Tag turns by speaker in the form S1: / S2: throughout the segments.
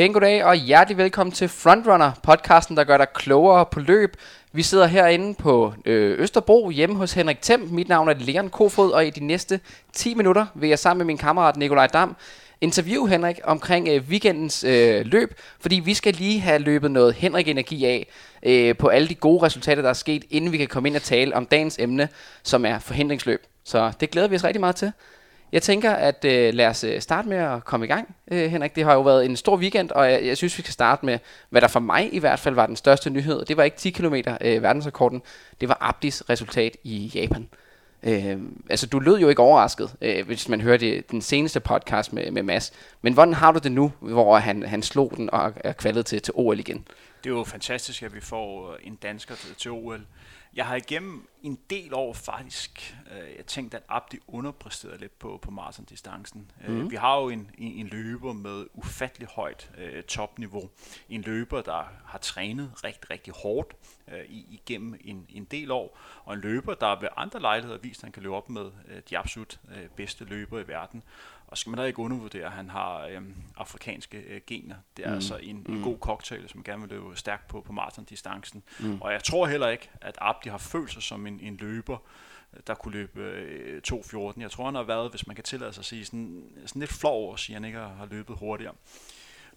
S1: Pæn goddag og hjertelig velkommen til Frontrunner, podcasten, der gør dig klogere på løb. Vi sidder herinde på øh, Østerbro hjemme hos Henrik Thiem. Mit navn er Leon Kofod, og i de næste 10 minutter vil jeg sammen med min kammerat Nikolaj Dam interview Henrik omkring øh, weekendens øh, løb, fordi vi skal lige have løbet noget Henrik-energi af øh, på alle de gode resultater, der er sket, inden vi kan komme ind og tale om dagens emne, som er forhindringsløb. Så det glæder vi os rigtig meget til. Jeg tænker, at øh, lad os øh, starte med at komme i gang, øh, Henrik. Det har jo været en stor weekend, og jeg, jeg synes, vi skal starte med, hvad der for mig i hvert fald var den største nyhed. Det var ikke 10 km øh, verdensrekorden, det var Abdis resultat i Japan. Øh, altså, du lød jo ikke overrasket, øh, hvis man hørte den seneste podcast med, med Mads. Men hvordan har du det nu, hvor han, han slog den og er kvaldet til, til OL igen?
S2: Det er jo fantastisk, at vi får øh, en dansker til, til OL. Jeg har igennem en del år faktisk øh, jeg tænkt, at Abdi underpræsterede lidt på, på maratondistancen. Mm. Øh, mhm. vi har jo en, en, en løber med ufattelig højt øh, topniveau. En løber, der har trænet rigtig, rigtig hårdt øh, igennem en, en del år. Og en løber, der ved andre lejligheder vist, at han kan løbe op med øh, de absolut øh, bedste løbere i verden. Og skal man da ikke undervurdere, at han har øhm, afrikanske øh, gener. Det er mm. altså en, en mm. god cocktail, som gerne vil løbe stærkt på, på maratondistancen. Mm. Og jeg tror heller ikke, at Abdi har følt sig som en, en løber, der kunne løbe øh, 2.14. Jeg tror, han har været, hvis man kan tillade sig at sige, sådan, sådan lidt flov over at sige, at han ikke har, har løbet hurtigere.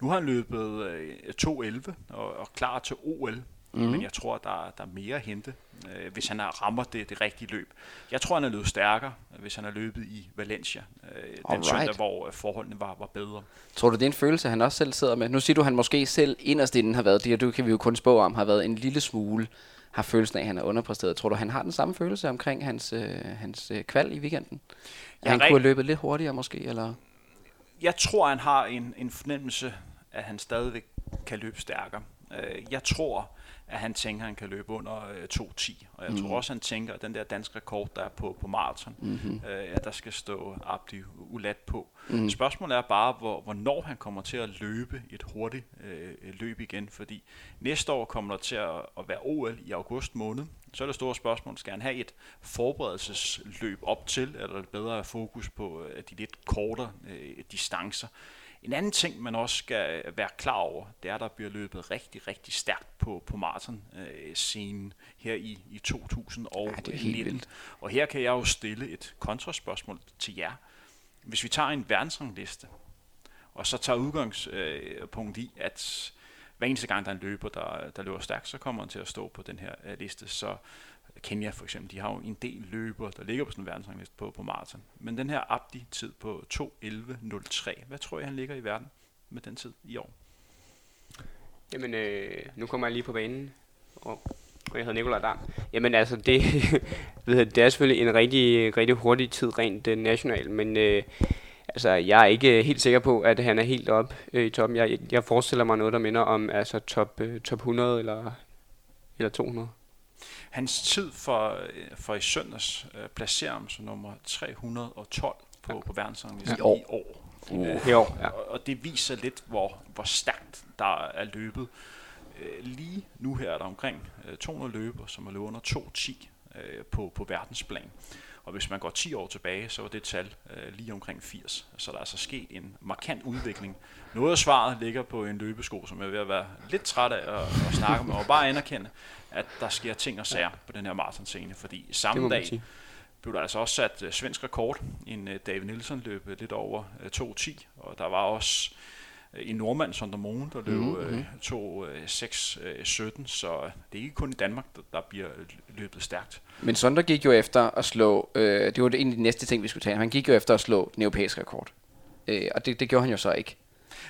S2: Nu har han løbet øh, 2.11 og, og klar til OL Mm. Men jeg tror, der, der er mere at hente, øh, hvis han rammer det, det rigtige løb. Jeg tror, han er løbet stærkere, hvis han har løbet i Valencia, øh, den søndag, hvor øh, forholdene var, var bedre.
S1: Tror du, det er en følelse, han også selv sidder med? Nu siger du, han måske selv inderst inden har været, det du kan vi jo kun spå om, har været en lille smule, har følelsen af, at han er underpræsteret. Tror du, han har den samme følelse omkring hans, øh, hans øh, kval i weekenden? At han kunne have løbet lidt hurtigere måske, eller?
S2: Jeg tror, han har en, en fornemmelse, at han stadigvæk kan løbe stærkere. Øh, jeg tror, at han tænker, at han kan løbe under øh, 2.10. Og jeg mm. tror også, han tænker, at den der danske rekord, der er på, på maraton, mm-hmm. øh, at der skal stå Abdi ulat på. Mm. Spørgsmålet er bare, hvor, hvornår han kommer til at løbe et hurtigt øh, løb igen, fordi næste år kommer der til at, at være OL i august måned. Så er det store spørgsmål, skal han have et forberedelsesløb op til, eller er det bedre fokus på øh, de lidt kortere øh, distancer? En anden ting, man også skal være klar over, det er, at der bliver løbet rigtig, rigtig stærkt på, på maraton-scenen øh, her i, i 2019. Ja, og her kan jeg jo stille et kontraspørgsmål til jer. Hvis vi tager en verdensrangliste, og så tager udgangspunkt i, at hver eneste gang, der er en løber, der, der løber stærkt, så kommer han til at stå på den her øh, liste. Så Kenya for eksempel, de har jo en del løbere, der ligger på sådan en verdensrangliste på, på maraton. Men den her Abdi-tid på 2.11.03, hvad tror jeg, han ligger i verden med den tid i år?
S3: Jamen, øh, nu kommer jeg lige på banen, og, og jeg hedder Nikolaj Dam. Jamen altså, det, det er selvfølgelig en rigtig, rigtig hurtig tid rent øh, nationalt, men øh, altså, jeg er ikke øh, helt sikker på, at han er helt op øh, i toppen. Jeg, jeg forestiller mig noget, der minder om altså, top, øh, top 100 eller, eller 200.
S2: Hans tid for, for i søndags øh, placerer ham som nummer 312 på, på verdensranglisten i år.
S1: Uh. Øh, I år,
S2: ja. og, og det viser lidt, hvor, hvor stærkt der er løbet. Øh, lige nu her er der omkring øh, 200 løber, som er løbet under 2.10 øh, på, på verdensplan. Og hvis man går 10 år tilbage, så var det tal øh, lige omkring 80. Så der er altså sket en markant udvikling. Noget af svaret ligger på en løbesko, som jeg er ved at være lidt træt af at, at snakke med, og bare anerkende, at der sker ting og sager på den her maratonscene, fordi samme dag blev der altså også sat uh, svensk rekord. En uh, David Nielsen løb uh, lidt over uh, 2.10, og der var også uh, en nordmand, Sonder Moen, der løb mm-hmm. uh, 2.6.17, så det er ikke kun i Danmark, der, der bliver løbet stærkt.
S1: Men Sonder gik jo efter at slå, uh, det var egentlig de næste ting, vi skulle tage, han gik jo efter at slå den europæiske rekord, uh, og det, det gjorde han jo så ikke.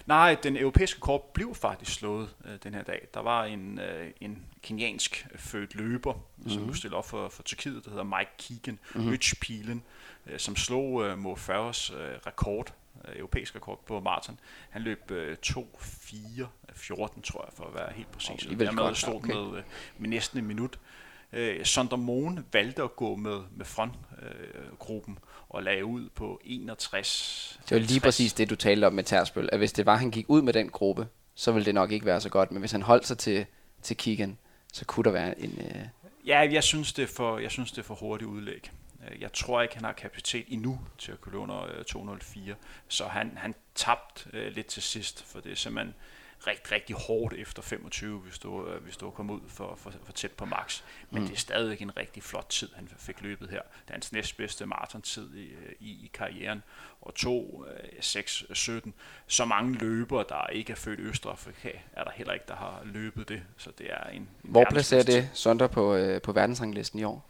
S2: Nej, den europæiske kort blev faktisk slået øh, den her dag. Der var en, øh, en keniansk født løber, mm-hmm. som nu stiller op for, for Tyrkiet, der hedder Mike Keegan, mm-hmm. Rich Pilen, øh, som slog øh, Mo Farahs øh, rekord, øh, europæisk rekord på maraton. Han løb øh, 2-4-14, tror jeg, for at være helt præcis. Oh, Dermed stod okay. med, øh, med næsten en minut. Øh, Sonder Moen valgte at gå med, med frontgruppen øh, og lagde ud på 61.
S1: Det var lige 60. præcis det, du talte om med Tersbøl, at hvis det var, han gik ud med den gruppe, så ville det nok ikke være så godt, men hvis han holdt sig til, til Keegan, så kunne der være en... Øh...
S2: Ja, jeg synes, det er for, jeg synes, det er for hurtigt udlæg. Øh, jeg tror ikke, han har kapacitet endnu til at kunne øh, under 204, så han, han tabte øh, lidt til sidst, for det er simpelthen rigtig, rigtig hårdt efter 25, hvis du, øh, hvis du kommer ud for, for, for tæt på max. Men mm. det er stadigvæk en rigtig flot tid, han fik løbet her. Det er hans næstbedste maratontid i, øh, i, i karrieren. Og 2, 6, 17. Så mange løbere, der ikke er født i Østafrika, er der heller ikke, der har løbet det. Så det er en, en
S1: Hvor placerer det Sonder på, øh, på verdensranglisten i år?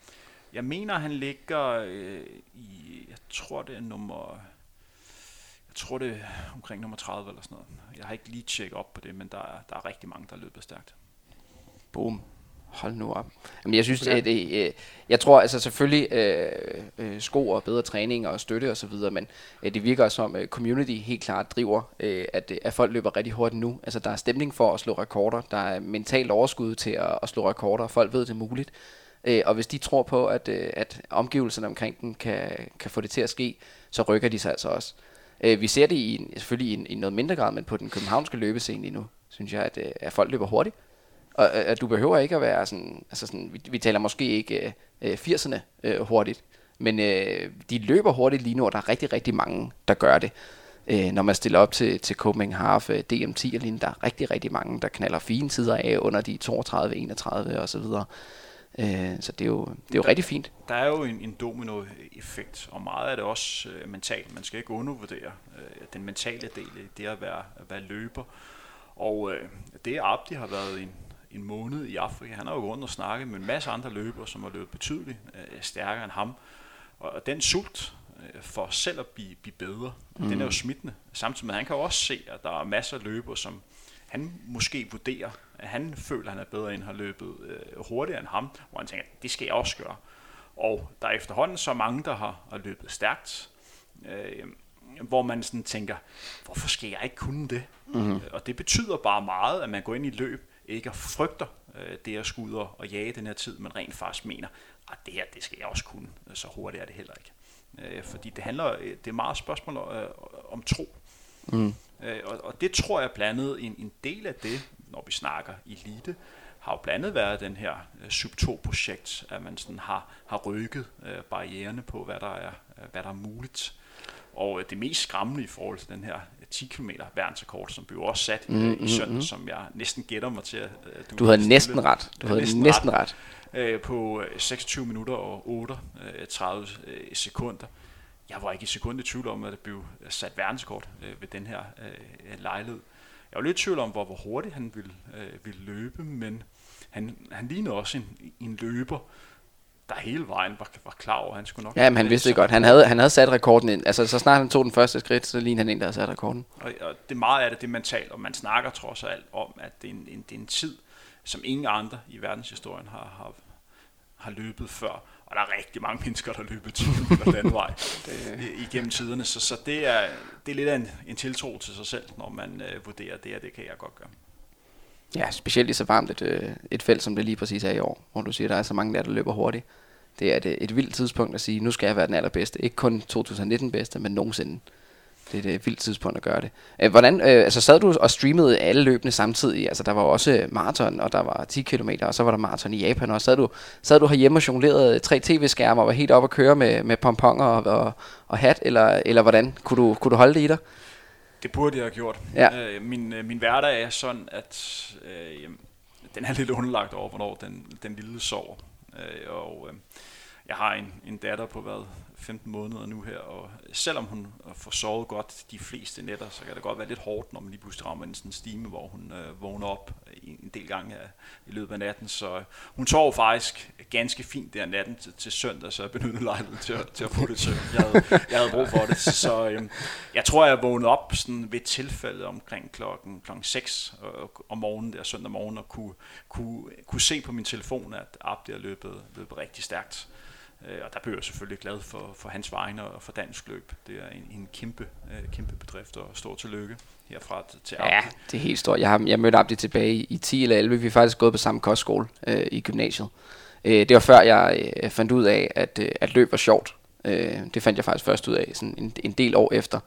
S2: Jeg mener, han ligger øh, i, jeg tror det er nummer jeg tror det er omkring nummer 30 eller sådan noget. Jeg har ikke lige tjekket op på det, men der er, der er rigtig mange, der løber stærkt.
S1: Boom. Hold nu op. Jamen, jeg synes, at, øh, jeg tror altså selvfølgelig øh, øh, sko og bedre træning og støtte og så videre, men øh, det virker som øh, community helt klart driver, øh, at, at folk løber rigtig hurtigt nu. Altså der er stemning for at slå rekorder, der er mentalt overskud til at, at slå rekorder, folk ved det er muligt. Øh, og hvis de tror på, at, øh, at omgivelserne omkring den kan, kan få det til at ske, så rykker de sig altså også. Øh, Øh, vi ser det i, selvfølgelig i, en, i noget mindre grad, men på den københavnske løbescene lige nu, synes jeg, at, øh, at folk løber hurtigt. Og øh, at du behøver ikke at være sådan, altså sådan, vi, vi taler måske ikke øh, 80'erne øh, hurtigt, men øh, de løber hurtigt lige nu, og der er rigtig, rigtig mange, der gør det. Øh, når man stiller op til, til Copenhagen Half, øh, DM10 og lignende, der er rigtig, rigtig mange, der knaller fine tider af under de 32, 31 og så videre. Øh, så det er jo, det er jo der, rigtig fint.
S2: Der er jo en, en domino-effekt, og meget af det også øh, mentalt. Man skal ikke undervurdere øh, den mentale del i det at være, at være løber. Og øh, det Abdi har været en, en måned i Afrika. Han har jo rundt og snakket med en masse andre løbere, som har løbet betydeligt øh, stærkere end ham. Og den sult øh, for selv at blive, blive bedre, mm. den er jo smittende. Samtidig med, at han kan jo også se, at der er masser af løbere, som han måske vurderer, han føler, han er bedre end har løbet øh, hurtigere end ham, hvor han tænker, det skal jeg også gøre. Og der er efterhånden så mange, der har, har løbet stærkt, øh, hvor man sådan tænker, hvorfor skal jeg ikke kunne det? Mm-hmm. Og det betyder bare meget, at man går ind i løb, ikke og frygter øh, det at skulle ud og jage den her tid, men rent faktisk mener, at det her, det skal jeg også kunne. Så hurtigt er det heller ikke. Øh, fordi det handler, øh, det er meget spørgsmål øh, om tro. Mm. Øh, og, og det tror jeg blandet en, en del af det, når vi snakker elite, har jo blandt andet været den her øh, Sub2-projekt, at man sådan har, har rykket øh, barriererne på, hvad der, er, øh, hvad der er muligt. Og øh, det mest skræmmende i forhold til den her 10 km verdensrekord, som blev også sat mm, øh, i mm, søndag, mm. som jeg næsten gætter mig til. At,
S1: øh, du, du havde næsten ret. Du havde næsten, næsten ret. ret.
S2: Øh, på 26 minutter og 38 øh, sekunder jeg var ikke i sekund i tvivl om, at det blev sat verdenskort øh, ved den her øh, lejlighed. Jeg var lidt i tvivl om, hvor, hvor hurtigt han ville, øh, ville løbe, men han, han lignede også en, en løber, der hele vejen var, var klar over, han skulle nok...
S1: Ja, men han vidste det godt. Han havde, han havde sat rekorden ind. Altså, så snart han tog den første skridt, så lignede han en, der havde sat rekorden.
S2: Og, og det meget af det, det er mentalt, og man snakker trods alt om, at det er en, en, det er en tid, som ingen andre i verdenshistorien har, har, har løbet før. Og der er rigtig mange mennesker, der løber 10 km den vej igennem tiderne. Så, så det, er, det er lidt af en, en tiltro til sig selv, når man øh, vurderer det, og det kan jeg godt gøre.
S1: Ja, specielt i så varmt et, øh, et felt, som det lige præcis er i år, hvor du siger, der er så mange der, der løber hurtigt. Det er et, et vildt tidspunkt at sige, nu skal jeg være den allerbedste. Ikke kun 2019 bedste, men nogensinde. Det er et vildt tidspunkt at gøre det. Øh, hvordan, øh, altså sad du og streamede alle løbende samtidig? Altså der var også maraton, og der var 10 km, og så var der maraton i Japan, og sad du, sad du herhjemme og jonglerede tre tv-skærme og var helt op at køre med, med pomponger og, og, og hat, eller, eller hvordan? Kunne du, kunne du holde det i dig?
S2: Det burde jeg have gjort. Ja. Øh, min, øh, min hverdag er sådan, at øh, den er lidt underlagt over, hvornår den, den lille sover. Øh, og øh, jeg har en, en datter på hvad, 15 måneder nu her, og selvom hun får sovet godt de fleste nætter, så kan det godt være lidt hårdt, når man lige pludselig rammer en sådan stime, hvor hun øh, vågner op en del gange af, i løbet af natten. Så øh, hun sov faktisk ganske fint der natten til, til søndag, så jeg benyttede lejligheden til, til at få det søvn. Jeg havde, jeg havde brug for det. Så øh, jeg tror, jeg vågnede op sådan ved tilfælde omkring klokken, klokken 6 øh, om morgenen, der søndag morgen, og kunne, kunne, kunne se på min telefon, at Abdi er løbet, løbet rigtig stærkt. Øh, og der blev jeg selvfølgelig glad for, for hans vegne og for dansk løb. Det er en, en kæmpe, øh, kæmpe bedrift, og stor tillykke herfra til Abdi.
S1: Ja, det er helt stort. Jeg, har, jeg mødte Abdi tilbage i 10 eller 11. Vi har faktisk gået på samme kostskole øh, i gymnasiet. Øh, det var før jeg øh, fandt ud af, at, øh, at løb var sjovt. Øh, det fandt jeg faktisk først ud af sådan en, en del år efter.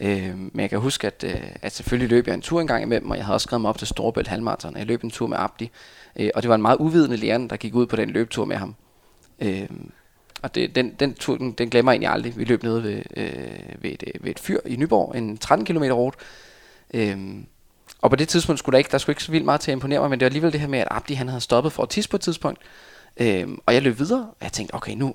S1: Øh, men jeg kan huske, at, øh, at selvfølgelig løb jeg en tur en gang imellem, og jeg havde også skrevet mig op til Storebælt Halmarathon. Jeg løb en tur med Abdi, øh, og det var en meget uvidende lærer, der gik ud på den løbetur med ham. Øh, og det, den, den tur, den, den glemmer jeg egentlig aldrig. Vi løb nede ved, øh, ved, et, øh, ved et fyr i Nyborg, en 13 km rute. Øhm, Og på det tidspunkt skulle der ikke, der skulle ikke så vildt meget til at imponere mig, men det var alligevel det her med, at Abdi han havde stoppet for at tisse på et tidspunkt. Øhm, og jeg løb videre, og jeg tænkte, okay, nu,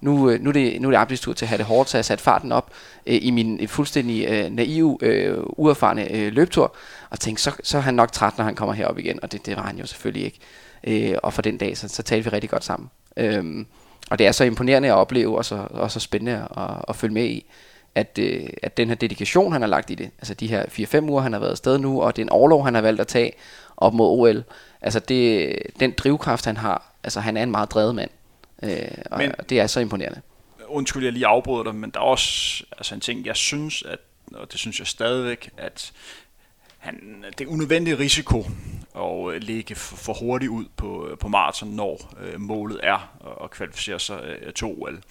S1: nu, øh, nu, er det, nu er det Abdis tur til at have det hårdt, så jeg satte farten op øh, i min øh, fuldstændig øh, naive, øh, uerfarne øh, løbetur, og tænkte, så, så er han nok træt, når han kommer herop igen, og det, det var han jo selvfølgelig ikke. Øh, og for den dag, så, så talte vi rigtig godt sammen. Øh, og det er så imponerende at opleve, og så, og så spændende at, at følge med i, at, øh, at den her dedikation, han har lagt i det, altså de her 4-5 uger, han har været afsted nu, og den overlov, han har valgt at tage op mod OL, altså det, den drivkraft, han har, altså han er en meget drevet mand, øh, og men, det er så imponerende.
S2: Undskyld, jeg lige afbryder dig, men der er også altså en ting, jeg synes, at, og det synes jeg stadigvæk, at han, det er unødvendig risiko at øh, ligge for, for hurtigt ud på, på maraton, når øh, målet er at kvalificere sig øh, til OL.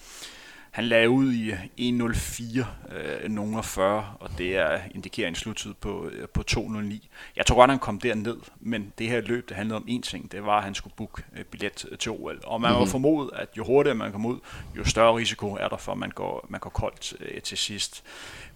S2: Han lagde ud i 1.04, øh, nogen 40, og det er indikerer en sluttid på, øh, på 2.09. Jeg tror godt, han kom derned, men det her løb, det handlede om én ting, det var, at han skulle booke øh, billet til OL. Og man mm-hmm. må formode, at jo hurtigere man kommer ud, jo større risiko er der for, at man går, man går koldt øh, til sidst.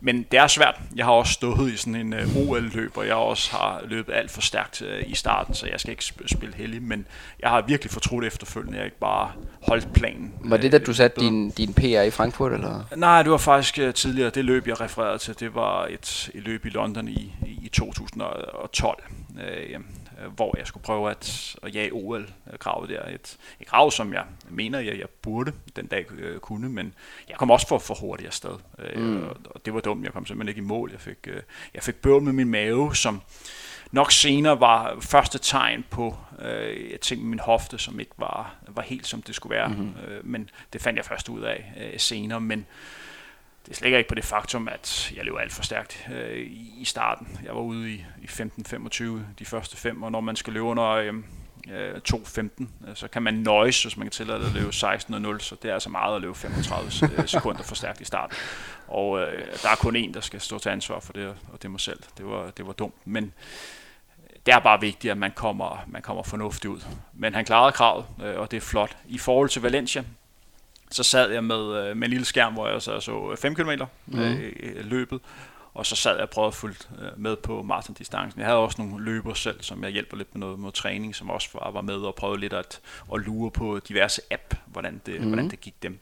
S2: Men det er svært. Jeg har også stået i sådan en uh, OL-løb, og jeg også har løbet alt for stærkt uh, i starten, så jeg skal ikke sp- spille heldig, men jeg har virkelig fortrudt efterfølgende, jeg ikke bare holdt planen.
S1: Var det da du satte din, din PR i Frankfurt? Eller?
S2: Nej, det var faktisk tidligere. Det løb, jeg refererede til, det var et, et løb i London i, i 2012. Uh, øh, hvor jeg skulle prøve at, at jage OL-kravet der. Et, et krav, som jeg mener, jeg, jeg burde den dag øh, kunne, men jeg kom også for, for hurtigt afsted. Øh, mm. og, og det var dumt, jeg kom simpelthen ikke i mål. Jeg fik, øh, jeg fik bøvl med min mave, som nok senere var første tegn på øh, jeg tænkte min hofte, som ikke var, var helt som det skulle være. Mm-hmm. Øh, men det fandt jeg først ud af øh, senere. Men det slækker ikke på det faktum, at jeg løb alt for stærkt øh, i starten. Jeg var ude i, i 15-25 de første fem, og når man skal løbe under øh, 2.15, øh, så kan man nøjes, hvis man kan tillade at løbe 16.0, så det er altså meget at løbe 35 øh, sekunder for stærkt i starten. Og øh, der er kun en, der skal stå til ansvar for det, og det er mig selv. Det var, det var dumt, men det er bare vigtigt, at man kommer, man kommer fornuftigt ud. Men han klarede kravet, øh, og det er flot. I forhold til Valencia, så sad jeg med, øh, med en lille skærm, hvor jeg så, så 5 km mm. øh, løbet, og så sad jeg og prøvede at følge øh, med på maratondistancen. Jeg havde også nogle løber selv, som jeg hjælper lidt med noget med træning, som også var, var med og prøvede lidt at, at lure på diverse app, hvordan det, mm. hvordan det gik dem.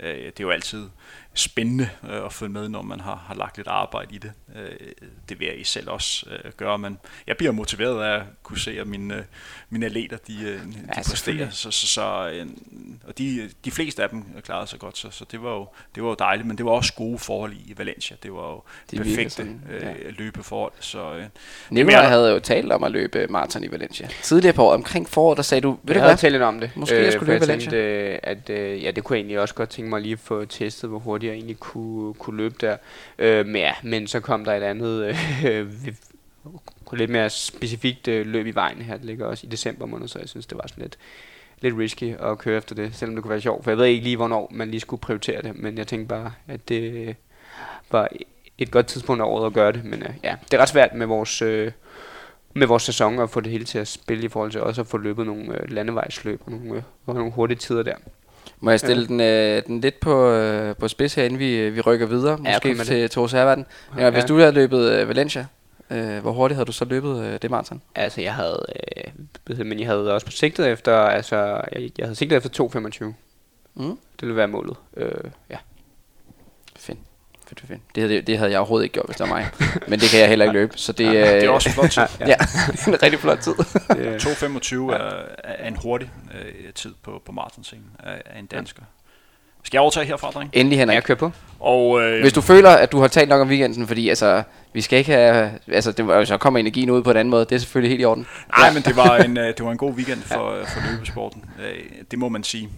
S2: Øh, det er jo altid spændende øh, at følge med, når man har, har lagt lidt arbejde i det. Øh, det vil jeg I selv også øh, gøre, men jeg bliver motiveret af at kunne se, at mine, øh, mine atleter de, øh, de ja, præsterer. Så, så, så, øh, og de, de fleste af dem klarede sig godt, så, så det, var jo, det var jo dejligt, men det var også gode forhold i Valencia. Det var jo det perfekte sådan, ja. øh, løbeforhold. Så, øh,
S1: Nikolaj havde jo talt om at løbe maraton i Valencia. Tidligere på år, omkring foråret, der sagde du,
S3: ved jeg du hvad? talt lidt om det.
S1: Måske øh, jeg skulle løbe Valencia.
S3: Tænkte, Øh, at, øh, ja, det kunne jeg egentlig også godt tænke mig lige at få testet, hvor hurtigt jeg egentlig kunne, kunne løbe der. Øh, men ja, men så kom der et andet, øh, lidt mere specifikt øh, løb i vejen her. Det ligger også i december måned, så jeg synes, det var sådan lidt, lidt risky at køre efter det, selvom det kunne være sjovt. For jeg ved ikke lige, hvornår man lige skulle prioritere det, men jeg tænkte bare, at det var et godt tidspunkt af året at gøre det. Men øh, ja, det er ret svært med vores... Øh, med vores sæson og få det hele til at spille i forhold til også at få løbet nogle øh, landevejsløb og nogle, øh, og nogle hurtige tider der.
S1: Må jeg stille ja. den, øh, den lidt på, øh, på spids her, inden vi, vi rykker videre, måske ja, til Tors Herverden. Ja, hvis du havde løbet øh, Valencia, øh, hvor hurtigt havde du så løbet øh, det maraton?
S3: Altså, jeg havde, øh, men jeg havde også sigtet efter, altså, jeg, jeg havde sigtet efter 2.25. Mm. Det ville være målet, øh, ja.
S1: Fedt, fedt, fedt. Det, havde, det havde jeg overhovedet ikke gjort, hvis det var mig. Men det kan jeg heller ikke løbe. Så det,
S2: ja, det er også flot tid.
S1: ja, en rigtig flot tid.
S2: 2.25 er, er en hurtig øh, tid på, på maratonscenen af, af en dansker. Skal jeg overtage herfra, dreng?
S1: Endelig, Henrik.
S3: Jeg kører på.
S1: Og, øh, Hvis du føler, at du har talt nok om weekenden, fordi altså, vi skal ikke have... Altså, det var, så kommer energien ud på en anden måde. Det er selvfølgelig helt i orden.
S2: Nej, ja. men det var, en, øh, det var en god weekend for, ja. for løbesporten. Øh, det må man sige.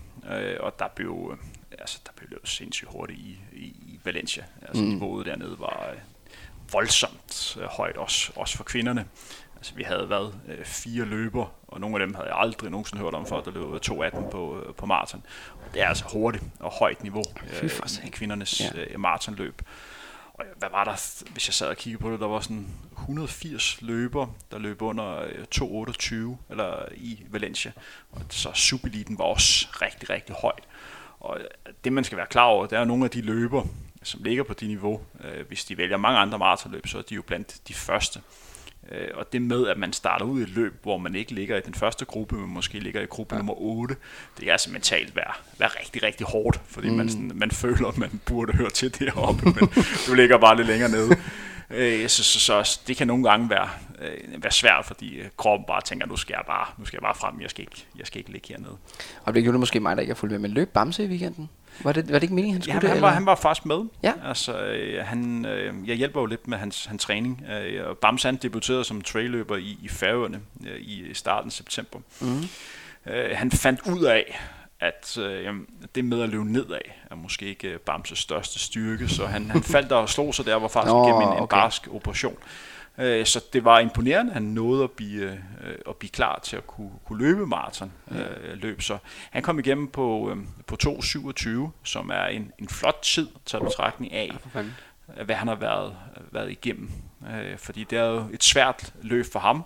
S2: Og der blev, altså, der blev løbet sindssygt hurtigt i, i, Valencia. Altså mm. niveauet dernede var øh, voldsomt øh, højt, også, også for kvinderne. Altså vi havde været øh, fire løber, og nogle af dem havde jeg aldrig nogensinde hørt om før, der løb 2.18 på, øh, på maraton. Det er altså hurtigt og højt niveau øh, i kvindernes ja. øh, maratonløb. Og hvad var der, hvis jeg sad og kiggede på det, der var sådan 180 løber, der løb under 2.28 øh, eller i Valencia. Og så Supereliten var også rigtig, rigtig højt. Og det man skal være klar over, det er nogle af de løber, som ligger på det niveau. Øh, hvis de vælger mange andre maratonløb, så er de jo blandt de første. Øh, og det med, at man starter ud i et løb, hvor man ikke ligger i den første gruppe, men måske ligger i gruppe ja. nummer 8, det er altså mentalt være, være rigtig, rigtig hårdt, fordi mm. man, sådan, man føler, at man burde høre til deroppe, men du ligger bare lidt længere nede. Øh, så, så, så, det kan nogle gange være, øh, være svært, fordi øh, kroppen bare tænker, nu skal jeg bare, nu skal jeg bare frem, jeg skal ikke, jeg skal ikke ligge hernede.
S1: Og det gjorde måske mig, der ikke har fulgt med, men løb Bamse i weekenden? Var det, var det ikke meningen, han skulle
S2: ja,
S1: det?
S2: Han
S1: eller?
S2: var, han var faktisk med.
S1: Ja.
S2: Altså, øh, han, øh, jeg hjælper jo lidt med hans, hans træning. Øh, og Bams han debuterede som trailløber i, i Færøerne øh, i starten af september. Mm. Øh, han fandt ud af, at øh, det med at løbe nedad er måske ikke øh, Bamses største styrke, så han, han faldt og slog sig der, var faktisk Nå, igennem en, en okay. barsk operation. Øh, så det var imponerende, han nåede at blive, øh, at blive klar til at kunne, kunne løbe maraton øh, løb. Så han kom igennem på, øh, på 2.27, som er en, en flot tid til betragtning af, hvad han har været, været igennem. Øh, fordi det er jo et svært løb for ham,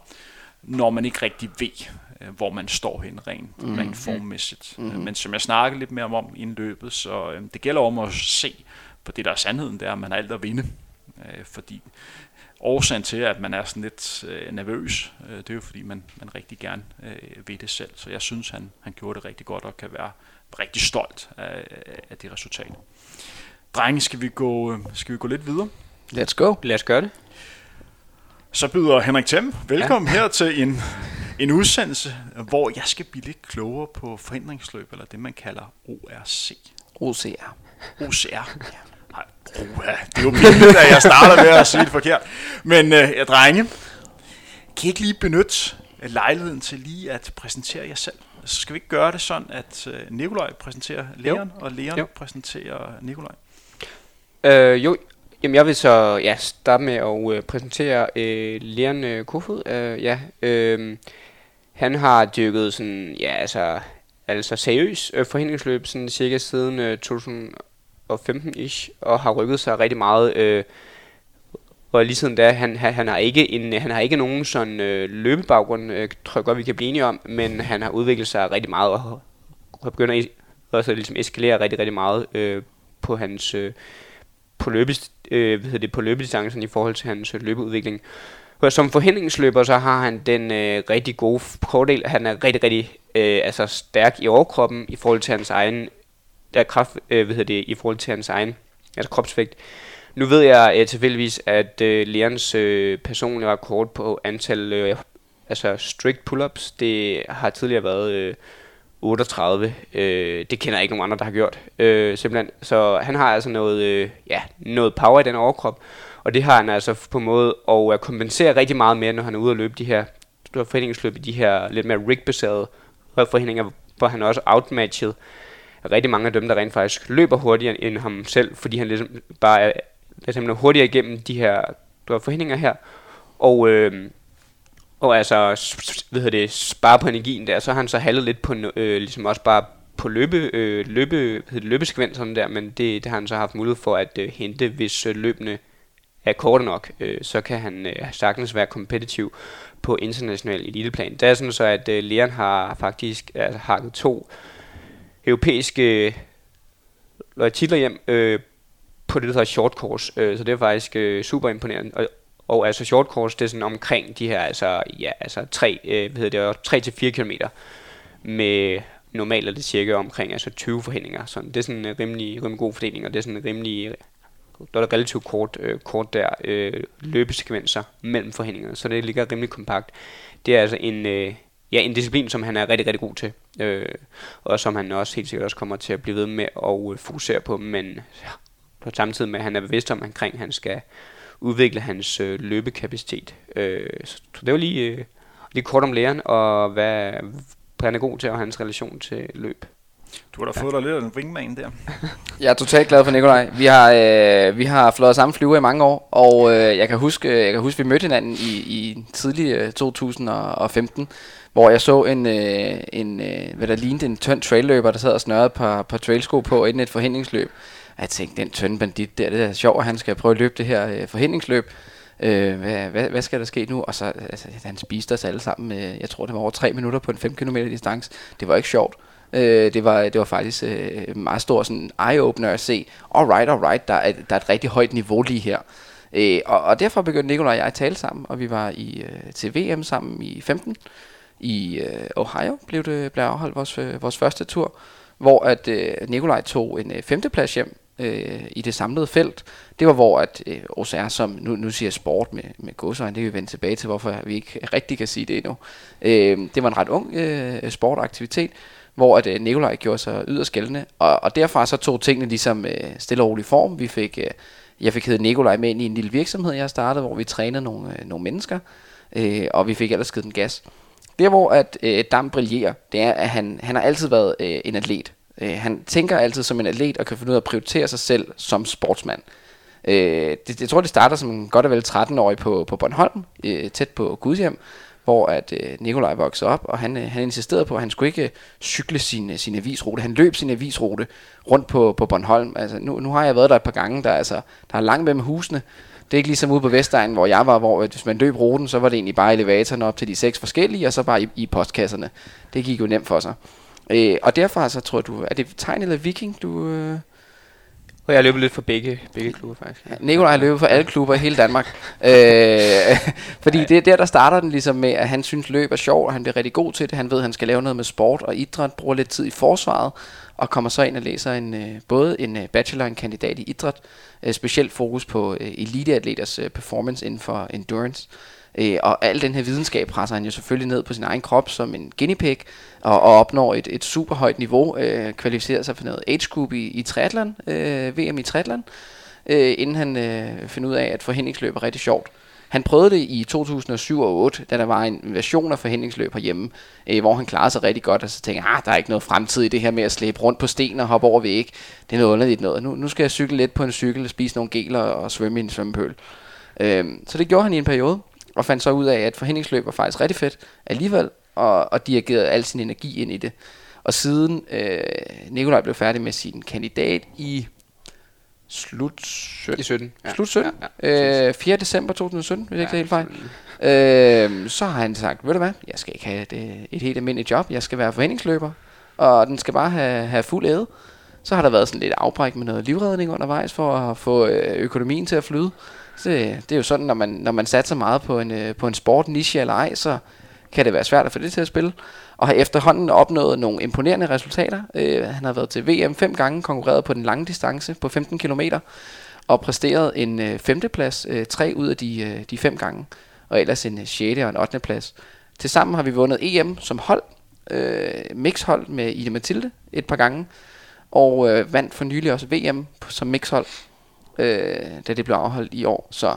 S2: når man ikke rigtig ved, øh, hvor man står hen rent, mm-hmm. rent formmæssigt. Mm-hmm. Men som jeg snakkede lidt mere om inden løbet, så øh, det gælder om at se på det, der er sandheden, det er, at man har alt at vinde. Øh, fordi årsagen til, at man er sådan lidt øh, nervøs, øh, det er jo fordi, man, man rigtig gerne øh, ved det selv. Så jeg synes, han, han gjorde det rigtig godt og kan være rigtig stolt af, af det resultat. Drenge, skal vi, gå, øh, skal vi gå lidt videre?
S1: Let's go.
S3: Lad os gøre det.
S2: Så byder Henrik Thiem velkommen ja. her til en, en udsendelse, hvor jeg skal blive lidt klogere på forhindringsløb, eller det man kalder ORC.
S1: OCR.
S2: OCR. Uha, det er jo pinligt, at jeg starter med at sige det forkert. Men øh, drenge, kan I ikke lige benytte lejligheden til lige at præsentere jer selv? Så skal vi ikke gøre det sådan, at øh, Nikolaj præsenterer Leon, jo. og Leon jo. præsenterer Nikolaj?
S3: Øh, jo, Jamen, jeg vil så ja, starte med at øh, præsentere øh, Leon øh, Kofod. Øh, ja, øh, han har dyrket sådan, ja, altså, altså seriøs øh, forhindringsløb sådan cirka siden øh, 2000 og 15-ish, og har rykket sig rigtig meget. Øh, og lige siden da, han, han, han, har ikke en, han har ikke nogen sådan øh, løbebaggrund, øh, tror jeg godt, vi kan blive enige om, men han har udviklet sig rigtig meget, og begynder også at også ligesom eskalere rigtig, rigtig meget øh, på hans øh, på, løbes, øh, hvad hedder det, på løbedistancen i forhold til hans øh, løbeudvikling. Og som forhindringsløber, så har han den øh, rigtig gode fordel, han er rigtig, rigtig øh, altså stærk i overkroppen i forhold til hans egen der er kraft, øh, hvad hedder det, i forhold til hans egen altså kropsvægt. Nu ved jeg øh, tilfældigvis, at øh, lærens øh, personlige rekord på antal øh, altså strict pull-ups, det har tidligere været øh, 38. Øh, det kender jeg ikke nogen andre, der har gjort. Øh, simpelthen. Så han har altså noget, øh, ja, noget power i den overkrop, og det har han altså på en måde at øh, kompensere rigtig meget mere, når han er ude og løbe de her forhindringsløb i de her lidt mere rig-baserede forhindringer, hvor han også outmatchet rigtig mange af dem, der rent faktisk løber hurtigere end ham selv, fordi han ligesom bare er, er simpelthen hurtigere igennem de her forhindringer her. Og, øh, og altså, hvad hedder det, spare på energien der, så har han så halvet lidt på, øh, ligesom også bare på løbe, øh, løbe, hvad det, løbeskvenserne der, men det, det har han så haft mulighed for at øh, hente, hvis øh, løbende er korte nok, øh, så kan han øh, sagtens være kompetitiv på international eliteplan. Det er sådan så, at øh, Leon har faktisk altså, hakket to europæiske øh, titler hjem øh, på det, der hedder short course. Øh, så det er faktisk øh, super imponerende. Og, og altså short course, det er sådan omkring de her, altså, ja, altså 3, øh, hvad hedder det, 3 til 4 km med normalt er det cirka omkring altså 20 forhindringer. Så det er sådan en rimelig, rimelig god fordeling, og det er sådan en rimelig der er relativt kort, øh, kort der øh, løbesekvenser mellem forhindringerne, så det ligger rimelig kompakt. Det er altså en, øh, ja, en disciplin, som han er rigtig, rigtig god til. Øh, og som han også helt sikkert også kommer til at blive ved med at øh, fokusere på. Men ja, på samme tid med, at han er bevidst om, at han skal udvikle hans øh, løbekapacitet. Øh, så det var lige, øh, lige kort om læreren, og hvad, hvad han er god til, og hans relation til løb.
S2: Du har da fået dig lidt af en wingman der.
S1: jeg er totalt glad for Nikolaj. Vi har, øh, vi har flået samme flyver i mange år, og øh, jeg kan huske, jeg kan huske, vi mødte hinanden i, i tidlig øh, 2015, hvor jeg så en, øh, en øh, hvad der lignede en tynd trailløber, der sad og snørrede på, på trailsko på inden et forhindringsløb. Og jeg tænkte, den tynde bandit der, det er sjovt, at han skal prøve at løbe det her øh, forhindringsløb. Øh, hvad, hvad, hvad skal der ske nu? Og så, altså, han spiste os alle sammen, øh, jeg tror det var over 3 minutter på en 5 km distance. Det var ikke sjovt. Øh, det, var, det var faktisk øh, meget stor sådan eye-opener at se, alright, alright, der er, der er et rigtig højt niveau lige her. Øh, og, og derfor begyndte Nikolaj og jeg at tale sammen, og vi var i øh, til VM sammen i 15. I øh, Ohio blev det blev afholdt vores, øh, vores første tur, hvor at øh, Nikolaj tog en øh, femteplads hjem øh, i det samlede felt. Det var hvor at øh, OCR, som nu, nu siger sport med, med godsøjne, det kan vi vende tilbage til, hvorfor vi ikke rigtig kan sige det endnu. Øh, det var en ret ung øh, sportaktivitet, hvor at øh, Nikolaj gjorde sig yderst gældende, og, og derfra så tog tingene ligesom øh, stille og rolig form. Vi fik, øh, jeg fik heddet Nikolaj med ind i en lille virksomhed, jeg startede, hvor vi trænede nogle, øh, nogle mennesker, øh, og vi fik ellers givet den gas. Der hvor at øh, Dam brillerer, det er, at han, han har altid været øh, en atlet. Øh, han tænker altid som en atlet og kan finde ud af at prioritere sig selv som sportsmand. Øh, det, jeg tror, det starter som godt og vel 13-årig på, på Bornholm, øh, tæt på Gudhjem, hvor at øh, Nikolaj voksede op, og han, øh, han insisterede på, at han skulle ikke øh, cykle sin, øh, sin avisrute. Han løb sin avisrute rundt på, på Bornholm. Altså, nu, nu har jeg været der et par gange, der, altså, der er langt mellem husene. Det er ikke ligesom ude på Vestegnen, hvor jeg var, hvor hvis man løb ruten, så var det egentlig bare elevatoren op til de seks forskellige, og så bare i, i postkasserne. Det gik jo nemt for sig. Øh, og derfor så tror du, er det tegn eller viking, du... Øh
S3: og jeg løber lidt for begge, begge klubber faktisk.
S1: Ja, Nikolaj løber for alle klubber i hele Danmark. øh, fordi det er der, der starter den ligesom med, at han synes løb er sjovt, og han bliver rigtig god til det. Han ved, at han skal lave noget med sport og idræt, bruger lidt tid i forsvaret, og kommer så ind og læser en, øh, både en øh, bachelor og en kandidat i idræt, øh, specielt fokus på eliteatleters performance inden for endurance. Øh, og al den her videnskab presser han jo selvfølgelig ned på sin egen krop som en guinea pig, og, og opnår et, et super højt niveau, øh, kvalificerer sig for noget age group i, i triathlon, øh, VM i triathlon, øh, inden han øh, finder ud af, at forhindringsløb er rigtig sjovt. Han prøvede det i 2007 og 2008, da der var en version af forhindringsløb herhjemme, øh, hvor han klarede sig rigtig godt, og så tænkte jeg, ah, der er ikke noget fremtid i det her med at slæbe rundt på sten og hoppe over væg. Det er noget underligt noget. Nu, nu skal jeg cykle lidt på en cykel, spise nogle geler og svømme i en svømmepøl. Øh, så det gjorde han i en periode og fandt så ud af, at forhindringsløb var faktisk rigtig fedt alligevel, og, og dirigerede al sin energi ind i det. Og siden øh, Nikolaj blev færdig med sin kandidat i slut 17.
S3: I 17.
S1: Ja. Slut 17. Ja, ja. Øh, 4. december 2017, hvis ja, ikke det helt fejl. Øh, så har han sagt, ved du hvad, jeg skal ikke have et, et helt almindeligt job, jeg skal være forhindringsløber, og den skal bare have, have fuld æde. Så har der været sådan lidt afbræk med noget livredning undervejs, for at få øh, økonomien til at flyde. Det, det er jo sådan, når man, når man satser meget på en, øh, på en sport, niche eller ej, så kan det være svært at få det til at spille. Og har efterhånden opnået nogle imponerende resultater. Øh, han har været til VM fem gange, konkurreret på den lange distance på 15 km, og præsteret en øh, femteplads øh, tre ud af de, øh, de fem gange, og ellers en øh, 6. og en 8. plads. Tilsammen har vi vundet EM som hold, øh, mixhold med Ida Mathilde et par gange, og øh, vandt for nylig også VM som mixhold øh, da det blev afholdt i år. Så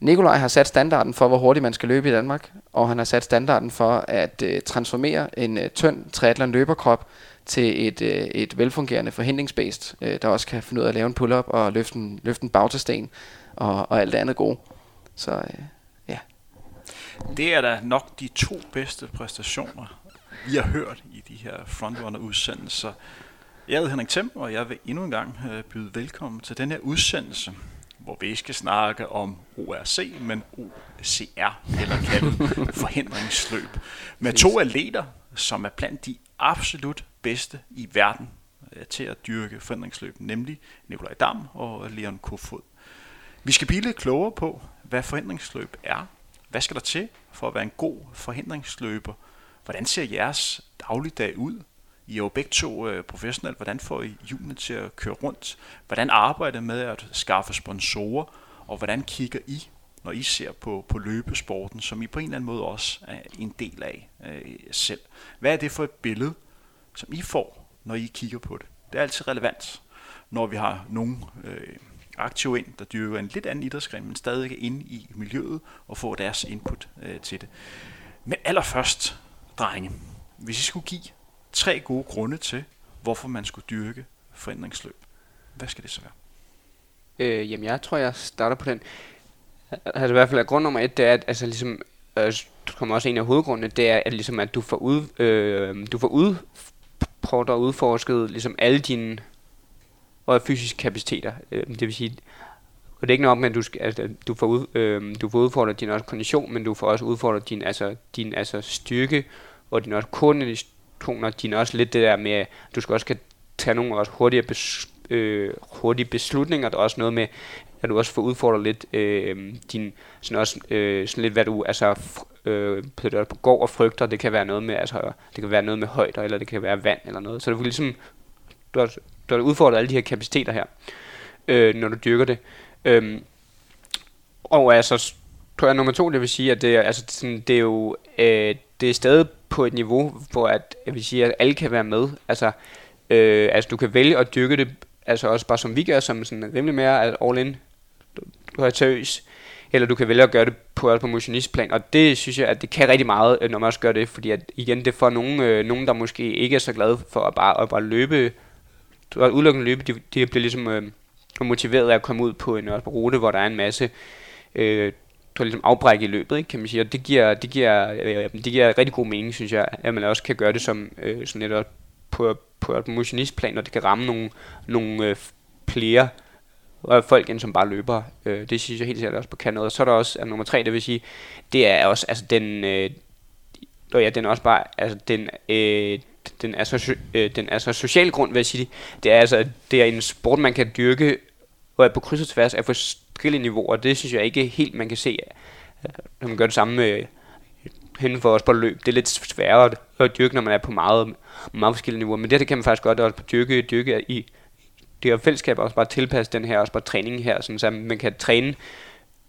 S1: Nikolaj har sat standarden for, hvor hurtigt man skal løbe i Danmark, og han har sat standarden for at øh, transformere en øh, tynd triathlon løberkrop til et, øh, et velfungerende forhindringsbased, øh, der også kan finde ud af at lave en pull-up og løfte en, løfte en bagtesten og, og alt det andet gode. Så øh, ja.
S2: Det er da nok de to bedste præstationer, vi har hørt i de her frontrunner-udsendelser. Jeg hedder Henrik Thiem, og jeg vil endnu en gang øh, byde velkommen til den her udsendelse, hvor vi skal snakke om ORC, men OCR, eller kaldet forhindringsløb, med to atleter, som er blandt de absolut bedste i verden øh, til at dyrke forhindringsløb, nemlig Nikolaj Dam og Leon Kofod. Vi skal blive lidt klogere på, hvad forhindringsløb er. Hvad skal der til for at være en god forhindringsløber? Hvordan ser jeres dagligdag ud? I er jo begge to øh, professionelle. Hvordan får I hjulene til at køre rundt? Hvordan arbejder I med at skaffe sponsorer? Og hvordan kigger I, når I ser på, på løbesporten, som I på en eller anden måde også er en del af øh, selv? Hvad er det for et billede, som I får, når I kigger på det? Det er altid relevant, når vi har nogen øh, aktive ind, der dyrker en lidt anden idrætsgren, men stadig er inde i miljøet og får deres input øh, til det. Men allerførst, drenge, hvis I skulle give tre gode grunde til, hvorfor man skulle dyrke forandringsløb. Hvad skal det så være?
S3: Øh, jamen, jeg tror, jeg starter på den. Altså i hvert fald, at grund nummer et, det er, at altså, ligesom, øh, kommer også en af hovedgrundene, det er, at, ligesom, at du får, ud, øh, du får ud, prøvet og udforsket ligesom alle dine og fysiske kapaciteter. Øh, det vil sige, og det er ikke nok med, at du, skal, altså, du, får ud, øh, du får udfordret din også kondition, men du får også udfordret din, altså, din altså, styrke og din også koordination toner, din også lidt det der med, at du skal også kan tage nogle også hurtige, bes, øh, hurtige beslutninger. Der er også noget med, at du også får udfordret lidt øh, din, sådan også øh, sådan lidt, hvad du altså, øh, går og frygter. Det kan være noget med, altså, det kan være noget med højder, eller det kan være vand eller noget. Så du ligesom, du har, du har udfordret alle de her kapaciteter her, øh, når du dyrker det. Øh, og altså, tror jeg, nummer to, det vil sige, at det altså, sådan, det er jo øh, det er stadig på et niveau, hvor at, jeg vil sige, at alle kan være med. Altså, øh, altså du kan vælge at dyrke det, altså også bare som vi gør, som sådan rimelig mere all in, du, du er seriøs, eller du kan vælge at gøre det på, altså på motionistplan, og det synes jeg, at det kan rigtig meget, øh, når man også gør det, fordi at igen, det får nogen, øh, nogen der måske ikke er så glade for at bare, at bare løbe, at udelukkende løbe, de, de bliver ligesom øh, motiveret af at komme ud på en øh, rute, hvor der er en masse øh, du ligesom afbræk i løbet, ikke, kan man sige. Og det giver, det giver, øh, det giver rigtig god mening, synes jeg, at man også kan gøre det som øh, sådan netop på, på et motionistplan, og det kan ramme nogle, nogle øh, flere og folk end som bare løber. Øh, det synes jeg helt sikkert også på kan noget. Og så er der også at nummer tre, det vil sige, det er også altså den, øh, ja, den er også bare, altså den, øh, den er så, øh, den er så social grund, vil jeg sige. Det er altså, det er en sport, man kan dyrke, og er på kryds og tværs af forskellige niveauer. Det synes jeg ikke helt, man kan se, øh, når man gør det samme med hen for os på løb. Det er lidt sværere at dyrke, når man er på meget, meget forskellige niveauer. Men det, det kan man faktisk godt også på dyrke, dyrke i det her fællesskab, også bare tilpasse den her, også bare træning her, sådan, så man kan træne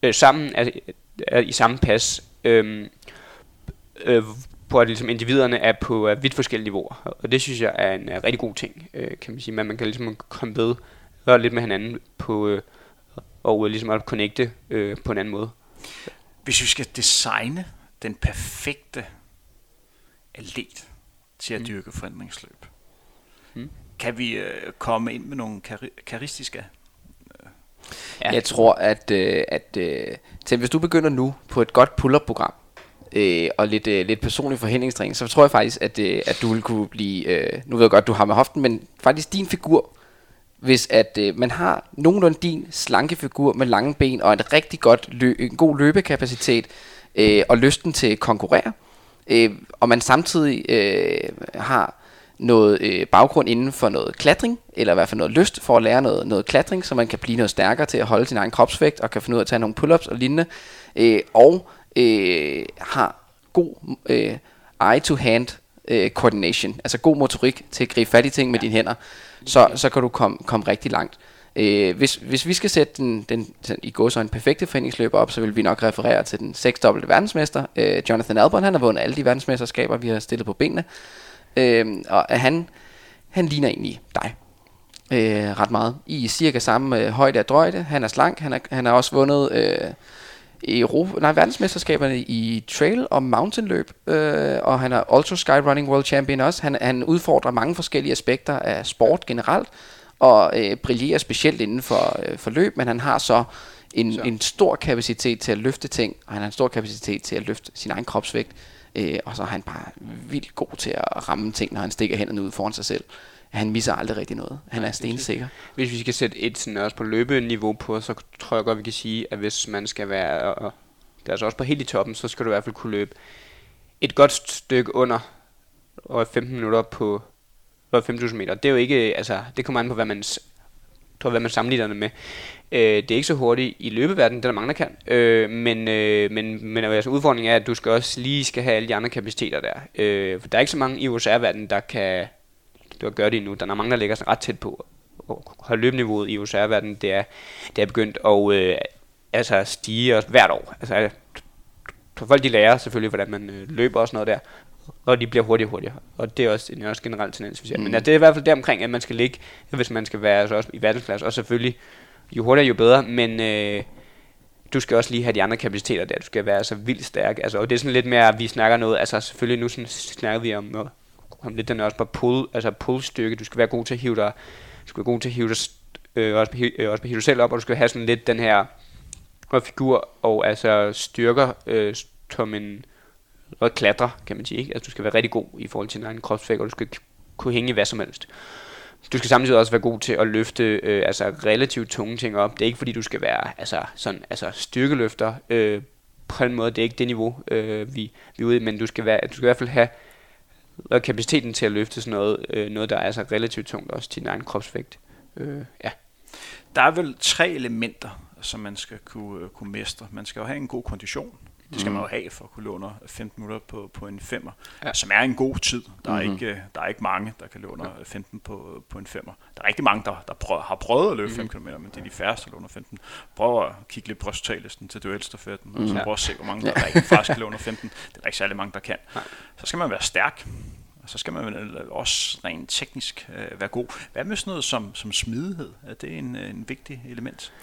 S3: øh, sammen altså, øh, i samme pas, øh, øh, på at ligesom, individerne er på øh, vidt forskellige niveauer. Og det synes jeg er en uh, rigtig god ting, øh, kan man sige. Men man kan ligesom komme ved og lidt med hinanden på, øh, og ligesom at connecte øh, på en anden måde.
S2: Hvis vi skal designe den perfekte atlet til at mm. dyrke forandringsløb, mm. kan vi øh, komme ind med nogle kar- karistiske
S1: øh, Ja. Jeg tror, at, øh, at øh, til, hvis du begynder nu på et godt pull-up-program, øh, og lidt, øh, lidt personlig forhindringstræning, så tror jeg faktisk, at, øh, at du vil kunne blive, øh, nu ved jeg godt, du har med hoften, men faktisk din figur hvis at øh, man har nogenlunde din slanke figur med lange ben og et rigtig godt lø- en god løbekapacitet øh, og lysten til at konkurrere, øh, og man samtidig øh, har noget øh, baggrund inden for noget klatring, eller i hvert fald noget lyst for at lære noget, noget klatring, så man kan blive noget stærkere til at holde sin egen kropsvægt, og kan finde ud af at tage nogle pull-ups og lignende, øh, og øh, har god øh, eye-to-hand øh, coordination, altså god motorik til at gribe fat i ting med ja. dine hænder, så, så kan du komme kom rigtig langt. Øh, hvis, hvis vi skal sætte den, den, den i går så en perfekte foreningsløber op, så vil vi nok referere til den seksdobbelte verdensmester, øh, Jonathan Albon. Han har vundet alle de verdensmesterskaber, vi har stillet på benene. Øh, og han, han ligner egentlig dig. Øh, ret meget. I cirka samme øh, højde af drøjde. Han er slank. Han, er, han har også vundet... Øh, Europa, nej, verdensmesterskaberne i trail og mountainløb, øh, og han er Ultra Skyrunning World Champion også. Han, han udfordrer mange forskellige aspekter af sport generelt, og øh, brillerer specielt inden for, øh, for løb, men han har så en, så. en stor kapacitet til at løfte ting, og han har en stor kapacitet til at løfte sin egen kropsvægt, øh, og så er han bare vildt god til at ramme ting, når han stikker hænderne ud foran sig selv han misser aldrig rigtig noget. Han er stensikker.
S3: Hvis vi skal sætte et sådan også på løbeniveau på, så tror jeg godt, vi kan sige, at hvis man skal være, og det er altså også på helt i toppen, så skal du i hvert fald kunne løbe et godt stykke under og 15 minutter på 5.000 meter. Det er jo ikke, altså, det kommer an på, hvad man, tror, hvad man sammenligner det med. Øh, det er ikke så hurtigt i løbeverdenen, det er der mange, der kan. Øh, men, øh, men, men altså, udfordringen er, at du skal også lige skal have alle de andre kapaciteter der. Øh, for der er ikke så mange i OSR-verdenen, der kan det gør det nu. Der er mange, der ligger sådan ret tæt på. Og har løbeniveauet i OSR-verdenen, det er, det er begyndt at øh, altså stige også hvert år. Altså, for folk de lærer selvfølgelig, hvordan man øh, løber og sådan noget der. Og de bliver hurtigere og hurtigere. Og det er også en også generel tendens, synes jeg. Mm. Men altså, det er i hvert fald der omkring, at man skal ligge, hvis man skal være altså, også i verdensklasse. Og selvfølgelig, jo hurtigere, jo bedre. Men øh, du skal også lige have de andre kapaciteter der. Du skal være så vildt stærk. Altså, og det er sådan lidt mere, at vi snakker noget. Altså selvfølgelig, nu sådan, snakker vi om om lidt den er også bare pull, altså pull styrke. Du skal være god til at hive dig, du skal være god til at hive dig, øh, også, øh, også hive dig selv op, og du skal have sådan lidt den her og figur og altså styrker øh, som en og klatre, kan man sige. Ikke? Altså, du skal være rigtig god i forhold til din egen kropsvægt, og du skal kunne hænge i hvad som helst. Du skal samtidig også være god til at løfte øh, altså relativt tunge ting op. Det er ikke fordi, du skal være altså, sådan, altså styrkeløfter øh, på en måde. Det er ikke det niveau, øh, vi, vi er ude i, men du skal, være, du skal i hvert fald have og kapaciteten til at løfte sådan noget, øh, noget der er så relativt tungt også til din egen kropsvægt. Øh, ja.
S2: Der er vel tre elementer, som man skal kunne, øh, kunne mestre. Man skal jo have en god kondition. Det skal mm. man jo have for at kunne under 15 minutter på, på en femmer, ja. som er en god tid. Der er, mm-hmm. ikke, øh, der er ikke mange, der kan løbe under 15 på, på en femmer. Der er rigtig mange, der, der prøver, har prøvet at løbe mm-hmm. 5 km, men det er de færreste, der under 15. Prøv at kigge lidt på resultatlisten til duelstafetten, mm-hmm. og så mhm. prøv at se, hvor mange der ja. rigtig faktisk under 15. Det er ikke særlig mange, der kan. Nej. Så skal man være stærk. Og så skal man også rent teknisk øh, være god. Hvad med sådan noget som, som smidighed? Er det en, en vigtig element?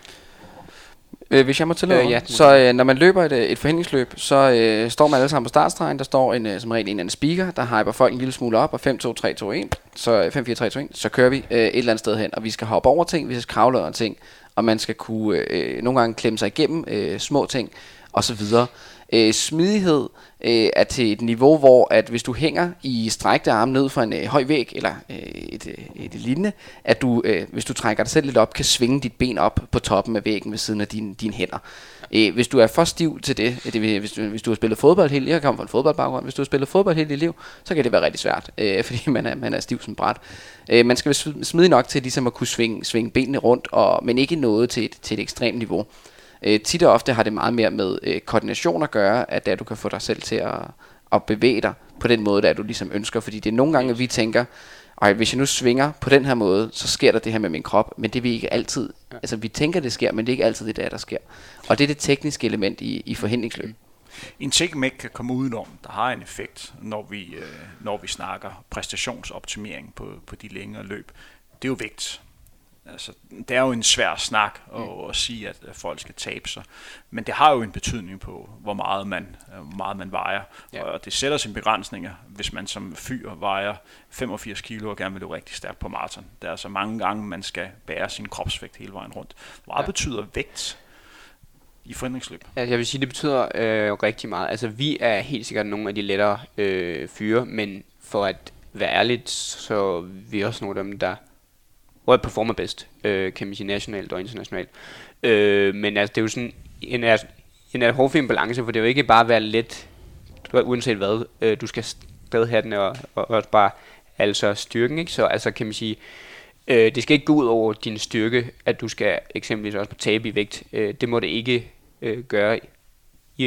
S1: Øh, hvis jeg må tillade øh, ja, så øh, når man løber et, øh, et forhindringsløb, så øh, står man alle sammen på startstregen. Der står en, øh, som regel en anden speaker, der hyper folk en lille smule op, og 5, 2, 3, 2, 1. Så 5, 4, 3, 2, 1. Så kører vi øh, et eller andet sted hen, og vi skal hoppe over ting, vi skal kravle over ting, og man skal kunne øh, nogle gange klemme sig igennem øh, små ting, og så videre. Øh, smidighed øh, er til et niveau, hvor at hvis du hænger i strækte arme ned fra en øh, høj væg, eller øh, et, øh, et lignende, at du, øh, hvis du trækker dig selv lidt op, kan svinge dit ben op på toppen af væggen ved siden af dine din hænder. Øh, hvis du er for stiv til det, øh, det vil, hvis, du, hvis du har spillet fodbold hele jeg kommer fra en fodboldbaggrund, hvis du har spillet fodbold hele dit liv, så kan det være rigtig svært, øh, fordi man er, man er stiv som bræt. Øh, man skal være smidig nok til ligesom at kunne svinge, svinge benene rundt, og, men ikke noget til et, til et ekstremt niveau. Øh, tit og ofte har det meget mere med øh, koordination at gøre, at der du kan få dig selv til at, at bevæge dig på den måde, der du ligesom ønsker. Fordi det er nogle gange, at vi tænker, og hvis jeg nu svinger på den her måde, så sker der det her med min krop, men det vil ikke altid, ja. altså vi tænker det sker, men det er ikke altid det der, der sker. Og det er det tekniske element i, i forhindringsløb. Mm.
S2: En ting, man ikke kan komme udenom, der har en effekt, når vi, øh, når vi snakker præstationsoptimering på, på de længere løb, det er jo vægt. Altså, det er jo en svær snak at, mm. at sige, at folk skal tabe sig. Men det har jo en betydning på, hvor meget man, hvor meget man vejer. Ja. Og det sætter sine begrænsninger, hvis man som fyr vejer 85 kilo og gerne vil løbe rigtig stærkt på maraton. Der er altså mange gange, man skal bære sin kropsvægt hele vejen rundt. Hvor meget ja. betyder vægt i forhindringsløb?
S3: Ja, jeg vil sige, det betyder øh, rigtig meget. Altså, vi er helt sikkert nogle af de lettere øh, fyre, men for at være ærligt, så er vi også nogle af dem, der hvor jeg performer bedst, øh, kan man sige nationalt og internationalt. Øh, men altså, det er jo sådan en, en, en hård fin balance, for det er jo ikke bare at være let, uanset hvad, øh, du skal stadig have den, og, og, også bare altså styrken, ikke? Så altså kan man sige, øh, det skal ikke gå ud over din styrke, at du skal eksempelvis også tabe i vægt. Øh, det må det ikke øh, gøre i,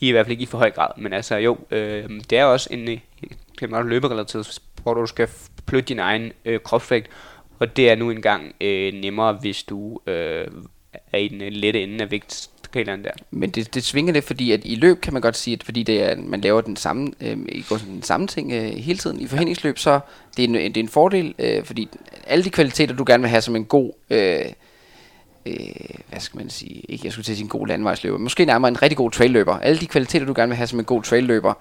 S3: i, i hvert fald ikke i for høj grad. Men altså jo, øh, det er også en, øh, kan man løberelateret hvor du skal flytte din egen øh, kropsvægt, og det er nu engang øh, nemmere, hvis du øh, er i den øh, lette ende af vægtskaleren der.
S1: Men det, det svinger lidt, fordi at i løb kan man godt sige, at fordi det er, man laver den samme, øh, går den samme ting øh, hele tiden i forhindringsløb, så det er en, det er en fordel, øh, fordi alle de kvaliteter, du gerne vil have som en god... Øh, øh, hvad skal man sige, ikke jeg skulle til at sige en god landvejsløber, måske nærmere en rigtig god trailløber. Alle de kvaliteter, du gerne vil have som en god trailløber,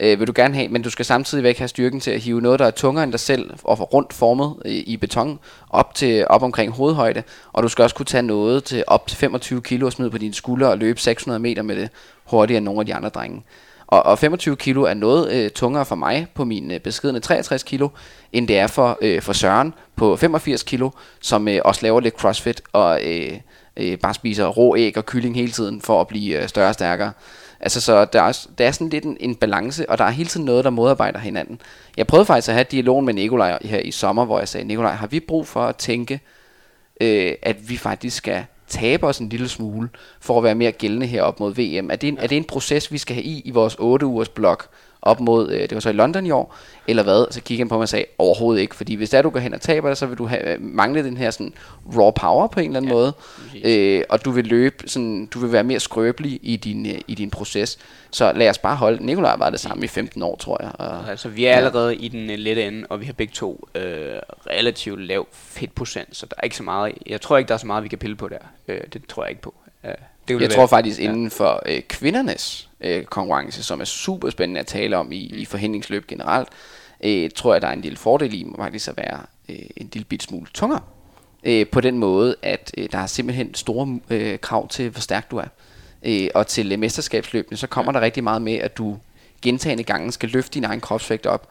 S1: øh, vil du gerne have, men du skal samtidig væk have styrken til at hive noget, der er tungere end dig selv, og rundt formet i, i beton, op, til, op omkring hovedhøjde, og du skal også kunne tage noget til op til 25 kilo og smide på dine skuldre og løbe 600 meter med det hurtigere end nogle af de andre drenge. Og, og 25 kilo er noget øh, tungere for mig på min øh, beskedende 63 kilo, end det er for, øh, for Søren på 85 kilo, som øh, også laver lidt crossfit og øh, øh, bare spiser rå æg og kylling hele tiden for at blive øh, større og stærkere. Altså, så der er, der er sådan lidt en, en balance, og der er hele tiden noget, der modarbejder hinanden. Jeg prøvede faktisk at have dialogen med Nikolaj her i sommer, hvor jeg sagde, Nikolaj, har vi brug for at tænke, øh, at vi faktisk skal tabe os en lille smule, for at være mere gældende herop mod VM? Er det en, er det en proces, vi skal have i, i vores 8 ugers blok? Op mod, øh, det var så i London i år, eller hvad? Så kiggede han på mig og sagde, overhovedet ikke, fordi hvis der du går hen og taber det, så vil du have, øh, mangle den her sådan raw power på en eller anden ja, måde, øh, og du vil løbe, sådan, du vil være mere skrøbelig i din, øh, i din proces. Så lad os bare holde, Nikolaj var det samme i 15 år, tror jeg.
S3: Og, altså, vi er allerede ja. i den uh, lette ende, og vi har begge to uh, relativt lav fedtprocent, så der er ikke så meget, jeg tror ikke, der er så meget, vi kan pille på der. Uh, det tror jeg ikke på. Uh,
S1: det jeg tror faktisk ja. inden for øh, kvindernes øh, konkurrence, som er super spændende at tale om i, i forhindringsløb generelt, øh, tror jeg, der er en lille fordel i faktisk at være øh, en lille bit smule tungere. Øh, på den måde, at øh, der er simpelthen store øh, krav til, hvor stærk du er. Øh, og til øh, mesterskabsløbene, så kommer ja. der rigtig meget med, at du gentagende gange skal løfte din egen kropsvægt op.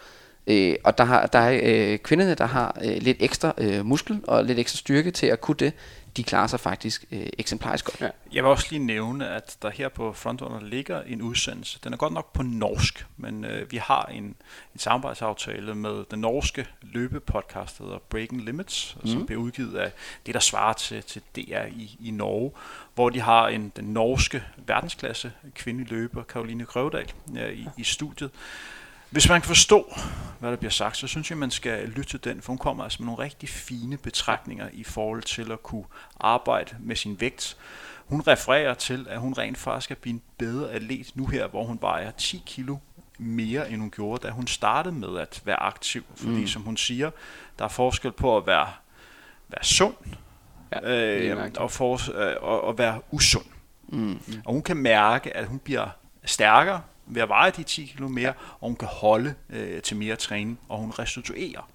S1: Øh, og der, har, der er øh, kvinderne, der har øh, lidt ekstra øh, muskel og lidt ekstra styrke til at kunne det de klarer sig faktisk øh, eksemplarisk godt. Ja.
S2: Jeg vil også lige nævne, at der her på Frontrunner ligger en udsendelse. Den er godt nok på norsk, men øh, vi har en, en samarbejdsaftale med den norske løbepodcast, der hedder Breaking Limits, mm. som bliver udgivet af det, der svarer til, til DR i, i Norge, hvor de har en den norske verdensklasse kvindelig løber, Karoline Krøvedal, ja, i, i studiet. Hvis man kan forstå, hvad der bliver sagt, så synes jeg, man skal lytte til den, for hun kommer altså med nogle rigtig fine betragtninger i forhold til at kunne arbejde med sin vægt. Hun refererer til, at hun rent faktisk er blevet en bedre atlet nu her, hvor hun vejer 10 kilo mere, end hun gjorde, da hun startede med at være aktiv. Fordi mm. som hun siger, der er forskel på at være, være sund ja, øh, og, for, øh, og, og være usund. Mm. Og hun kan mærke, at hun bliver stærkere, ved at veje de 10 kilo mere, ja. og hun kan holde øh, til mere træning, og hun restituerer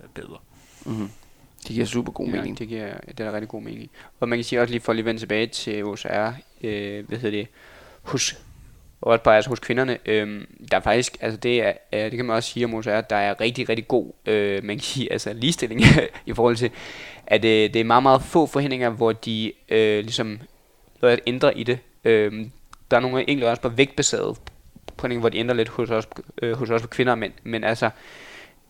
S2: øh, bedre.
S1: Mm-hmm. Det giver super god mening.
S3: Ja, det giver det er rigtig god mening. Og man kan sige også lige for at lige vende tilbage til OSR, øh, hvad hedder det, hos altså hos kvinderne, øh, der er faktisk, altså det, er, øh, det kan man også sige om OSR, der er rigtig, rigtig god, øh, man kan sige, altså ligestilling i forhold til, at øh, det er meget, meget få forhindringer, hvor de øh, ligesom at ændre i det. Øh, der er nogle enkelte også på vægtbaseret pointing, hvor de ændrer lidt hos os, øh, hos os på kvinder og mænd. Men altså,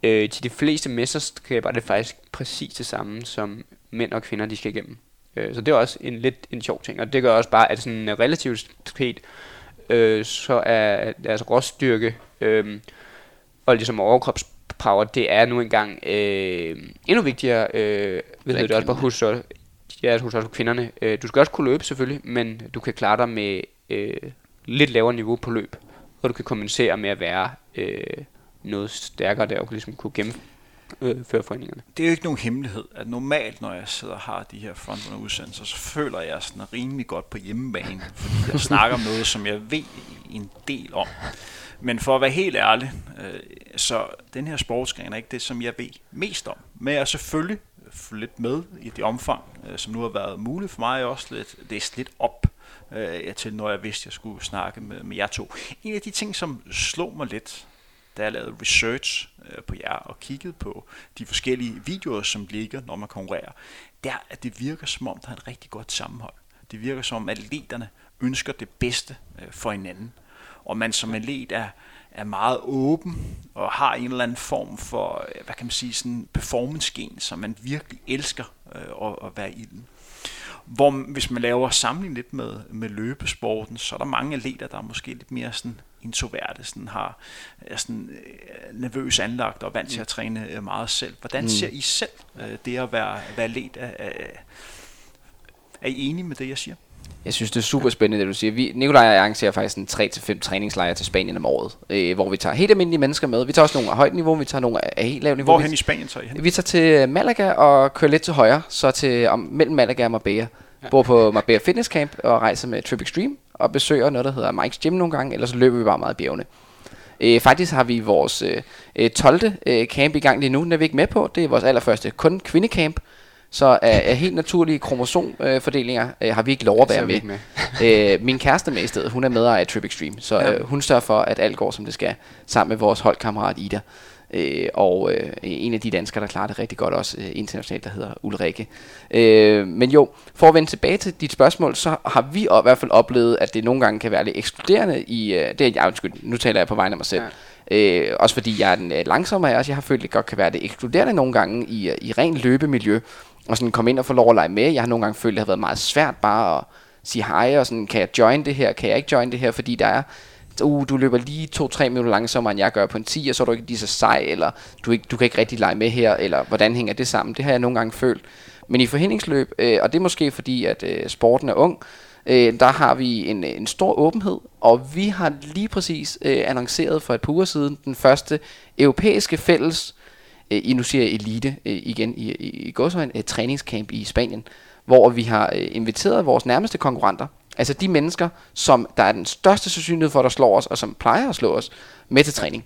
S3: øh, til de fleste mesterskaber er det faktisk præcis det samme, som mænd og kvinder de skal igennem. Øh, så det er også en lidt en sjov ting, og det gør også bare, at sådan øh, relativt set, øh, så er deres råstyrke øh, og ligesom overkropspower, det er nu engang øh, endnu vigtigere, øh, ved det også bare hos, ja, hos os kvinderne. Øh, du skal også kunne løbe selvfølgelig, men du kan klare dig med øh, lidt lavere niveau på løb hvor du kan kompensere med at være øh, noget stærkere der, og ligesom kunne gennemføre foreningerne.
S2: Det er jo ikke nogen hemmelighed, at normalt, når jeg sidder og har de her frontrunner udsendelser, så føler jeg sådan rimelig godt på hjemmebane, fordi jeg snakker om noget, som jeg ved en del om. Men for at være helt ærlig, øh, så den her sportsgren er ikke det, som jeg ved mest om. Men jeg er selvfølgelig lidt med i det omfang, øh, som nu har været muligt for mig også lidt, læst lidt op øh, til, når jeg vidste, at jeg skulle snakke med, med jer to. En af de ting, som slog mig lidt, da jeg lavede research øh, på jer og kiggede på de forskellige videoer, som ligger, når man konkurrerer, det er, at det virker som om, der er et rigtig godt sammenhold. Det virker som om, at atleterne ønsker det bedste øh, for hinanden. Og man som atlet er, er meget åben og har en eller anden form for, øh, hvad kan man sige, sådan performance-gen, som man virkelig elsker øh, at, at være i den. Hvor hvis man laver sammenligning lidt med, med løbesporten, så er der mange atleter, der er måske lidt mere sådan introverte, sådan har er sådan, øh, nervøs anlagt og vant til at træne øh, meget selv. Hvordan mm. ser I selv øh, det at være, være atlet? Er, er, er I enige med det, jeg siger?
S1: Jeg synes, det er super spændende, det du siger. Vi, Nikolaj og jeg arrangerer faktisk en 3-5 træningslejre til Spanien om året, øh, hvor vi tager helt almindelige mennesker med. Vi tager også nogle af højt niveau, vi tager nogle af helt lavt niveau.
S2: Hvorhen i Spanien tager I hen?
S1: Vi tager til Malaga og kører lidt til højre, så til om, mellem Malaga og Marbella. Ja. Bor på Marbella Fitness Camp og rejser med Trip Extreme og besøger noget, der hedder Mike's Gym nogle gange, eller så løber vi bare meget i bjergene. Øh, faktisk har vi vores øh, 12. Øh, camp i gang lige nu, den er vi ikke med på. Det er vores allerførste kun kvindecamp, så af, af helt naturlige kromosomfordelinger øh, har vi ikke lov at være med. med. øh, min kæreste med i stedet, hun er med af Trip Extreme, så ja. øh, hun sørger for, at alt går som det skal, sammen med vores holdkammerat Ida. Øh, og øh, en af de danskere, der klarer det rigtig godt også øh, internationalt, der hedder Ulrike. Øh, men jo, for at vende tilbage til dit spørgsmål, så har vi i hvert fald oplevet, at det nogle gange kan være lidt ekskluderende i, øh, det er, jeg, undskyld, nu taler jeg på vegne af mig selv, ja Øh, også fordi jeg er den øh, langsomme af os. Jeg har følt, at det godt kan være det ekskluderende nogle gange i, øh, i ren løbemiljø. Og sådan komme ind og få lov at lege med. Jeg har nogle gange følt, at det har været meget svært bare at sige hej. Og sådan, kan jeg join det her? Kan jeg ikke join det her? Fordi der er uh, du løber lige 2-3 minutter langsommere, end jeg gør på en 10, og så er du ikke lige så sej, eller du, ikke, du kan ikke rigtig lege med her, eller hvordan hænger det sammen? Det har jeg nogle gange følt. Men i forhindringsløb, øh, og det er måske fordi, at øh, sporten er ung, øh, der har vi en, øh, en stor åbenhed, og vi har lige præcis øh, annonceret for et par uger siden den første europæiske fælles, øh, i nu siger jeg elite øh, igen i, i, i Godsøjen, et træningscamp i Spanien, hvor vi har øh, inviteret vores nærmeste konkurrenter, altså de mennesker, som der er den største sandsynlighed for, at der slår os, og som plejer at slå os, med til træning.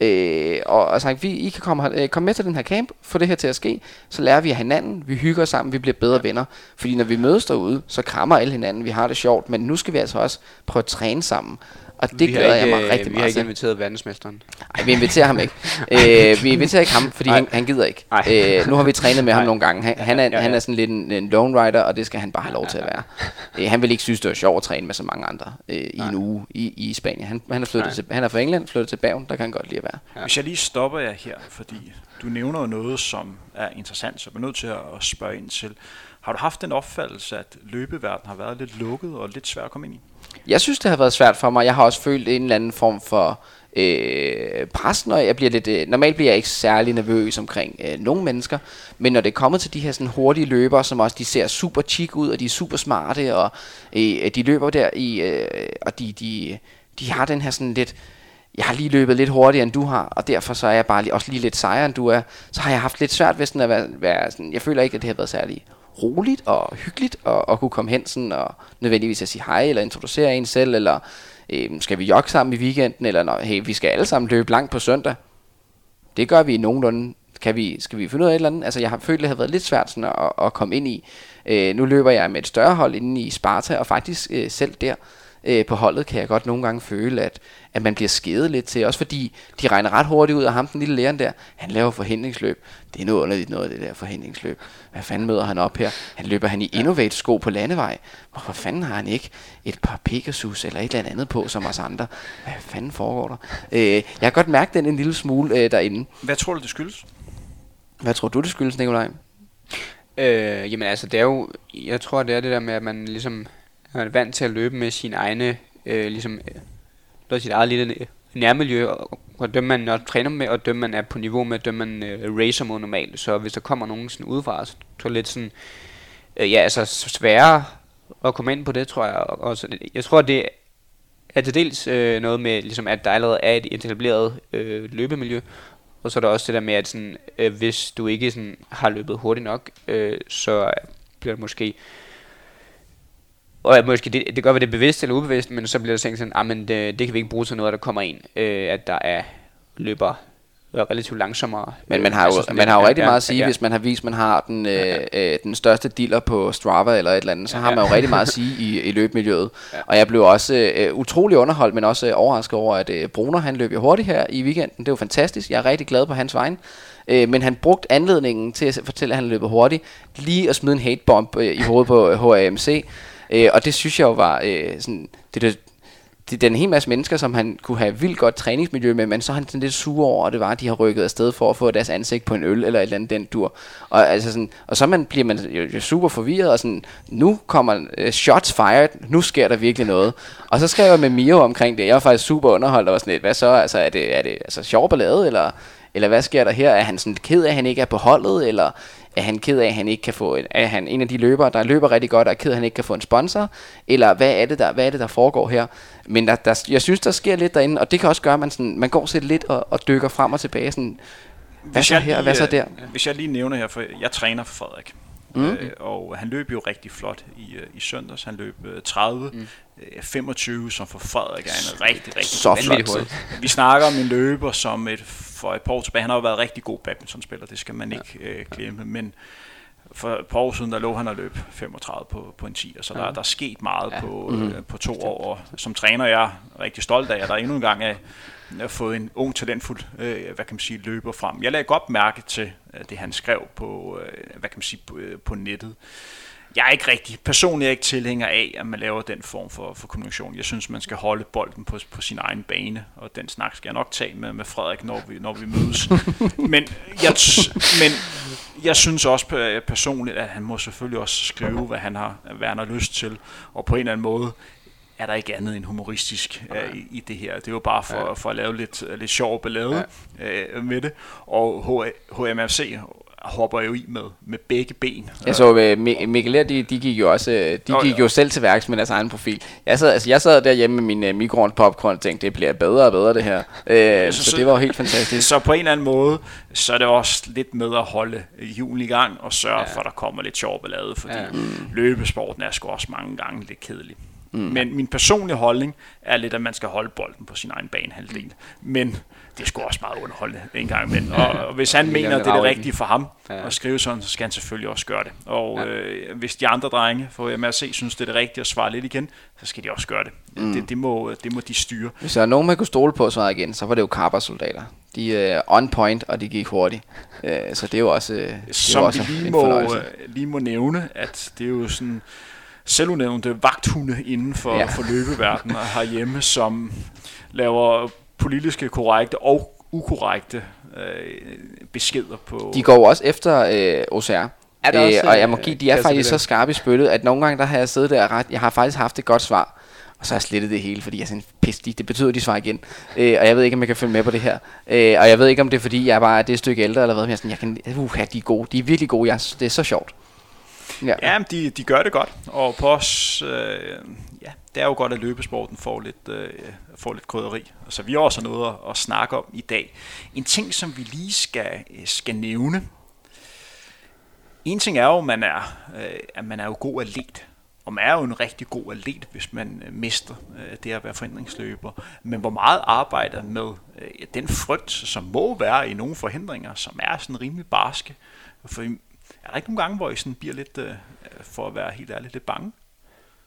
S1: Øh, og, og sagt, vi, I kan komme, øh, komme med til den her camp, få det her til at ske, så lærer vi af hinanden, vi hygger os sammen, vi bliver bedre venner. Fordi når vi mødes derude, så krammer alle hinanden, vi har det sjovt, men nu skal vi altså også prøve at træne sammen. Og det glæder
S3: ikke,
S1: jeg mig
S3: øh,
S1: rigtig
S3: Vi har
S1: meget
S3: ikke inviteret verdensmesteren.
S1: Nej, vi inviterer ham ikke. øh, vi inviterer ikke ham, fordi han, han gider ikke.
S3: Nej.
S1: Øh, nu har vi trænet med ham
S3: Nej.
S1: nogle gange. Han, han, er,
S3: Ja, ja.
S1: han er sådan lidt en, en lone rider, og det skal han bare have lov til at være. Øh, han vil ikke synes, det var sjovt at træne med så mange andre øh, i en uge i, i Spanien. Han, han, er flyttet
S3: Nej.
S1: til, han er fra England, flyttet til Bergen, der kan han godt lide at være.
S3: Ja.
S2: Hvis jeg lige stopper jer her, fordi du nævner noget, som er interessant, så jeg er nødt til at at spørge ind til. Har du haft den opfattelse, at løbeverdenen har været lidt lukket og lidt svær at komme ind i?
S1: Jeg synes, det har været svært for mig. Jeg har også følt en eller anden form for øh, pres, når jeg bliver lidt... Øh, normalt bliver jeg ikke særlig nervøs omkring øh, nogle mennesker, men når det kommer til de her sådan hurtige løbere, som også de ser super chic ud, og de er super smarte, og øh, de løber der i... Øh, og de, de, de har den her sådan lidt... Jeg har lige løbet lidt hurtigere, end du har, og derfor så er jeg bare lige, også lige lidt sejere, end du er. Så har jeg haft lidt svært ved sådan at være, være sådan... Jeg føler ikke, at det har været særlig roligt og hyggeligt at, at kunne komme hen sådan og nødvendigvis at sige hej eller introducere en selv, eller øh, skal vi jogge sammen i weekenden, eller nej, hey, vi skal alle sammen løbe langt på søndag. Det gør vi nogenlunde. Kan vi, skal vi finde ud af et eller andet? Altså jeg har følt, det har været lidt svært sådan at, at komme ind i. Øh, nu løber jeg med et større hold inde i Sparta, og faktisk øh, selv der øh, på holdet kan jeg godt nogle gange føle, at, at man bliver skedet lidt til. Også fordi de regner ret hurtigt ud af ham, den lille læreren der. Han laver forhindringsløb. Det er noget underligt noget, det der forhindringsløb. Hvad fanden møder han op her? Han løber han i Innovate sko på landevej. Hvorfor fanden har han ikke et par Pegasus eller et eller andet på som os andre? Hvad fanden foregår der? Øh, jeg kan godt mærke den en lille smule øh, derinde.
S2: Hvad tror du, det skyldes?
S1: Hvad tror du, det skyldes, Nikolaj?
S3: Øh, jamen altså, det er jo, jeg tror, det er det der med, at man ligesom er vant til at løbe med sine egne, øh, ligesom, øh, sit eget lille nærmiljø, og, og dem man også træner med, og dem man er på niveau med, dem man øh, racer mod normalt. Så hvis der kommer nogen sådan udefra, så tror jeg lidt sådan, øh, ja, altså sværere at komme ind på det, tror jeg. Og, og så, jeg tror, det er til dels øh, noget med, ligesom, at der allerede er et etableret øh, løbemiljø, og så er der også det der med, at sådan, øh, hvis du ikke sådan, har løbet hurtigt nok, øh, så bliver det måske... Og måske det, det godt være det er bevidst eller ubevidst, men så bliver det tænkt sådan, ah, men det, det kan vi ikke bruge til noget, der kommer ind, øh, at der er løber relativt langsommere.
S1: Men
S3: øh,
S1: man har jo,
S3: altså
S1: man har jo
S3: ja,
S1: rigtig
S3: ja,
S1: meget at sige,
S3: ja,
S1: hvis man har vist, man har den, øh, øh, den største dealer på Strava eller et eller andet, så har man jo rigtig meget at sige i, i løbemiljøet. Og jeg blev også øh, utrolig underholdt, men også øh, overrasket over, at øh, Bruner han løb jo hurtigt her i weekenden. Det var fantastisk. Jeg er rigtig glad på hans vegne. Øh, men han brugte anledningen til at fortælle, at han løb hurtigt, lige at smide en hatebomb øh, i hovedet på øh, HAMC. Øh, og det synes jeg jo var øh, sådan, det, det, det, det er en hel masse mennesker, som han kunne have vildt godt træningsmiljø med, men så er han sådan lidt sur over, og det var, at de har rykket afsted for at få deres ansigt på en øl eller et eller andet den dur. Og, altså sådan, og så man, bliver man jo, jo super forvirret, og sådan, nu kommer uh, shots fired, nu sker der virkelig noget. Og så skrev jeg med Mio omkring det, jeg var faktisk super underholdt, og var sådan lidt, hvad så, altså er det, er det altså, sjov ballade, eller, eller hvad sker der her? Er han sådan ked af, at han ikke er på holdet, eller er han ked af, at han ikke kan få en, er han en af de løbere, der løber rigtig godt, og er ked af, at han ikke kan få en sponsor? Eller hvad er det, der, hvad er det, der foregår her? Men der, der, jeg synes, der sker lidt derinde, og det kan også gøre, at man, sådan, man går selv lidt og, og dykker frem og tilbage. Sådan, hvad så her, hvad så
S2: øh,
S1: der?
S2: Hvis jeg lige nævner her, for jeg træner for Frederik.
S1: Mm.
S2: Mm. Øh, og han løb jo rigtig flot i, øh, i søndags. Han løb øh, 30, mm. øh, 25, som for Frederik er en rigtig, rigtig
S1: Så flot.
S2: tid. Vi snakker om en løber, som et, for et par år tilbage, han har jo været rigtig god badmintonspiller, det skal man ikke øh, glemme, men for et par år siden, der lå han og løb 35 på, på en 10, så der, der er sket meget
S3: Ja.
S2: ja. på, øh, på to år, og som træner jeg er rigtig stolt af, at der endnu en gang er, er fået en ung, talentfuld øh, hvad kan man sige, løber frem. Jeg lagde godt mærke til øh, det, han skrev på, øh, hvad kan man sige, på, øh, på nettet. Jeg er ikke rigtig, personligt er ikke tilhænger af, at man laver den form for, for kommunikation. Jeg synes, man skal holde bolden på, på sin egen bane, og den snak skal jeg nok tage med, med Frederik, når vi, når vi mødes. men, jeg, men jeg synes også pe- personligt, at han må selvfølgelig også skrive, hvad han har, hvad han har lyst til, og på en eller anden måde er der ikke andet end humoristisk øh, i, i det her. Det er jo bare for,
S3: Ja.
S2: for at lave lidt, lidt sjov ballade øh, med det. Og H- HMFC hopper jo i med, med begge ben.
S1: Jeg så uh, Mikkel de, de gik jo også, øh, de
S2: Nå,
S1: gik
S2: ja.
S1: jo selv til værks med deres egen profil. Jeg sad, altså, jeg sad derhjemme med min uh, mikroovns popcorn og tænkte, det bliver bedre og bedre det her. Uh,
S2: så-
S1: så,
S2: så-
S1: det var jo helt fantastisk.
S2: Så på en eller anden måde, så er det også lidt med at holde julen i gang og sørge
S3: Ja.
S2: ja. for, at der kommer lidt sjov ballade, fordi
S3: Ja.
S2: ja. løbesporten er sgu også mange gange lidt kedelig. Mm. Men min personlige holdning er lidt, at man skal holde bolden på sin egen banehalvdel. Men det er sgu også meget underholdende en gang imellem. Og, og hvis han mener, det er det rigtige for ham ja. at skrive sådan, så skal han selvfølgelig også gøre det. Og ja. øh, hvis de andre drenge får MRC synes, det er det rigtige at svare lidt igen, så skal de også gøre det. Mm. Det, det, må, det må de styre.
S1: Hvis der er nogen, man kunne stole på så igen, så var det jo Carper-soldater. De er uh, on point, og de gik hurtigt. Uh, så det er jo også, uh, det
S2: Som
S1: er også
S2: vi lige må, lige må nævne, at det er jo sådan selvudnævnte vagthunde inden for, ja. for løbeverdenen herhjemme, som laver politiske korrekte og ukorrekte øh, beskeder på...
S1: De går også efter øh, OCR. Er det også, øh, og jeg må give, de er faktisk så skarpe i spyttet, at nogle gange der har jeg siddet der ret, jeg har faktisk haft et godt svar, og så har jeg slettet det hele, fordi jeg er sådan, pis, de, det betyder, at de svarer igen. Øh, og jeg ved ikke, om jeg kan følge med på det her. Øh, og jeg ved ikke, om det er, fordi jeg bare er det stykke ældre, eller hvad, men jeg, sådan, jeg kan, uh, de er gode, de er virkelig gode, jeg, det er så sjovt.
S2: Ja, ja de, de gør det godt, og på os, øh, ja, det er jo godt, at løbesporten får lidt, øh, får lidt krydderi. Så vi har også noget at, at snakke om i dag. En ting, som vi lige skal, øh, skal nævne. En ting er jo, man er, øh, at man er jo god atlet. Og man er jo en rigtig god atlet, hvis man øh, mister øh, det at være forhindringsløber. Men hvor meget arbejder med øh, den frygt, som må være i nogle forhindringer, som er sådan rimelig barske. For er der ikke nogle gange, hvor I sådan bliver lidt, øh, for at være helt ærlig, lidt bange?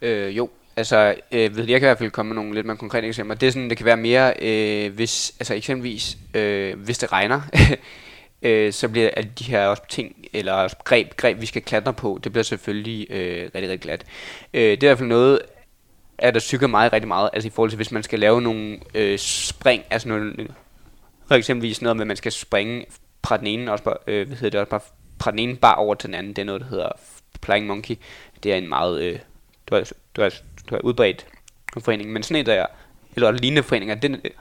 S3: Øh, jo, altså, øh, ved, jeg kan i hvert fald komme med nogle lidt mere konkrete eksempler. Det, er sådan, det kan være mere, øh, hvis, altså eksempelvis, øh, hvis det regner, øh, så bliver alle de her også ting, eller greb, greb, vi skal klatre på, det bliver selvfølgelig øh, rigtig, rigtig glat. Øh, det er i hvert fald noget, at der cykler meget, rigtig meget, altså i forhold til, hvis man skal lave nogle øh, spring, altså noget, for eksempelvis noget med, at man skal springe fra den ene, også bare, øh, hvad hedder det, også bare fra den ene bar over til den anden. Det er noget, der hedder Flying Monkey. Det er en meget øh, du har, du har, du har udbredt forening, men sådan et der, eller lignende foreninger, det er øh,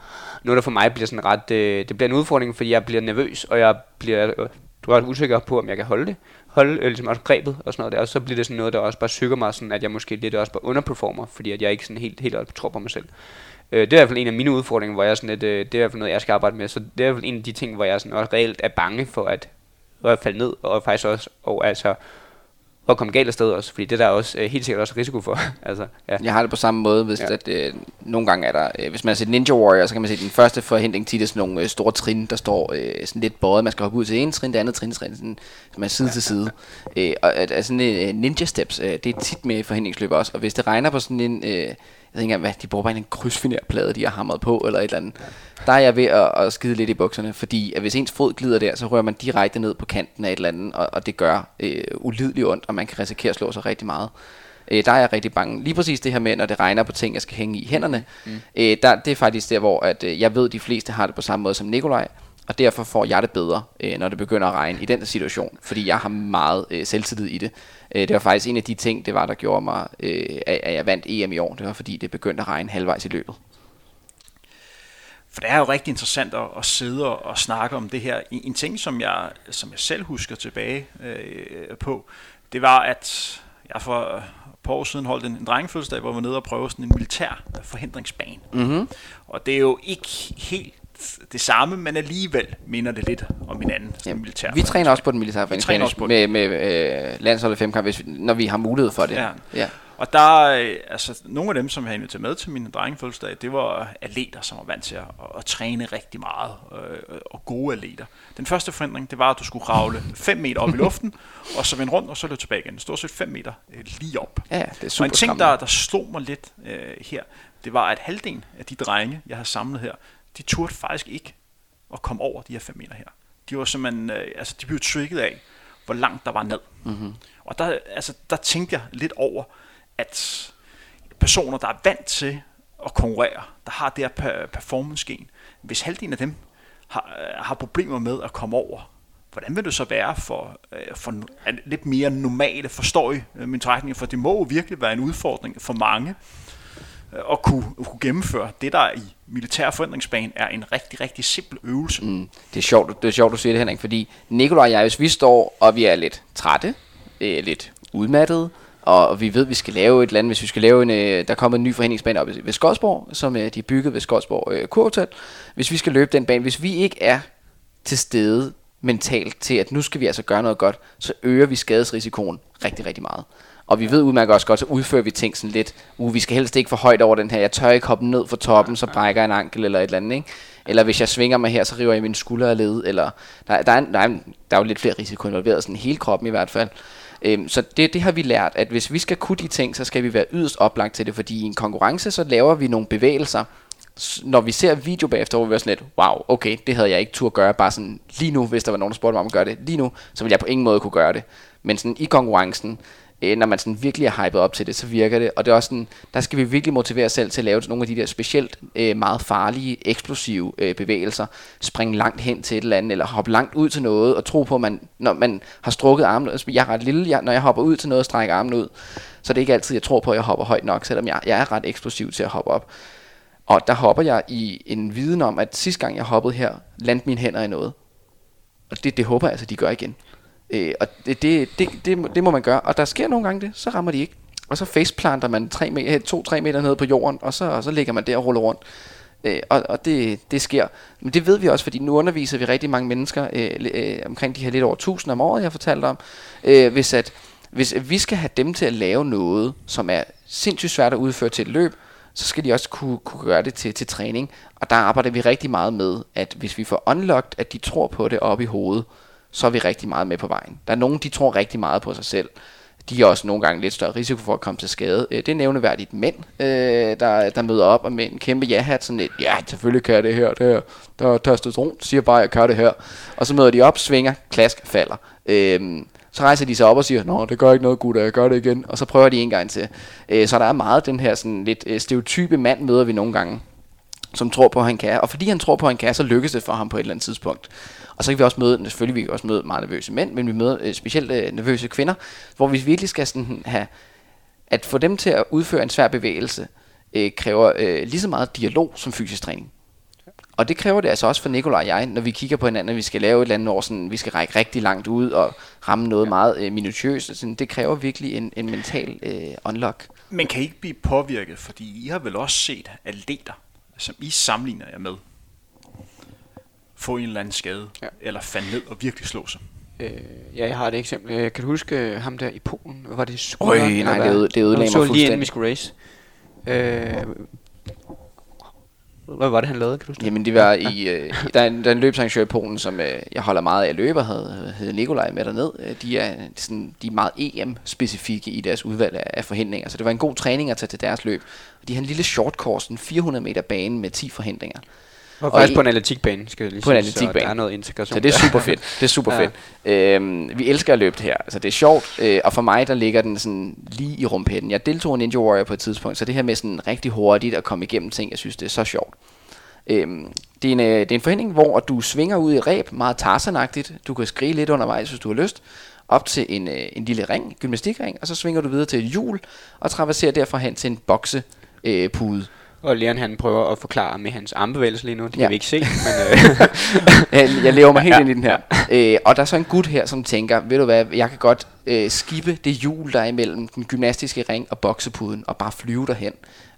S3: noget, der for mig bliver sådan ret, øh, det bliver en udfordring, fordi jeg bliver nervøs, og jeg bliver øh, du er usikker på, om jeg kan holde det, holde øh, ligesom også grebet og sådan noget der, og så bliver det sådan noget, der også bare sykker mig sådan, at jeg måske lidt også bare underperformer, fordi at jeg ikke sådan helt, helt tror på mig selv. Øh, det er i hvert fald en af mine udfordringer, hvor jeg sådan lidt, øh, det er i hvert fald noget, jeg skal arbejde med, så det er i hvert fald en af de ting, hvor jeg sådan også reelt er bange for at at falde ned, og faktisk også, og altså, at komme galt afsted også, fordi det der er også øh, helt sikkert også risiko for. altså,
S1: ja. Jeg har det på samme måde, hvis ja. at, øh, nogle gange er der, øh, hvis man har set Ninja Warrior, så kan man se den første forhindring tit er sådan nogle øh, store trin, der står øh, sådan lidt båret, man skal hoppe ud til en trin, det andet trin, trin sådan, som er side ja, til side. Ja, ja. Øh, og at, altså, øh, ninja steps, øh, det er tit med forhindringsløb også, og hvis det regner på sådan en, øh, ved ikke engang, hvad, de bruger bare en krydsfinerplade, de har hamret på, eller et eller andet. Der er jeg ved at, at skide lidt i bukserne, fordi at hvis ens fod glider der, så rører man direkte ned på kanten af et eller andet, og, og det gør øh, ulideligt ondt, og man kan risikere at slå sig rigtig meget. Øh, der er jeg rigtig bange. Lige præcis det her med, når det regner på ting, jeg skal hænge i hænderne, mm. øh, der, det er faktisk der, hvor at, øh, jeg ved, at de fleste har det på samme måde som Nikolaj, og derfor får jeg det bedre, øh, når det begynder at regne i den situation, fordi jeg har meget øh, selvtillid i det. Øh, det var faktisk en af de ting, det var, der gjorde mig, øh, at jeg vandt EM i år. Det var fordi, det begyndte at regne halvvejs i løbet.
S2: For det er jo rigtig interessant at, at sidde og, snakke om det her. En, ting, som jeg, som jeg selv husker tilbage øh, på, det var, at jeg for et par år siden holdt en, en drengefødselsdag, hvor vi var nede og prøve sådan en militær forhindringsbane. Mm-hmm. Og det er jo ikke helt det samme, men alligevel minder det lidt om hinanden. Ja,
S1: militær vi træner også på den militære vi træner også på med, med øh, landsholdet femkamp, hvis vi, når vi har mulighed for det. Ja.
S2: ja. Og der, øh, altså nogle af dem, som jeg havde inviteret med til min drengefødselsdag, det var atleter, som var vant til at, at, træne rigtig meget, øh, og gode atleter. Den første forandring, det var, at du skulle kravle 5 meter op i luften, og så vende rundt, og så løbe tilbage igen. Stort set 5 meter øh, lige op.
S1: Ja, det er super
S2: og en ting, der, der slog mig lidt øh, her, det var, at halvdelen af de drenge, jeg har samlet her, de turde faktisk ikke at komme over de her 5 meter her. De var simpelthen, øh, altså de blev trigget af, hvor langt der var ned. Mm-hmm. Og der, altså, der tænkte jeg lidt over, at personer, der er vant til at konkurrere, der har det her performance-gen, hvis halvdelen af dem har, øh, har problemer med at komme over, hvordan vil det så være for, øh, for lidt mere normale, forstår I øh, min trækning, for det må jo virkelig være en udfordring for mange, Øh, at kunne, at kunne gennemføre det, der i militær forandringsbane er en rigtig, rigtig simpel øvelse. Mm.
S1: Det, er sjovt, det er sjovt, du siger det, Henrik, fordi Nikolaj og jeg, hvis vi står, og vi er lidt trætte, øh, lidt udmattede, og vi ved, at vi skal lave et eller andet, hvis vi skal lave en, øh, der kommer en ny forhindringsbane op ved Skodsborg, som øh, de er bygget ved Skodsborg øh, Kurhotel. Hvis vi skal løbe den bane, hvis vi ikke er til stede mentalt til, at nu skal vi altså gøre noget godt, så øger vi skadesrisikoen rigtig, rigtig meget. Og vi ved udmærket også godt, så udfører vi ting sådan lidt, uh, vi skal helst ikke for højt over den her, jeg tør ikke hoppe ned fra toppen, så brækker jeg en ankel eller et eller andet, ikke? Eller hvis jeg svinger mig her, så river jeg min skulder af led, eller der, der, er, der, er, der er jo lidt flere risiko involveret, sådan hele kroppen i hvert fald. Øhm, så det, det har vi lært, at hvis vi skal kunne de ting, så skal vi være yderst oplagt til det, fordi i en konkurrence, så laver vi nogle bevægelser, når vi ser video bagefter, hvor vi er sådan lidt, wow, okay, det havde jeg ikke tur gøre, bare sådan lige nu, hvis der var nogen, der spurgte mig om at gøre det, lige nu, så ville jeg på ingen måde kunne gøre det. Men sådan i konkurrencen, Øh, når man sådan virkelig er hypet op til det, så virker det. Og det er også sådan, der skal vi virkelig motivere os selv til at lave nogle af de der specielt øh, meget farlige, eksplosive øh, bevægelser. Springe langt hen til et eller andet, eller hoppe langt ud til noget, og tro på, at man, når man har strukket armen ud. Altså, jeg er ret lille, jeg, når jeg hopper ud til noget og strækker armen ud, så det er ikke altid, jeg tror på, at jeg hopper højt nok, selvom jeg, jeg er ret eksplosiv til at hoppe op. Og der hopper jeg i en viden om, at sidste gang jeg hoppede her, landte mine hænder i noget. Og det, det håber jeg altså, de gør igen. Øh, og det, det, det, det, det må man gøre. Og der sker nogle gange det, så rammer de ikke. Og så faceplanter man 2-3 meter, øh, meter ned på jorden, og så, og så ligger man der og ruller rundt. Øh, og og det, det sker. Men det ved vi også, fordi nu underviser vi rigtig mange mennesker, øh, øh, omkring de her lidt over 1000 om året, jeg fortalte om. Øh, hvis, at, hvis vi skal have dem til at lave noget, som er sindssygt svært at udføre til et løb, så skal de også kunne, kunne gøre det til, til træning. Og der arbejder vi rigtig meget med, at hvis vi får unlocked, at de tror på det op i hovedet, så er vi rigtig meget med på vejen. Der er nogen, de tror rigtig meget på sig selv. De er også nogle gange lidt større risiko for at komme til skade. Øh, det er nævneværdigt mænd, øh, der, der møder op og med en kæmpe ja-hat, sådan lidt, ja, selvfølgelig kan jeg det her, det her, der er testosteron, siger bare, jeg kan det her. Og så møder de op, svinger, klask, falder. Øh, så rejser de sig op og siger, nå, det gør ikke noget, gutter, jeg gør det igen. Og så prøver de en gang til. Øh, så der er meget den her sådan lidt øh, stereotype mand, møder vi nogle gange, som tror på, at han kan. Og fordi han tror på, at han kan, så lykkes det for ham på et eller andet tidspunkt. Og så kan vi også møde, selvfølgelig vi kan også møde meget nervøse mænd, men vi møder øh, specielt øh, nervøse kvinder, hvor vi virkelig skal sådan have, at få dem til at udføre en svær bevægelse, øh, kræver øh, lige så meget dialog som fysisk træning. Og det kræver det altså også for Nikolaj og jeg, når vi kigger på hinanden, at vi skal lave et eller andet år, sådan, vi skal række rigtig langt ud og ramme noget ja. meget øh, minutiøst. Sådan, det kræver virkelig en, en mental øh, unlock.
S2: Men kan I ikke blive påvirket, fordi I har vel også set atleter, som I sammenligner jer med, få en eller anden skade, ja. eller falde ned og virkelig slå sig.
S3: Øh, ja, jeg har et eksempel. Øh, kan du huske øh, ham der i Polen? Var det
S1: skulder? Øj, nej, det, øde, det ødelagde mig fuldstændig. lige inden
S3: vi skulle race. Øh, hvad var det, han lavede, kan du huske?
S1: Jamen, det var i... Øh, der, er en, der er en løbsarrangør i Polen, som øh, jeg holder meget af løber, hedder, hedder Nikolaj med derned. Øh, de er, sådan, de er meget EM-specifikke i deres udvalg af, af forhindringer, så det var en god træning at tage til deres løb. De har en lille short course, en 400 meter bane med 10 forhindringer.
S3: Og faktisk på en atletikbane, skal jeg lige
S1: på sige, en atletikbane.
S3: så der er noget integration.
S1: Så det er super fedt. Det er super ja. fedt. Øhm, vi elsker at løbe det her. Altså det er sjovt, øh, og for mig der ligger den sådan lige i rumpetten. Jeg deltog i Ninja Warrior på et tidspunkt, så det her med sådan rigtig hurtigt at komme igennem ting, jeg synes det er så sjovt. Øhm, det, er en, øh, det er en forhindring, hvor du svinger ud i ræb, meget tarsanagtigt. Du kan skrige lidt undervejs, hvis du har lyst op til en, øh, en lille ring, gymnastikring, og så svinger du videre til et hjul, og traverserer derfra hen til en boksepude. Øh, pude.
S3: Og Leon han prøver at forklare med hans armbevægelse lige nu. Det kan ja. vi ikke se. Men,
S1: øh. jeg, jeg lever mig helt ja. ind i den her. Øh, og der er så en gut her, som tænker, ved du hvad, jeg kan godt øh, skippe det hjul, der er imellem den gymnastiske ring og boksepuden, og bare flyve derhen.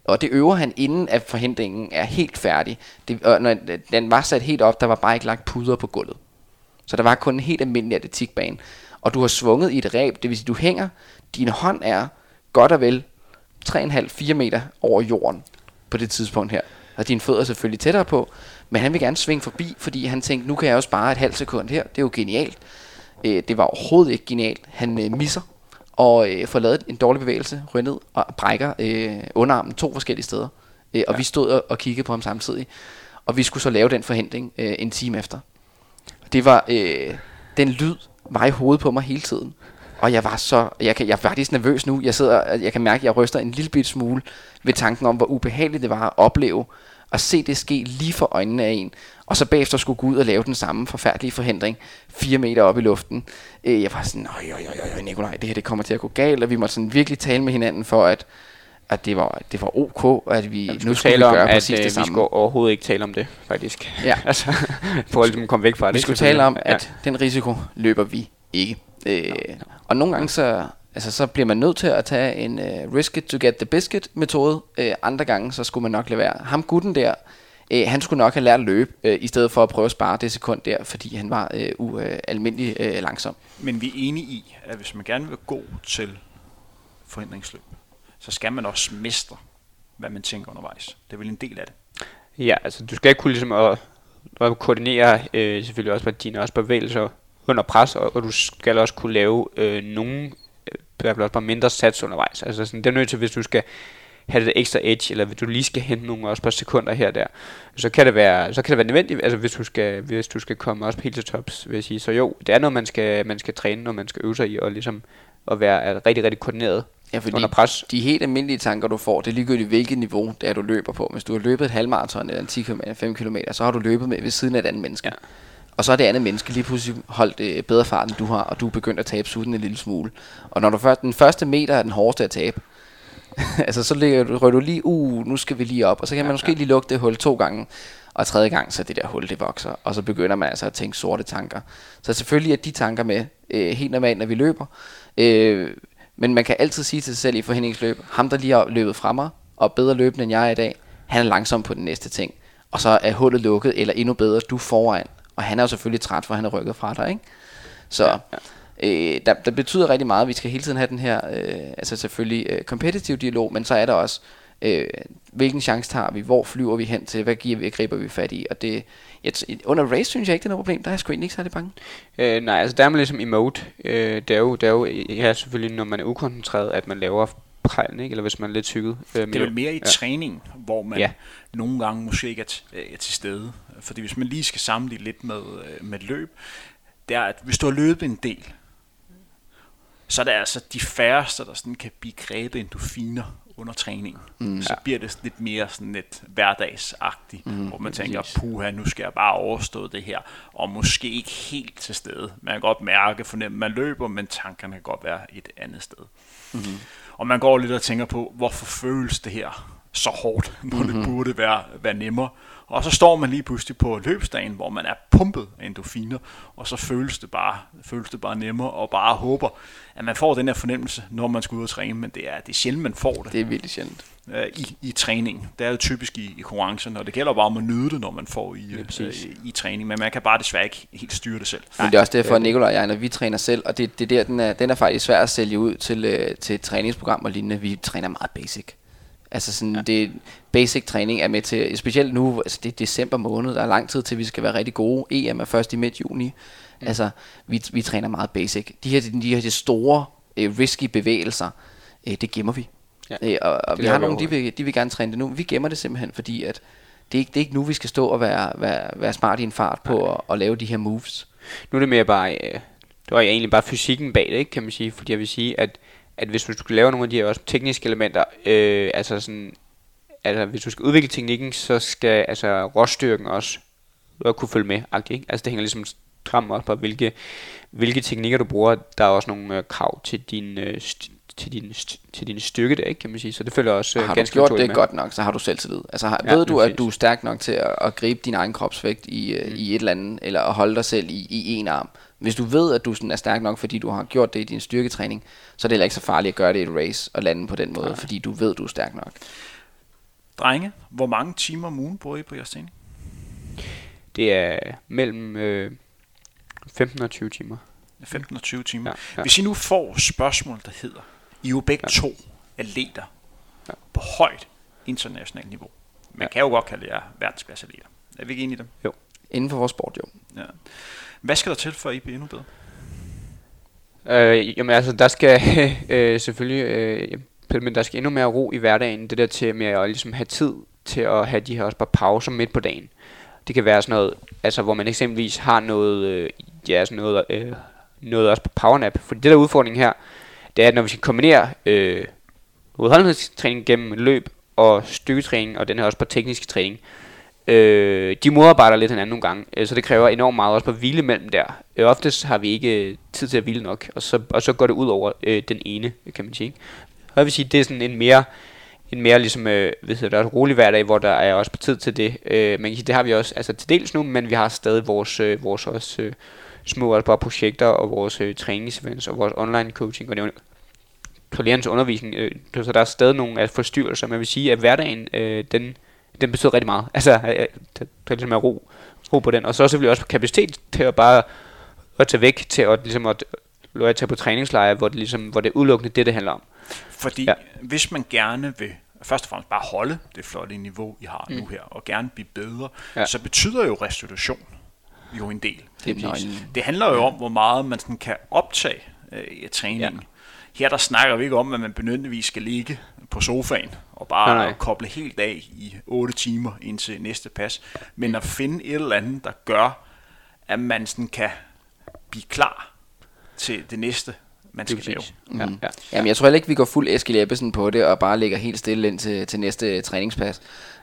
S1: Og det øver han inden at forhindringen er helt færdig. Det, og når den var sat helt op, der var bare ikke lagt puder på gulvet. Så der var kun en helt almindelig atletikbane. Og du har svunget i et ræb, det vil sige, du hænger, din hånd er godt og vel 3,5-4 meter over jorden på det tidspunkt her. Og dine fødder er selvfølgelig tættere på, men han vil gerne svinge forbi, fordi han tænkte, nu kan jeg også spare et halvt sekund her. Det er jo genialt. Øh, det var overhovedet ikke genialt. Han øh, misser og øh, får lavet en dårlig bevægelse, ryger ned og brækker øh, underarmen to forskellige steder. Øh, og ja. vi stod og, og kiggede på ham samtidig. Og vi skulle så lave den forhindring øh, en time efter. Det var, øh, den lyd var i hovedet på mig hele tiden. Og jeg var så, jeg, kan, jeg er faktisk nervøs nu. Jeg sidder, jeg kan mærke, at jeg ryster en lille bit smule ved tanken om, hvor ubehageligt det var at opleve at se det ske lige for øjnene af en, og så bagefter skulle gå ud og lave den samme forfærdelige forhindring, fire meter op i luften. Øh, jeg var sådan, øj, øj, øj, øj, Nikolaj, det her det kommer til at gå galt, og vi måtte sådan virkelig tale med hinanden for, at, at det, var, det var ok, at vi ja,
S3: nu skulle
S1: tale
S3: om,
S1: gøre
S3: at,
S1: præcis
S3: øh,
S1: det samme.
S3: Vi skulle overhovedet ikke tale om det, faktisk. Ja. altså, for at komme væk fra det.
S1: Vi skulle tale om, at ja. den risiko løber vi ikke. Øh, no, no. Og nogle gange så, altså, så bliver man nødt til at tage en uh, risk it to get the biscuit metode. Uh, andre gange så skulle man nok lade være. Ham gutten der Øh, han skulle nok have lært at løbe, øh, i stedet for at prøve at spare det sekund der, fordi han var øh, ualmindelig øh, øh, langsom.
S2: Men vi er enige i, at hvis man gerne vil gå til forhindringsløb, så skal man også mestre, hvad man tænker undervejs. Det er vel en del af det.
S3: Ja, altså du skal ikke kunne ligesom at, at koordinere øh, selvfølgelig også dine også bevægelser under pres, og, og du skal også kunne lave øh, nogle, i hvert fald også bare mindre sats undervejs. Altså sådan, det er nødt til, hvis du skal have det ekstra edge, eller hvis du lige skal hente nogle også par sekunder her og der, så kan det være, så kan det være nødvendigt, altså hvis du skal, hvis du skal komme også helt til tops, vil jeg sige. Så jo, det er noget, man skal, man skal træne, når man skal øve sig i, og ligesom at være rigtig, rigtig koordineret
S1: Ja, fordi
S3: under pres.
S1: de helt almindelige tanker, du får, det er ligegyldigt hvilket niveau, det er, du løber på. Hvis du har løbet et halvmarathon eller en 10 km, 5 km, så har du løbet med ved siden af et andet menneske. Ja. Og så er det andet menneske lige pludselig holdt øh, bedre fart, end du har, og du er begyndt at tabe sutten en lille smule. Og når du først, den første meter er den hårdeste at tabe, altså så ligger du, rører du lige, uh, nu skal vi lige op, og så kan man måske lige lukke det hul to gange, og tredje gang, så det der hul, det vokser, og så begynder man altså at tænke sorte tanker. Så selvfølgelig er de tanker med øh, helt normalt, når vi løber, øh, men man kan altid sige til sig selv i forhindringsløb, ham der lige har løbet fra mig, og bedre løbende end jeg er i dag, han er langsom på den næste ting. Og så er hullet lukket, eller endnu bedre, du foran. Og han er jo selvfølgelig træt, for han er rykket fra dig, ikke? Så ja, ja. Øh, der, der betyder rigtig meget, at vi skal hele tiden have den her, øh, altså selvfølgelig øh, competitive dialog, men så er der også, øh, hvilken chance tager vi, hvor flyver vi hen til, hvad giver vi, griber vi fat i, og det, jeg, under race synes jeg ikke, det er noget problem, der er jeg sgu egentlig ikke særlig bange.
S3: Øh, nej, altså der er man ligesom i mode, øh, det, er jo, det er jo ja, selvfølgelig, når man er ukoncentreret, at man laver prejlen, ikke? eller hvis man er lidt tykket.
S2: Øh, det er vel mere i ja. træning, hvor man ja. nogle gange måske ikke er, t- er til stede. Fordi hvis man lige skal sammenligne lidt med, øh, med løb, det er, at hvis du har løbet en del, så er det altså de færreste, der sådan kan blive grebet endorfiner under træning. Mm, så ja. bliver det lidt mere sådan lidt hverdagsagtigt, mm, hvor man tænker, puha, nu skal jeg bare overstå det her, og måske ikke helt til stede. Man kan godt mærke, fornemme, man løber, men tankerne kan godt være et andet sted. Mm. Og man går lidt og tænker på, hvorfor føles det her så hårdt, når mm-hmm. det mhm. burde være, være nemmere. Og så står man lige pludselig på løbsdagen, hvor man er pumpet af endorfiner, og så føles det bare, føles det bare nemmere, og bare håber, at man får den her fornemmelse, når man skal ud og træne, men det er, det er sjældent, man får det.
S1: Det er virkelig sjældent.
S2: Øh, I, I træning. Det er jo typisk i, i konkurrencen, og det gælder bare om at nyde det, når man får i, ja, øh, i, i træning, men man kan bare desværre ikke helt styre det selv.
S1: Men det er også derfor, at Nicolaj og jeg, når vi træner selv, og det, det der, den er, den er faktisk svær at sælge ud til, øh, til et træningsprogram og lignende. Vi træner meget basic. Altså sådan, ja. det basic træning er med til, specielt nu, altså det er december måned, der er lang tid til, vi skal være rigtig gode. EM er først i midt juni. Mm. Altså, vi, vi træner meget basic. De her, de her de store, risky bevægelser, det gemmer vi. Ja. Uh, og, og vi har nogle, de vil, de vil gerne træne det nu. Vi gemmer det simpelthen, fordi at det er ikke, det er ikke nu, vi skal stå og være, være, være smart i en fart på at, at lave de her moves.
S3: Nu er det mere bare, uh, det var egentlig bare fysikken bag det, ikke, kan man sige. Fordi jeg vil sige, at at hvis du skulle lave nogle af de her også tekniske elementer, øh, altså sådan, altså hvis du skal udvikle teknikken, så skal altså råstyrken også kunne følge med, ikke? Altså det hænger ligesom stramt op på, hvilke, hvilke teknikker du bruger. Der er også nogle øh, krav til din, øh, til din, til din styrke der, ikke, kan man sige. Så det følger også
S1: øh,
S3: har
S1: ganske du gjort det med. godt nok, så har du selvtillid. Altså har, ja, ved du, at du er stærk nok til at, at gribe din egen kropsvægt i, øh, mm. i et eller andet, eller at holde dig selv i, i en arm, hvis du ved, at du sådan er stærk nok, fordi du har gjort det i din styrketræning, så er det heller ikke så farligt at gøre det i et race og lande på den måde, Nej. fordi du ved, at du er stærk nok.
S2: Drenge, hvor mange timer om ugen bruger I på jeres træning?
S3: Det er mellem øh, 15 og 20 timer.
S2: 15 og 20 timer. Ja, ja. Hvis I nu får spørgsmål, der hedder, I er jo begge ja. to atleter ja. på højt internationalt niveau. Man ja. kan jo godt kalde jer verdensklasse atleter. Er vi ikke enige i dem?
S3: Jo.
S1: Inden for vores sport, jo. Ja.
S2: Hvad skal der til, for at I bliver endnu bedre?
S3: Øh, jamen altså, der skal øh, selvfølgelig, øh, men der skal endnu mere ro i hverdagen. Det der til med at ligesom have tid til at have de her også bare pauser midt på dagen. Det kan være sådan noget, altså hvor man eksempelvis har noget, øh, ja, sådan noget, øh, noget også på powernap. For det der udfordring her, det er, at når vi skal kombinere øh, udholdenhedstræning gennem løb og styrketræning, og den her også på teknisk træning, Øh, de modarbejder lidt hinanden nogle gange, øh, så det kræver enormt meget også på hvile mellem der. Øh, oftest har vi ikke øh, tid til at hvile nok, og så, og så går det ud over øh, den ene, kan man sige. Og jeg vil sige, det er sådan en mere, en mere ligesom, øh, ved der er rolig hverdag, hvor der er også på tid til det. Øh, man kan sige, det har vi også, altså til dels nu, men vi har stadig vores, øh, vores også, øh, små også bare projekter, og vores øh, træningsevents, og vores online coaching, og det er undervisning, øh, så der er stadig nogle af forstyrrelser, men jeg vil sige, at hverdagen, øh, den, den betyder rigtig meget. Altså, øh, der, der er ligesom at ro, ro på den. Og så selvfølgelig også kapacitet til at bare at tage væk til at, ligesom at, at tage på træningslejre, hvor det, ligesom, hvor det er udelukkende det, det handler om.
S2: Fordi ja. hvis man gerne vil først og fremmest bare holde det flotte niveau, I har mm. nu her, og gerne blive bedre, ja. så betyder jo restitution jo en del. Det, det handler jo om, hvor meget man sådan kan optage øh, i træningen. Ja. Her der snakker vi ikke om, at man benødvendigvis skal ligge på sofaen og bare nej, nej. koble helt af i 8 timer indtil næste pas, men at finde et eller andet, der gør, at man sådan kan blive klar til det næste man skal lave.
S1: Mm. Ja, ja. Jamen, jeg tror heller ikke, vi går fuld Eskild Ebbesen på det, og bare ligger helt stille ind til, til næste træningspas.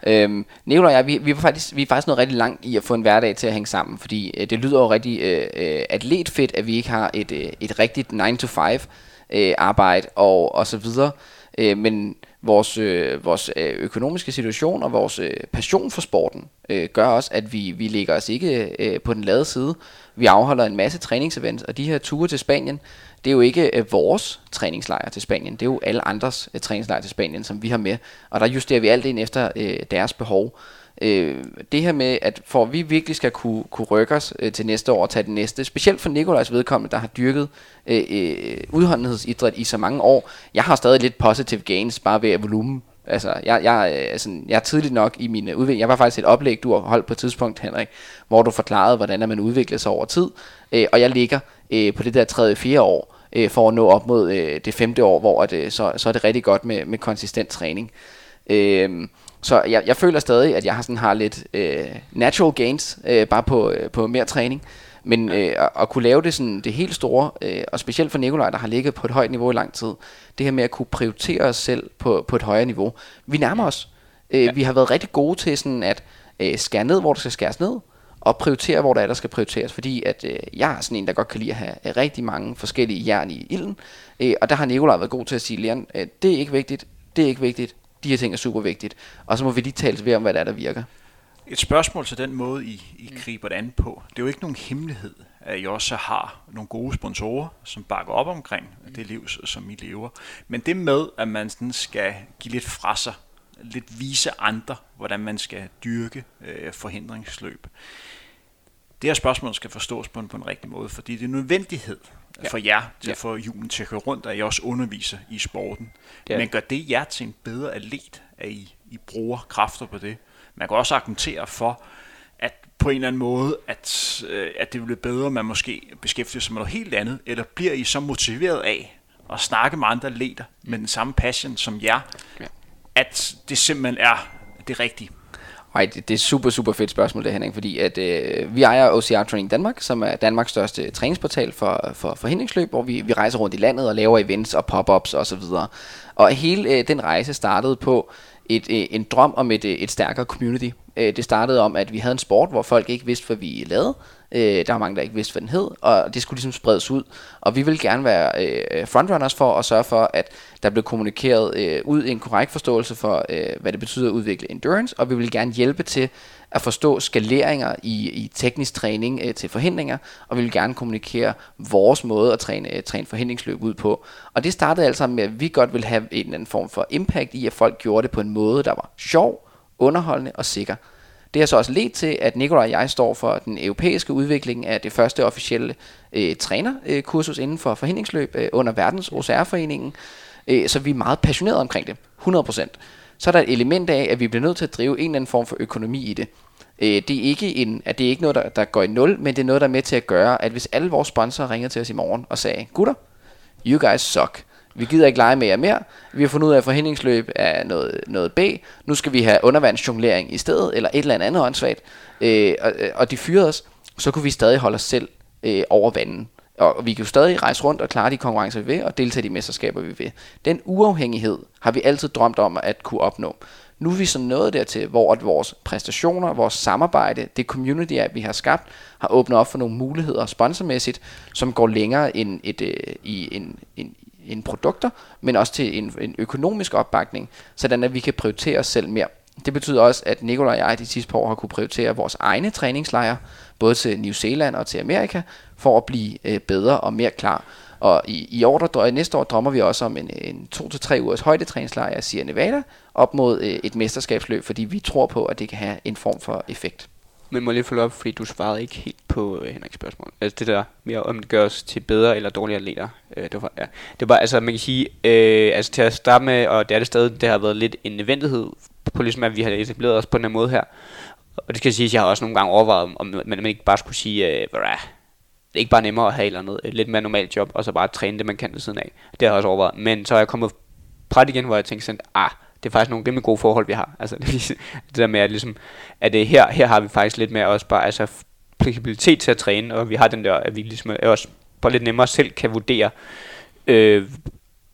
S1: Øhm, Nicolai og jeg, vi, vi, er faktisk, vi er faktisk noget rigtig langt i at få en hverdag til at hænge sammen, fordi øh, det lyder jo rigtig øh, øh atletfedt, at vi ikke har et, øh, et rigtigt 9-to-5 øh, arbejde og, og så videre. Øh, men vores, øh, vores øh, økonomiske situation og vores øh, passion for sporten øh, gør også, at vi, vi ligger os ikke øh, på den lade side. Vi afholder en masse træningsevents, og de her ture til Spanien, det er jo ikke øh, vores træningslejr til Spanien, det er jo alle andres øh, træningslejr til Spanien, som vi har med, og der justerer vi alt ind efter øh, deres behov. Øh, det her med, at for at vi virkelig skal kunne, kunne rykke os øh, til næste år og tage det næste, specielt for Nikolajs vedkommende, der har dyrket øh, øh, udholdenhedsidræt i så mange år, jeg har stadig lidt positive gains, bare ved volumen Altså, jeg, jeg, altså, jeg er tidligt nok i min øh, udvikling. Jeg var faktisk et oplæg, du har holdt på et tidspunkt, Henrik, hvor du forklarede, hvordan man udvikler sig over tid. Øh, og jeg ligger øh, på det der tredje, fjerde år, øh, for at nå op mod øh, det femte år, hvor at, øh, så, så er det rigtig godt med, med konsistent træning. Øh, så jeg, jeg føler stadig, at jeg har, sådan, har lidt øh, natural gains, øh, bare på, øh, på mere træning. Men øh, at, at kunne lave det sådan det helt store, øh, og specielt for Nikolaj, der har ligget på et højt niveau i lang tid, det her med at kunne prioritere os selv på, på et højere niveau. Vi nærmer os. Øh, ja. Vi har været rigtig gode til sådan at øh, skære ned, hvor der skal skæres ned, og prioritere, hvor der er, der skal prioriteres. Fordi at øh, jeg er sådan en, der godt kan lide at have øh, rigtig mange forskellige jern i ilden. Øh, og der har Nikolaj været god til at sige, Leon, øh, det er ikke vigtigt, det er ikke vigtigt, de her ting er super vigtigt. Og så må vi lige tale ved om, hvad der er, der virker.
S2: Et spørgsmål til den måde, I, I griber det an på. Det er jo ikke nogen hemmelighed, at I også har nogle gode sponsorer, som bakker op omkring det liv, som I lever. Men det med, at man sådan skal give lidt fra sig, lidt vise andre, hvordan man skal dyrke øh, forhindringsløb. Det her spørgsmål skal forstås på en, på en rigtig måde, fordi det er en nødvendighed ja. for jer til ja. at få julen til at køre rundt, at I også underviser i sporten. Ja. Men gør det jer til en bedre atlet, at I, I bruger kræfter på det? Man kan også argumentere for, at på en eller anden måde, at, øh, at det bliver bedre, at man måske beskæftiger sig med noget helt andet, eller bliver I så motiveret af at snakke med andre leder med den samme passion som jer, ja. at det simpelthen er det rigtige?
S1: Nej, det, det er super, super fedt spørgsmål, det Henning, fordi at, øh, vi ejer OCR Training Danmark, som er Danmarks største træningsportal for, for forhindringsløb, hvor vi, vi rejser rundt i landet og laver events og pop-ups osv. Og, så videre. og hele øh, den rejse startede på et, øh, en drøm om et, øh, et stærkere community. Øh, det startede om, at vi havde en sport, hvor folk ikke vidste, hvad vi lavede. Øh, der var mange, der ikke vidste, hvad den hed, og det skulle ligesom spredes ud. Og vi ville gerne være øh, frontrunners for at sørge for, at der blev kommunikeret øh, ud i en korrekt forståelse for, øh, hvad det betyder at udvikle endurance, og vi ville gerne hjælpe til at forstå skaleringer i, i teknisk træning øh, til forhindringer, og vi vil gerne kommunikere vores måde at træne, øh, træne forhindringsløb ud på. Og det startede altså med, at vi godt ville have en eller anden form for impact i, at folk gjorde det på en måde, der var sjov, underholdende og sikker. Det har så også ledt til, at Nikolaj og jeg står for den europæiske udvikling af det første officielle øh, trænerkursus inden for forhindringsløb øh, under verdens OCR-foreningen. Øh, så vi er meget passionerede omkring det, 100%. Så er der et element af, at vi bliver nødt til at drive en eller anden form for økonomi i det. Øh, det er ikke en, at det er ikke noget, der, der går i nul, men det er noget, der er med til at gøre, at hvis alle vores sponsorer ringer til os i morgen og sagde, gutter, you guys suck. Vi gider ikke lege med jer mere. Vi har fundet ud af, at forhindringsløb er noget, noget B. Nu skal vi have undervandsjonglering i stedet, eller et eller andet åndssvagt. Øh, og, øh, og de fyrede os. Så kunne vi stadig holde os selv øh, over vandet. Og vi kan jo stadig rejse rundt og klare de konkurrencer, vi vil, og deltage i de mesterskaber, vi vil. Den uafhængighed har vi altid drømt om at kunne opnå. Nu er vi så nået dertil, hvor at vores præstationer, vores samarbejde, det community, vi har skabt, har åbnet op for nogle muligheder sponsormæssigt, som går længere end et, øh, i en, en, en produkter, men også til en, en økonomisk opbakning, sådan at vi kan prioritere os selv mere. Det betyder også, at Nikolaj og jeg de sidste par år har kunne prioritere vores egne træningslejre, både til New Zealand og til Amerika, for at blive øh, bedre og mere klar. Og i, i år, der, næste år drømmer vi også om en, en to til tre ugers højdetræningslejr i Sierra Nevada op mod øh, et mesterskabsløb, fordi vi tror på, at det kan have en form for effekt.
S3: Men må lige følge op, fordi du svarede ikke helt på øh, Henriks spørgsmål. Altså det der mere om det gør os til bedre eller dårligere atleter. Øh, det var, ja. det var altså, man kan sige, øh, altså til at starte med, og det er det stadig, det har været lidt en nødvendighed på ligesom at vi har etableret os på den her måde her. Og det skal sige, at jeg har også nogle gange overvejet, om man, man ikke bare skulle sige, øh, det er ikke bare nemmere at have eller noget, et øh, lidt mere normalt job, og så bare træne det, man kan ved siden af. Det har jeg også overvejet. Men så er jeg kommet fra igen, hvor jeg tænkte sådan, ah, det er faktisk nogle rimelig gode forhold, vi har. Altså, det der med, at, ligesom, at det her, her har vi faktisk lidt mere også bare altså, fleksibilitet til at træne, og vi har den der, at vi ligesom øh, også bare lidt nemmere selv kan vurdere, øh,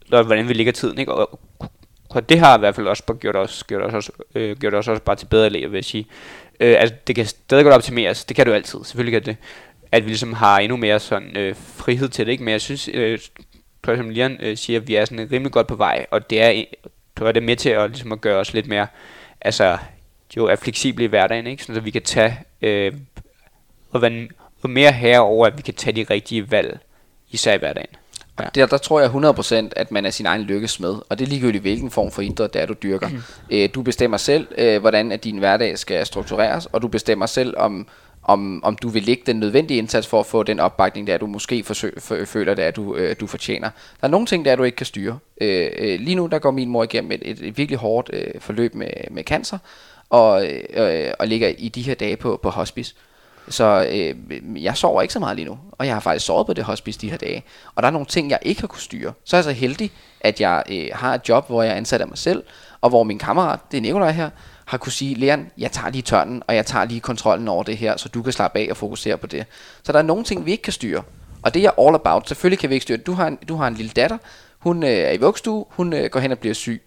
S3: hvordan vi ligger tiden. Ikke? Og, og det har i hvert fald også gjort os, gjort os, også, øh, gjort os også bare til bedre læger, vil jeg sige. Øh, altså, det kan stadig godt optimeres, det kan du altid, selvfølgelig kan det. At vi ligesom har endnu mere sådan øh, frihed til det, ikke? Men jeg synes, øh, som Lian øh, siger, at vi er sådan rimelig godt på vej, og det er, det er det med til at, ligesom at gøre os lidt mere, altså, jo er fleksible i hverdagen, ikke? Så vi kan tage, øh, og være, mere herre over, at vi kan tage de rigtige valg, især i hverdagen.
S1: Ja. Der, der tror jeg 100% at man er sin egen lykkes med, og det er ligegyldigt hvilken form for idræt det er, du dyrker. Mm. Øh, du bestemmer selv, øh, hvordan at din hverdag skal struktureres, og du bestemmer selv, om, om, om du vil lægge den nødvendige indsats for at få den opbakning, der du måske forsøg, for, føler, det du, øh, du fortjener. Der er nogle ting, der du ikke kan styre. Øh, øh, lige nu der går min mor igennem et, et, et virkelig hårdt øh, forløb med, med cancer, og, øh, øh, og ligger i de her dage på, på hospice. Så øh, jeg sover ikke så meget lige nu, og jeg har faktisk sovet på det hospice de her dage. Og der er nogle ting, jeg ikke har kunne styre. Så er jeg så heldig, at jeg øh, har et job, hvor jeg er ansat af mig selv, og hvor min kammerat, det er Nikolaj her, har kunne sige, læreren, jeg tager lige tørnen, og jeg tager lige kontrollen over det her, så du kan slappe af og fokusere på det. Så der er nogle ting, vi ikke kan styre. Og det er jeg all about. Selvfølgelig kan vi ikke styre Du har en, du har en lille datter, hun øh, er i vuggestue, hun øh, går hen og bliver syg.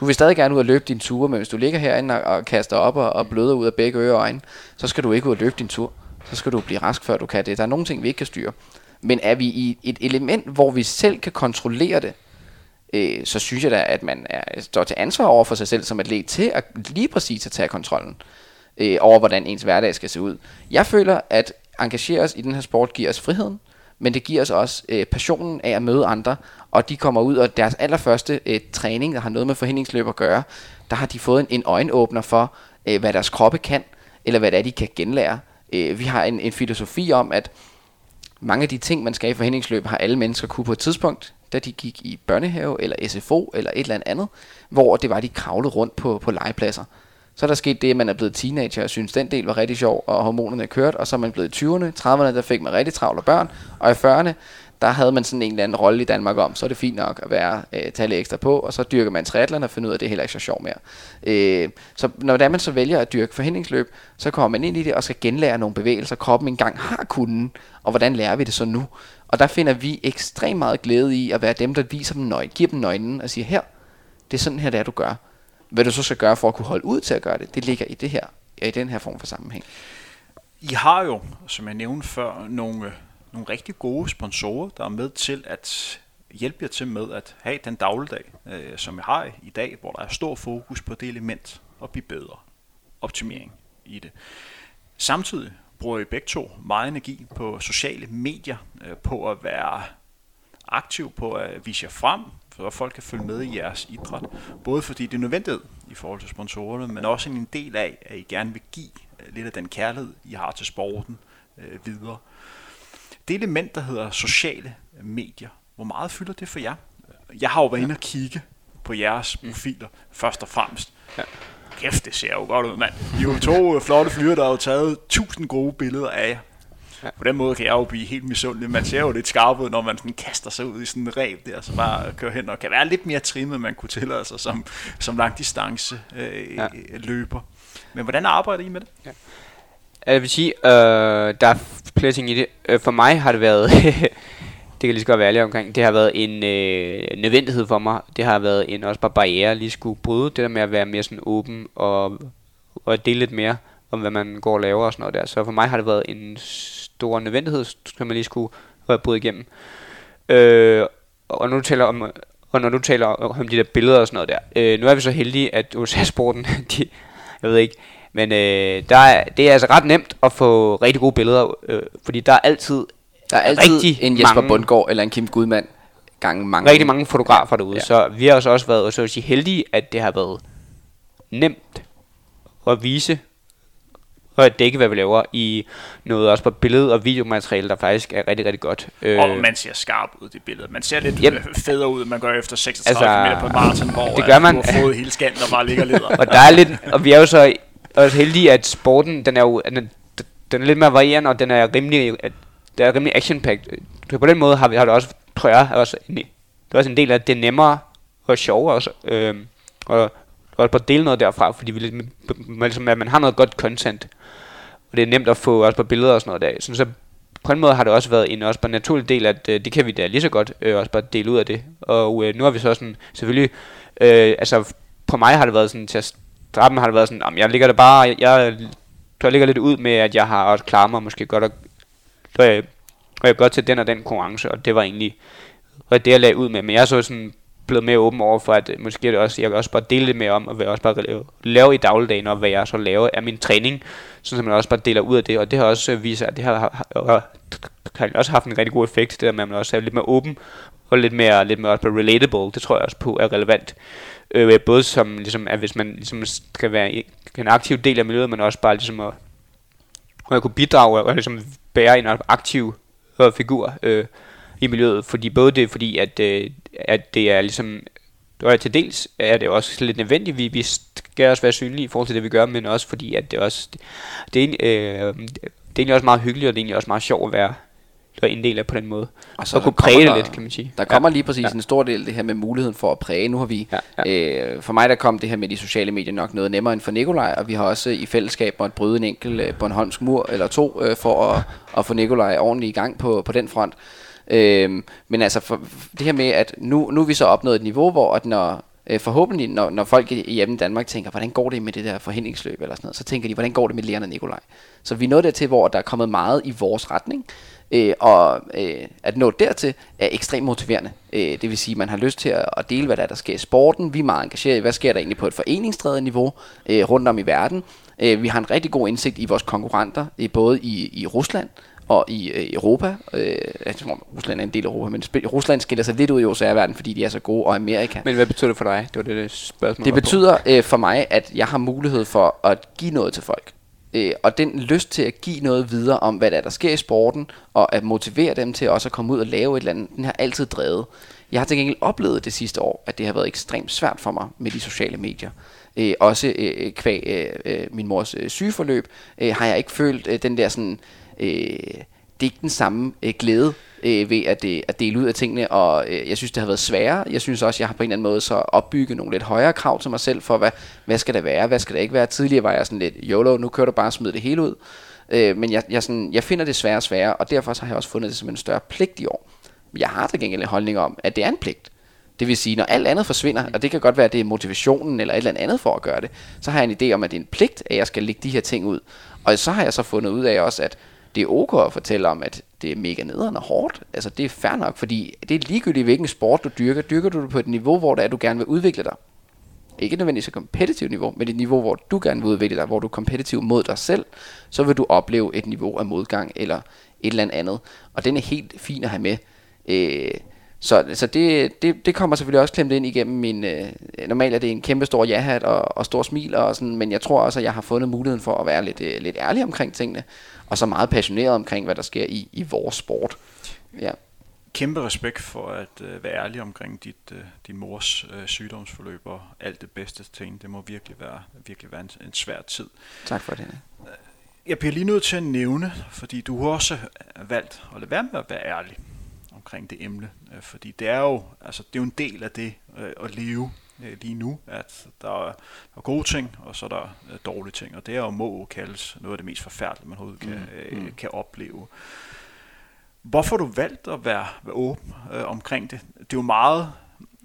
S1: Du vil stadig gerne ud og løbe din tur, men hvis du ligger herinde og, og kaster op og, og bløder ud af begge ører og øjne, så skal du ikke ud og løbe din tur så skal du blive rask, før du kan det. Der er nogle ting, vi ikke kan styre. Men er vi i et element, hvor vi selv kan kontrollere det, øh, så synes jeg da, at man er, står til ansvar over for sig selv som atlet til at lige præcis at tage kontrollen øh, over, hvordan ens hverdag skal se ud. Jeg føler, at engagere os i den her sport giver os friheden, men det giver os også øh, passionen af at møde andre, og de kommer ud, og deres allerførste øh, træning, der har noget med forhindringsløb at gøre, der har de fået en, en øjenåbner for, øh, hvad deres kroppe kan, eller hvad det er, de kan genlære. Øh, vi har en, en filosofi om, at mange af de ting, man skal i forhindringsløb, har alle mennesker kunne på et tidspunkt, da de gik i børnehave eller SFO eller et eller andet, hvor det var, de kravlede rundt på, på legepladser. Så er der sket det, at man er blevet teenager og synes, den del var rigtig sjov, og hormonerne er kørt, og så er man blevet i 20'erne, 30'erne, der fik man rigtig travle børn, og i 40'erne, der havde man sådan en eller anden rolle i Danmark om, så er det fint nok at være øh, tage lidt ekstra på, og så dyrker man triathlon og finder ud af, at det er heller ikke så sjovt mere. Øh, så når man så vælger at dyrke forhindringsløb, så kommer man ind i det og skal genlære nogle bevægelser, kroppen engang har kunden, og hvordan lærer vi det så nu? Og der finder vi ekstremt meget glæde i at være dem, der viser dem nøglen, giver dem nøglen og siger, her, det er sådan her, det er, du gør. Hvad du så skal gøre for at kunne holde ud til at gøre det, det ligger i det her, i den her form for sammenhæng.
S2: I har jo, som jeg nævnte før, nogle nogle rigtig gode sponsorer, der er med til at hjælpe jer til med at have den dagligdag, øh, som jeg har i dag, hvor der er stor fokus på det element og blive bedre. Optimering i det. Samtidig bruger I begge to meget energi på sociale medier, øh, på at være aktiv, på at vise jer frem, at folk kan følge med i jeres idræt. Både fordi det er nødvendigt i forhold til sponsorerne, men også en del af, at I gerne vil give øh, lidt af den kærlighed, I har til sporten øh, videre. Det element, der hedder sociale medier, hvor meget fylder det for jer? Jeg har jo været inde og kigge på jeres mm. profiler, først og fremmest. Ja. Kæft, det ser jo godt ud, mand. I er jo to flotte fyre, der har jo taget tusind gode billeder af jer. Ja. På den måde kan jeg jo blive helt misundelig. Man ser jo lidt skarp ud, når man sådan kaster sig ud i sådan en ræb der, så bare kører hen og kan være lidt mere trimmet, man kunne tillade sig som, som langdistance øh, ja. løber. Men hvordan arbejder I med det? Ja.
S3: Jeg vil sige, øh, der er flere ting i det. Øh, for mig har det været, det kan lige så godt være ærlig omkring, det har været en øh, nødvendighed for mig. Det har været en også bare barriere, lige skulle bryde det der med at være mere sådan åben og, og dele lidt mere om, hvad man går og laver og sådan noget der. Så for mig har det været en stor nødvendighed, som man lige skulle bryde igennem. Øh, og nu taler om, og når du taler om de der billeder og sådan noget der, øh, nu er vi så heldige, at USA-sporten, de, jeg ved ikke, men øh, der er, det er altså ret nemt at få rigtig gode billeder, øh, fordi der er altid
S1: der er altid
S3: rigtig
S1: en Jesper
S3: mange-
S1: Bundgaard eller en Kim Gudmand gange mange.
S3: rigtig mange fotografer derude,
S1: Ja.
S3: så vi har også også været så at sige, heldige, at det har været nemt at vise og at dække, hvad vi laver i noget også på billede- og videomateriale, der faktisk er rigtig, rigtig godt. Øh,
S2: Og man ser skarp ud i det billede. Man ser lidt
S3: Yep.
S2: yep. federe ud, man gør efter 36
S3: Altså,
S2: meter på maraton, hvor
S3: det gør
S2: at
S3: man.
S2: du har fået hele skallen, der bare ligger lidt.
S3: og der er lidt, og vi er jo så også heldige, at sporten, den er jo, den, den er lidt mere varierende, og den er rimelig, det der er rimelig action-packed. Så på den måde har vi har det også, tror jeg, også en, det er også en del af, at det er nemmere og sjovere også, øh, og, og bare dele noget derfra, fordi vi lidt, man, ligesom, at man har noget godt content, og det er nemt at få også på billeder og sådan noget der. Så, så på en måde har det også været en også bare naturlig del, at øh, det kan vi da lige så godt øh, også bare dele ud af det. Og øh, nu har vi så sådan, selvfølgelig, øh, altså på mig har det været sådan, til at starte har det været sådan, om jeg ligger det bare, jeg, jeg, jeg ligger lidt ud med, at jeg har også klaret mig måske godt, og, det jeg, og jeg godt til den og den konkurrence, og det var egentlig var det, jeg lagde ud med. Men jeg er så sådan blevet mere åben over for, at måske er det også, jeg kan også bare dele det med om, og hvad jeg også bare lave, lave i dagligdagen, og hvad jeg så laver af min træning, sådan at man også bare deler ud af det, og det har også vist at det har, har, har, har også haft en rigtig god effekt, det der med, at man også er lidt mere åben, og lidt mere, lidt mere også bare relatable, det tror jeg også på er relevant. Øh, både som, ligesom, at hvis man ligesom skal være en aktiv del af miljøet, men også bare ligesom at, at kunne bidrage og ligesom bære en aktiv øh, figur øh, i miljøet, fordi både det, fordi at, øh, at det er ligesom, og til dels er det også lidt nødvendigt, vi, vi skal også være synlige i forhold til det, vi gør, men også fordi, at det også, det er, øh, det er egentlig også meget hyggeligt, og det er egentlig også meget sjovt at være, være en del af på den måde. Og så
S1: der
S3: kunne præge det
S1: der-
S3: lidt, kan man sige.
S1: Der kommer
S3: ja.
S1: lige præcis
S3: Ja.
S1: en stor del af det her med muligheden for at præge. Nu har vi,
S3: Ja,
S1: Øh, for mig der kom det her med de sociale medier nok noget nemmere end for Nikolaj, og vi har også i fællesskab måtte bryde en enkelt øh, Bornholmsk mur eller to, øh, for at, at få Nikolaj ordentligt i gang på, på den front. Øh, men altså for, det her med, at nu, nu er vi så opnået et niveau, hvor at når, øh, forhåbentlig, når, når folk i- hjemme i Danmark tænker, hvordan går det med det der forhindringsløb eller sådan noget, så tænker de, hvordan går det med Leon og Nikolaj? Så vi er nået dertil, hvor der er kommet meget i vores retning, øh, og øh, at nå dertil er ekstremt motiverende. Øh, det vil sige, at man har lyst til at, at dele, hvad der, er, der sker i sporten. Vi er meget engageret i, hvad sker der egentlig på et foreningsdrevet niveau øh, rundt om i verden. Øh, vi har en rigtig god indsigt i vores konkurrenter, øh, både i, i Rusland og i øh, Europa. Øh, jeg tror, Rusland er en del af Europa, men Rusland skiller sig lidt ud i OCR-verdenen, fordi de er så gode, og Amerika.
S3: Men hvad betyder det for dig? Det var det, det spørgsmål
S1: Det betyder øh, for mig, at jeg har mulighed for at give noget til folk. Øh, og den lyst til at give noget videre om, hvad der, er, der sker i sporten, og at motivere dem til også at komme ud og lave et eller andet, den har altid drevet. Jeg har til gengæld oplevet det sidste år, at det har været ekstremt svært for mig med de sociale medier. Øh, også øh, øh kvæg øh, øh, min mors øh, sygeforløb, øh, har jeg ikke følt øh, den der sådan... Øh, det er ikke den samme øh, glæde øh, ved at, øh, at dele ud af tingene, og øh, jeg synes, det har været sværere. Jeg synes også, jeg har på en eller anden måde så opbygget nogle lidt højere krav til mig selv for, hvad, hvad skal det være, hvad skal det ikke være. Tidligere var jeg sådan lidt, YOLO, nu kører du bare og smider det hele ud. Øh, men jeg, jeg, sådan, jeg finder det sværere og sværere, og derfor så har jeg også fundet det som en større pligt i år. Jeg har til gengæld en holdning om, at det er en pligt. Det vil sige, når alt andet forsvinder, og det kan godt være, at det er motivationen eller et eller andet for at gøre det, så har jeg en idé om, at det er en pligt, at jeg skal lægge de her ting ud. Og så har jeg så fundet ud af også, at det er ok at fortælle om, at det er mega nederen og hårdt. Altså det er fair nok, fordi det er ligegyldigt, hvilken sport du dyrker. Dyrker du det på et niveau, hvor det er, du gerne vil udvikle dig. Ikke nødvendigvis et kompetitivt niveau, men et niveau, hvor du gerne vil udvikle dig, hvor du er kompetitiv mod dig selv, så vil du opleve et niveau af modgang eller et eller andet. Og den er helt fin at have med. Øh, så så det, det, det kommer selvfølgelig også klemt ind igennem min... Øh, normalt er det en kæmpe stor ja-hat og, og stor smil, og sådan, men jeg tror også, at jeg har fundet muligheden for at være lidt, øh, lidt ærlig omkring tingene, og så meget passioneret omkring, hvad der sker i, i vores sport. Ja.
S2: Kæmpe respekt for at øh, være ærlig omkring dit, øh, din mors øh, sygdomsforløb og alt det bedste til hende. Det må virkelig være, virkelig være en, en svær tid.
S1: Tak for det.
S2: Jeg bliver lige nødt til at nævne, fordi du har også valgt at lade være med at være ærlig omkring det emne, øh, fordi det er jo, altså, det er jo en del af det øh, at leve øh, lige nu, at der er, der er gode ting, og så er der øh, dårlige ting, og det er jo må kaldes noget af det mest forfærdelige, man overhovedet kan, øh, kan opleve. Hvorfor har du valgt at være, være åben øh, omkring det? Det er jo meget,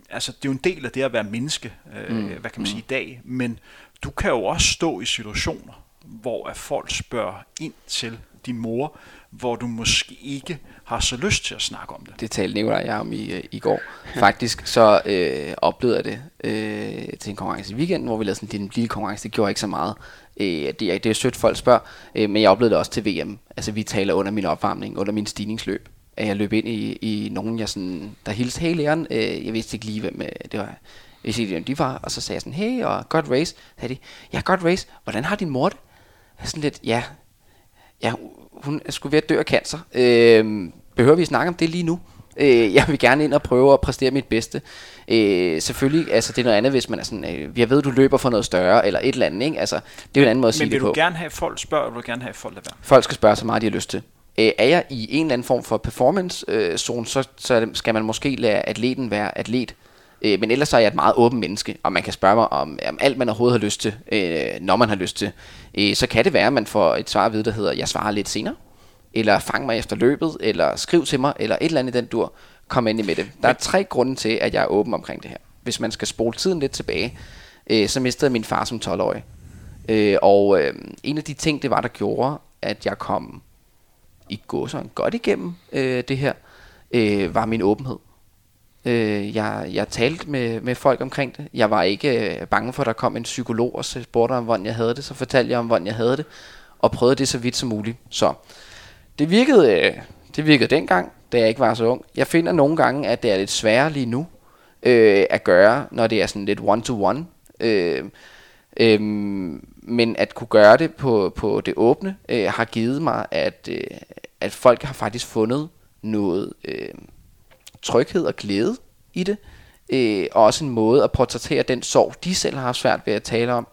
S2: altså det er jo en del af det at være menneske, øh,
S1: Mm,
S2: mm, hvad kan man
S1: mm.
S2: sige i dag, men du kan jo også stå i situationer, hvor at folk spørger ind til din mor, hvor du måske ikke har så lyst til at snakke om det.
S1: Det talte Nicolaj og jeg om i, øh, i går. Faktisk så øh, oplevede jeg det øh, til en konkurrence i weekenden, hvor vi lavede sådan en lille- lille konkurrence. Det gjorde ikke så meget. Øh, det, er, det er sødt, folk spørger, øh, men jeg oplevede det også til VM. Altså vi taler under min opvarmning, under min stigningsløb. at jeg løb ind i, i nogen, jeg sådan, der hilste, hey Leon, øh, jeg vidste ikke lige, hvem øh, det var. Jeg vidste ikke, hvem de var, og så sagde jeg sådan, hey, og godt race. Så sagde de, ja, godt race. Hvordan har din mor det? Jeg sådan lidt, ja, ja, hun er ved at dø af cancer. Øh, behøver vi at snakke om det lige nu? Øh, jeg vil gerne ind og prøve at præstere mit bedste. Øh, selvfølgelig, altså det er noget andet, hvis man er sådan, øh, jeg ved, du løber for noget større, eller et eller andet, ikke? Altså, det er jo en anden måde at sige
S2: Men
S1: det
S2: vil
S1: på.
S2: du gerne have, folk spørger, eller vil du gerne have, folk lader være?
S1: Folk skal spørge så meget, de har lyst til. Øh, er jeg i en eller anden form for performance-zone, så, så det- skal man måske lade atleten være atlet. Øh, men ellers så er jeg et meget åbent menneske, og man kan spørge mig om, om alt, man overhovedet har lyst til, øh, når man har lyst til. Øh, så kan det være, at man får et svar vide, der hedder, jeg svarer lidt senere, eller fang mig efter løbet, eller skriv til mig, eller et eller andet i den dur. Kom ind i med det. Der er tre grunde til, at jeg er åben omkring det her. Hvis man skal spole tiden lidt tilbage, øh, så mistede jeg min far som 12-årig. Øh, og øh, en af de ting, det var, der gjorde, at jeg kom i så godt igennem øh, det her, øh, var min åbenhed. Øh, jeg, jeg talte med, med folk omkring det. Jeg var ikke øh, bange for, at der kom en psykolog og så spurgte om, hvordan jeg havde det. Så fortalte jeg om, hvordan jeg havde det, og prøvede det så vidt som muligt. Så det virkede, øh, det virkede dengang, da jeg ikke var så ung. Jeg finder nogle gange, at det er lidt sværere lige nu øh, at gøre, når det er sådan lidt one-to-one. Øh, Øhm, men at kunne gøre det på, på det åbne øh, har givet mig, at, øh, at folk har faktisk fundet noget øh, tryghed og glæde i det. Øh, og også en måde at portrættere den sorg, de selv har haft svært ved at tale om.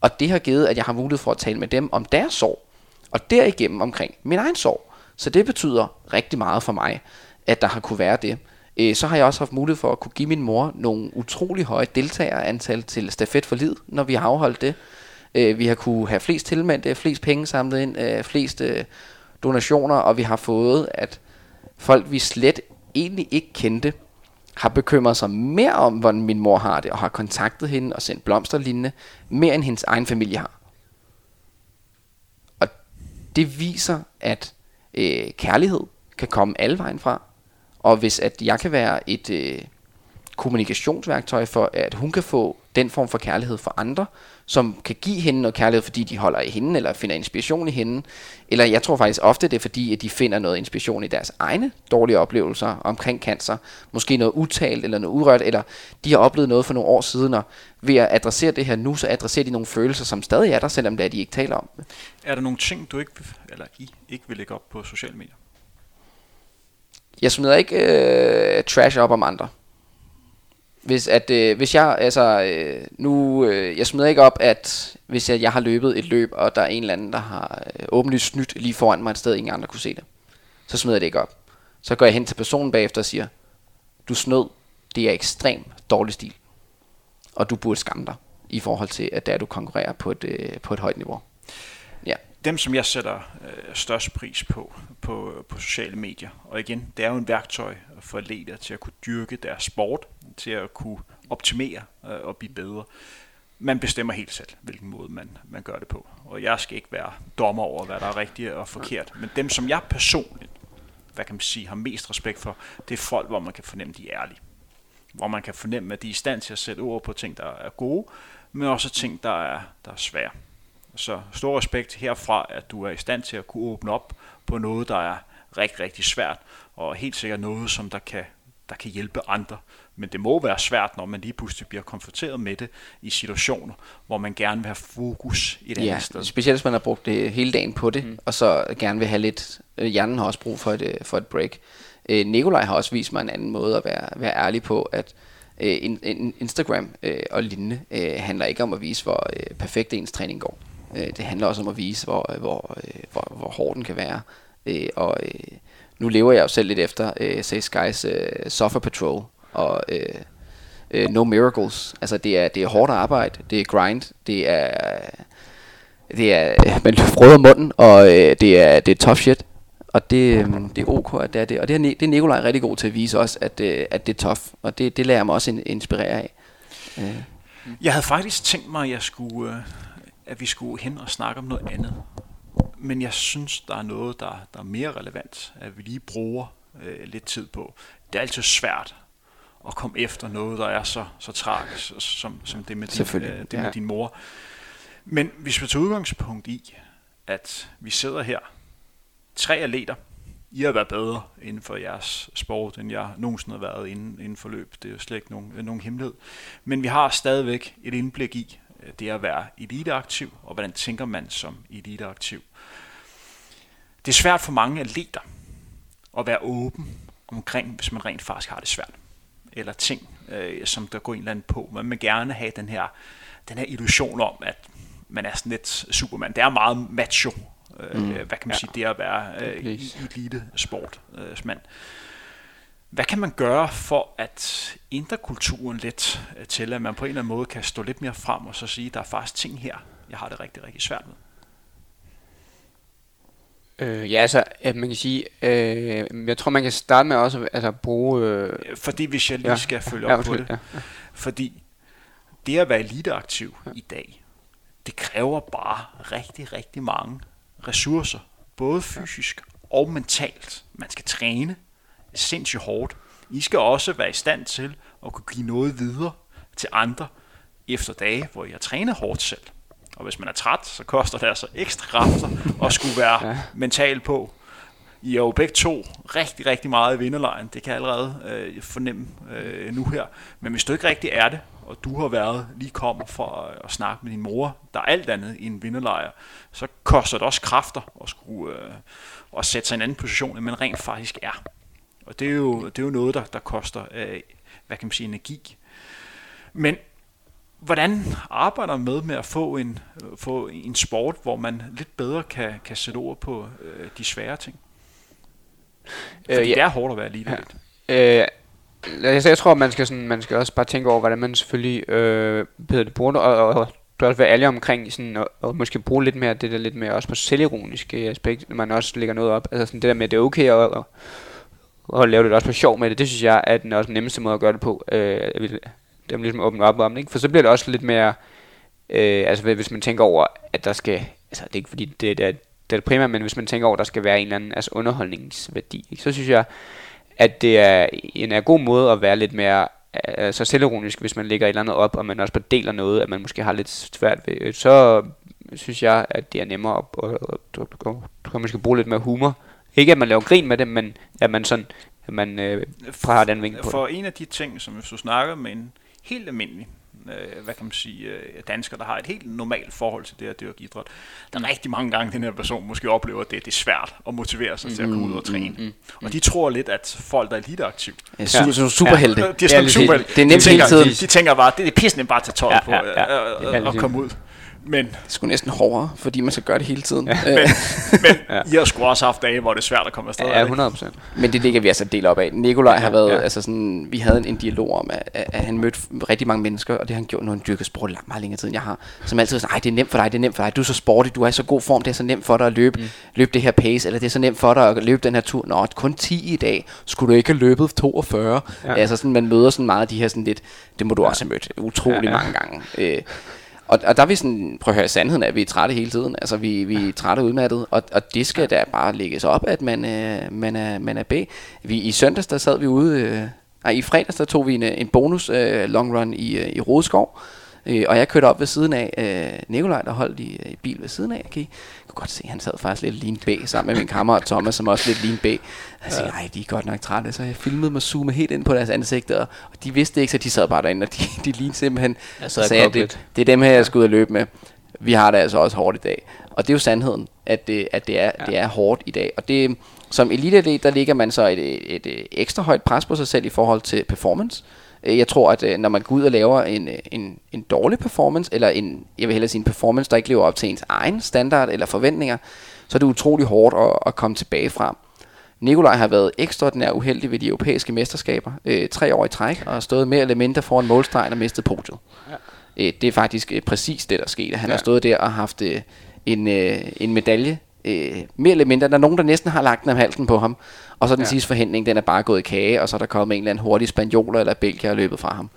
S1: Og det har givet, at jeg har mulighed for at tale med dem om deres sorg. Og derigennem omkring min egen sorg. Så det betyder rigtig meget for mig, at der har kunne være det. Øh, så har jeg også haft mulighed for at kunne give min mor nogle utrolig høje deltagerantal til Stafet for Lid, når vi har afholdt det. Øh, vi har kunne have flest tilmeldte, flest penge samlet ind, øh, flest øh, donationer, og vi har fået, at folk vi slet egentlig ikke kendte, har bekymret sig mere om, hvordan min mor har det, og har kontaktet hende og sendt blomster lignende, mere end hendes egen familie har. Og det viser, at øh, kærlighed kan komme alle vejen fra. Og hvis at jeg kan være et øh, kommunikationsværktøj for, at hun kan få den form for kærlighed for andre, som kan give hende noget kærlighed, fordi de holder i hende, eller finder inspiration i hende. Eller jeg tror faktisk ofte, det er fordi, at de finder noget inspiration i deres egne dårlige oplevelser omkring cancer. Måske noget utalt, eller noget urørt, eller de har oplevet noget for nogle år siden, og ved at adressere det her nu, så adresserer de nogle følelser, som stadig er der, selvom det er, de ikke taler om det.
S2: Er der nogle ting, du ikke, eller I ikke vil lægge op på sociale medier?
S1: Jeg smider ikke øh, trash op om andre. Hvis, at, øh, hvis jeg, altså, øh, nu, øh, jeg smider ikke op, at hvis jeg, jeg har løbet et løb, og der er en eller anden, der har øh, åbenlyst snydt lige foran mig et sted, ingen andre kunne se det, så smider jeg det ikke op. Så går jeg hen til personen bagefter og siger, du snød, det er ekstrem dårlig stil, og du burde skamme dig, i forhold til, at der du konkurrerer på et, øh, på et højt niveau.
S2: Dem, som jeg sætter øh, størst pris på, på på sociale medier, og igen, det er jo en værktøj for atleter til at kunne dyrke deres sport, til at kunne optimere øh, og blive bedre. Man bestemmer helt selv, hvilken måde man, man gør det på. Og jeg skal ikke være dommer over, hvad der er rigtigt og forkert. Men dem, som jeg personligt, hvad kan man sige, har mest respekt for, det er folk, hvor man kan fornemme, de er ærlige. Hvor man kan fornemme, at de er i stand til at sætte ord på ting, der er gode, men også ting, der er, der er svære. Så stor respekt herfra, at du er i stand til at kunne åbne op på noget, der er rigtig, rigtig svært, og helt sikkert noget, som der kan, der kan hjælpe andre. Men det må være svært, når man lige pludselig bliver konfronteret med det i situationer, hvor man gerne vil have fokus et
S1: Ja,
S2: andet sted.
S1: specielt hvis man har brugt det hele dagen på det, mm. og så gerne vil have lidt, øh, hjernen har også brug for et, øh, for et break. Øh, Nikolaj har også vist mig en anden måde at være, være ærlig på, at øh, in, in, Instagram øh, og lignende øh, handler ikke om at vise, hvor øh, perfekt ens træning går. Øh, det handler også om at vise, hvor, øh, hvor, øh, hvor, hvor hård den kan være. Øh, og øh, nu lever jeg jo selv lidt efter øh, Say Skies øh, Software Patrol og øh, øh, No Miracles. Altså det er, det er hårdt arbejde, det er grind, det er det er, øh, man frøder munden, og øh, det, er, det er tough shit. Og det, øh, det er ok, at det er det. Og det er, det er Nikolaj rigtig god til at vise os, at, at det er tough. Og det, det lader jeg mig også inspirere af.
S2: Jeg havde faktisk tænkt mig, at, jeg skulle, at vi skulle hen og snakke om noget andet. Men jeg synes, der er noget, der, der er mere relevant, at vi lige bruger øh, lidt tid på. Det er altid svært at komme efter noget, der er så, så tragisk, som, som det med, din, øh, det med
S1: ja.
S2: din mor. Men hvis vi tager udgangspunkt i, at vi sidder her, tre atleter, I har været bedre inden for jeres sport, end jeg nogensinde har været inden, inden for løb. Det er jo slet ikke nogen, nogen hemmelighed. Men vi har stadigvæk et indblik i øh, det at være eliteaktiv, og hvordan tænker man som eliteaktiv. Det er svært for mange atleter at være åben omkring, hvis man rent faktisk har det svært. Eller ting, øh, som der går en eller anden på. Man vil gerne have den her, den her illusion om, at man er sådan lidt superman. Det er meget macho Øh, mm. Hvad kan man ja. sige, det at være øh, elite sportsmand. Øh, hvad kan man gøre for at ændre kulturen lidt øh, til, at man på en eller anden måde kan stå lidt mere frem og så sige, der er faktisk ting her, jeg har det rigtig, rigtig svært med?
S3: Øh, ja, altså, at man kan sige, øh, jeg tror, man kan starte med også altså, at bruge... Øh,
S2: fordi hvis jeg lige ja, skal følge op ja, på det. Ja, ja. Fordi det at være eliteaktiv ja. i dag, det kræver bare rigtig, rigtig mange ressourcer, både fysisk og mentalt. Man skal træne sindssygt hårdt. I skal også være i stand til at kunne give noget videre til andre efter dage, hvor I har trænet hårdt selv. Og hvis man er træt, så koster det altså ekstra kræfter at skulle være ja. mental på. I er jo begge to rigtig, rigtig meget i vinderlejen. Det kan jeg allerede øh, fornemme øh, nu her. Men hvis du ikke rigtig er det, og du har været lige kommet for at snakke med din mor, der er alt andet i en vinderlejr, så koster det også kræfter at, skulle, øh, at sætte sig i en anden position, end man rent faktisk er. Og det er jo, det er jo noget, der, der koster, øh, hvad kan man sige, energi. Men hvordan arbejder man med med at få en, få en sport, hvor man lidt bedre kan, kan sætte ord på øh, de svære ting? Fordi øh, ja. det er hårdt at være lige
S3: ja. øh, altså, jeg tror, man skal, sådan, man skal også bare tænke over, hvordan man selvfølgelig øh, det, bruger og, og, bør også være ærlig omkring, sådan, og, og, måske bruge lidt mere det der lidt mere også på selvironiske aspekt, når man også lægger noget op. Altså sådan det der med, at det er okay at, at, og lave det også på sjov med det, det synes jeg er den også nemmeste måde at gøre det på. Øh, dem er ligesom åbne op om det, ikke? for så bliver det også lidt mere, øh, altså hvis man tænker over, at der skal, altså det er ikke fordi det, det er det er det primære, men hvis man tænker over, at der skal være en eller anden altså underholdningsværdi, ikke? så synes jeg, at det er en er god måde at være lidt mere altså selvironisk, hvis man lægger et eller andet op, og man også deler noget, at man måske har lidt svært ved, så synes jeg, at det er nemmere at, at, at, at, at, at måske bruge lidt mere humor. Ikke at man laver grin med det, men at man sådan, at man øh, har den vinkel
S2: på For det. en af de ting, som hvis du snakker med en helt almindelig øh, hvad kan man sige, øh, danskere, der har et helt normalt forhold til det at dyrke idræt. Der er rigtig mange gange, den her person måske oplever, at det, det er svært at motivere sig mm, til at komme ud og mm, træne. Mm, mm, mm. Og de tror lidt, at folk, der er lidt aktive,
S1: ja, super, ja. superhelte. Ja,
S2: de er sådan superhelte.
S1: Det er nemt
S2: de
S1: tænker, hele
S2: tiden. De, de tænker bare, det er pisse bare at tage tøj ja, på ja, ja, og, og, og komme ud. Men, det
S1: er sgu næsten hårdere, fordi man skal gøre det hele tiden. Ja.
S2: men, men ja. I har sgu også haft dage, hvor det er svært at komme afsted.
S3: Ja, 100 procent.
S1: Men det ligger vi altså del op af. Nikolaj ja, har været, ja. altså sådan, vi havde en, en dialog om, at, at, han mødte rigtig mange mennesker, og det har han gjort, når han dyrker sport langt meget længere tid, end jeg har. Som altid sagt, det er nemt for dig, det er nemt for dig, du er så sporty, du er i så god form, det er så nemt for dig at løbe, mm. løbe det her pace, eller det er så nemt for dig at løbe den her tur. Nå, kun 10 i dag, skulle du ikke have løbet 42? Ja. Altså sådan, man møder sådan meget af de her sådan lidt, det må du ja. også have mødt utrolig ja, ja. mange gange. Øh, og, og der er vi sådan, prøv at høre, sandheden er, at vi er trætte hele tiden. Altså, vi, vi er trætte og udmattet, og, og det skal da bare lægges op, at man, øh, man, er, man er B. Vi, I søndags, der sad vi ude, øh, nej, i fredags, der tog vi en, øh, en bonus øh, long run i, øh, i Rodeskov, Øh, og jeg kørte op ved siden af øh, Nikolaj, der holdt i, øh, i bil ved siden af. Okay. Jeg kunne godt se, at han sad faktisk lidt lean B sammen med min kammerat Thomas, som også lidt lean B. Jeg sagde, nej, de er godt nok trætte. Så jeg filmede mig zoome helt ind på deres ansigter, og de vidste ikke, så de sad bare derinde, og de, de lignede simpelthen. Jeg sagde, at det, det, er dem her, jeg skal ud og løbe med. Vi har det altså også hårdt i dag. Og det er jo sandheden, at det, at det, er, ja. det er hårdt i dag. Og det, som eliteatlet, der ligger man så et, et, et, et ekstra højt pres på sig selv i forhold til performance. Øh, jeg tror, at øh, når man går ud og laver en, øh, en, en dårlig performance, eller en, jeg vil hellere sige en performance, der ikke lever op til ens egen standard eller forventninger, så er det utrolig hårdt at, at komme tilbage fra. Nikolaj har været ekstraordinært uheldig ved de europæiske mesterskaber, øh, tre år i træk, og har stået mere eller mindre foran målstregen og mistet podiet. Ja. Øh, det er faktisk øh, præcis det, der skete. Han ja. har stået der og haft øh, en, øh, en medalje, øh, mere eller mindre. Der er nogen, der næsten har lagt den af halsen på ham, og så den ja. sidste forhindring, den er bare gået i kage, og så er der kommet en eller anden hurtig spanioler eller belgier og løbet fra ham.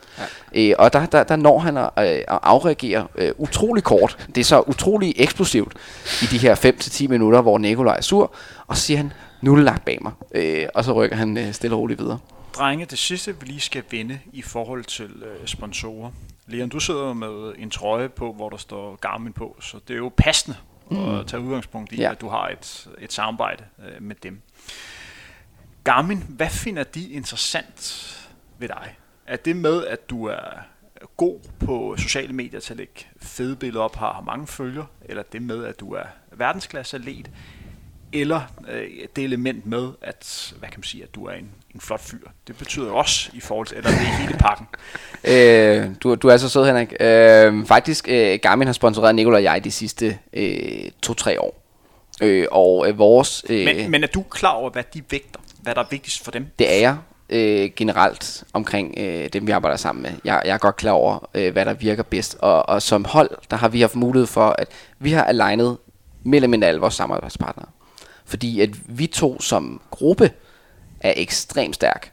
S1: Ja. Øh, og der, der, der når han at, øh, at afreagere øh, utrolig kort. Det er så utrolig eksplosivt i de her 5-10 minutter, hvor Nikolaj er sur, og så siger han, nu er det lagt bag mig. Øh, og så rykker han øh, stille og roligt videre.
S2: Drenge, det sidste vi lige skal vende i forhold til øh, sponsorer. Leon, du sidder med en trøje på, hvor der står Garmin på, så det er jo passende mm. at tage udgangspunkt i, ja. at du har et, et samarbejde øh, med dem. Garmin, hvad finder de interessant ved dig? Er det med, at du er god på sociale medier til at lægge fede billeder op, har mange følger, eller det med, at du er verdensklasse atlet, eller øh, det element med, at, hvad kan man sige, at du er en, en flot fyr. Det betyder også i forhold til, eller det er hele pakken.
S1: Øh, du, du er så sød, Henrik. Øh, faktisk, øh, Garmin har sponsoreret Nicolai og jeg de sidste øh, to-tre år. Øh, og øh, vores... Øh,
S2: men, men er du klar over, hvad de vægter? Hvad der er vigtigst for dem?
S1: Det er jeg øh, generelt omkring øh, dem, vi arbejder sammen med. Jeg, jeg er godt klar over, øh, hvad der virker bedst. Og, og som hold, der har vi haft mulighed for, at vi har alignet mindre alle vores samarbejdspartnere. Fordi at vi to som gruppe er ekstremt stærke.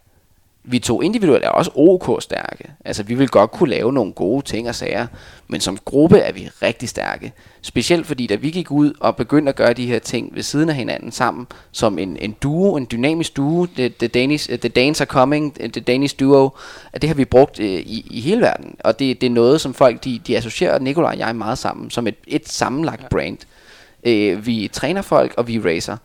S1: Vi to individuelt er også OK stærke. Altså vi vil godt kunne lave nogle gode ting og sager, men som gruppe er vi rigtig stærke. Specielt fordi da vi gik ud og begyndte at gøre de her ting ved siden af hinanden sammen, som en, en duo, en dynamisk duo, the, the, Danish, the Danes are coming, the Danish duo, at det har vi brugt øh, i, i hele verden. Og det, det er noget, som folk de, de associerer Nikolaj og jeg meget sammen, som et, et sammenlagt brand. Øh, vi træner folk, og vi racer.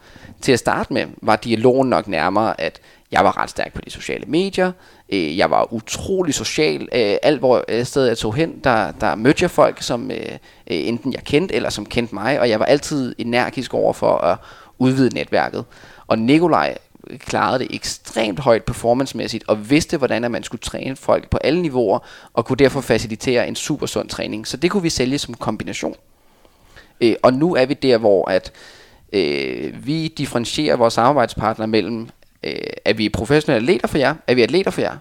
S1: Til at starte med var dialogen nok nærmere, at jeg var ret stærk på de sociale medier. Øh, jeg var utrolig social. Øh, alt hvor øh, sted jeg tog hen, der, der mødte jeg folk, som øh, øh, enten jeg kendte, eller som kendte mig. Og jeg var altid energisk over for at udvide netværket. Og Nikolaj klarede det ekstremt højt performancemæssigt, og vidste, hvordan at man skulle træne folk på alle niveauer, og kunne derfor facilitere en super sund træning. Så det kunne vi sælge som kombination. Øh, og nu er vi der, hvor at øh, vi differentierer vores samarbejdspartnere mellem, øh, er vi professionelle atleter for jer? Er vi atleter for jer?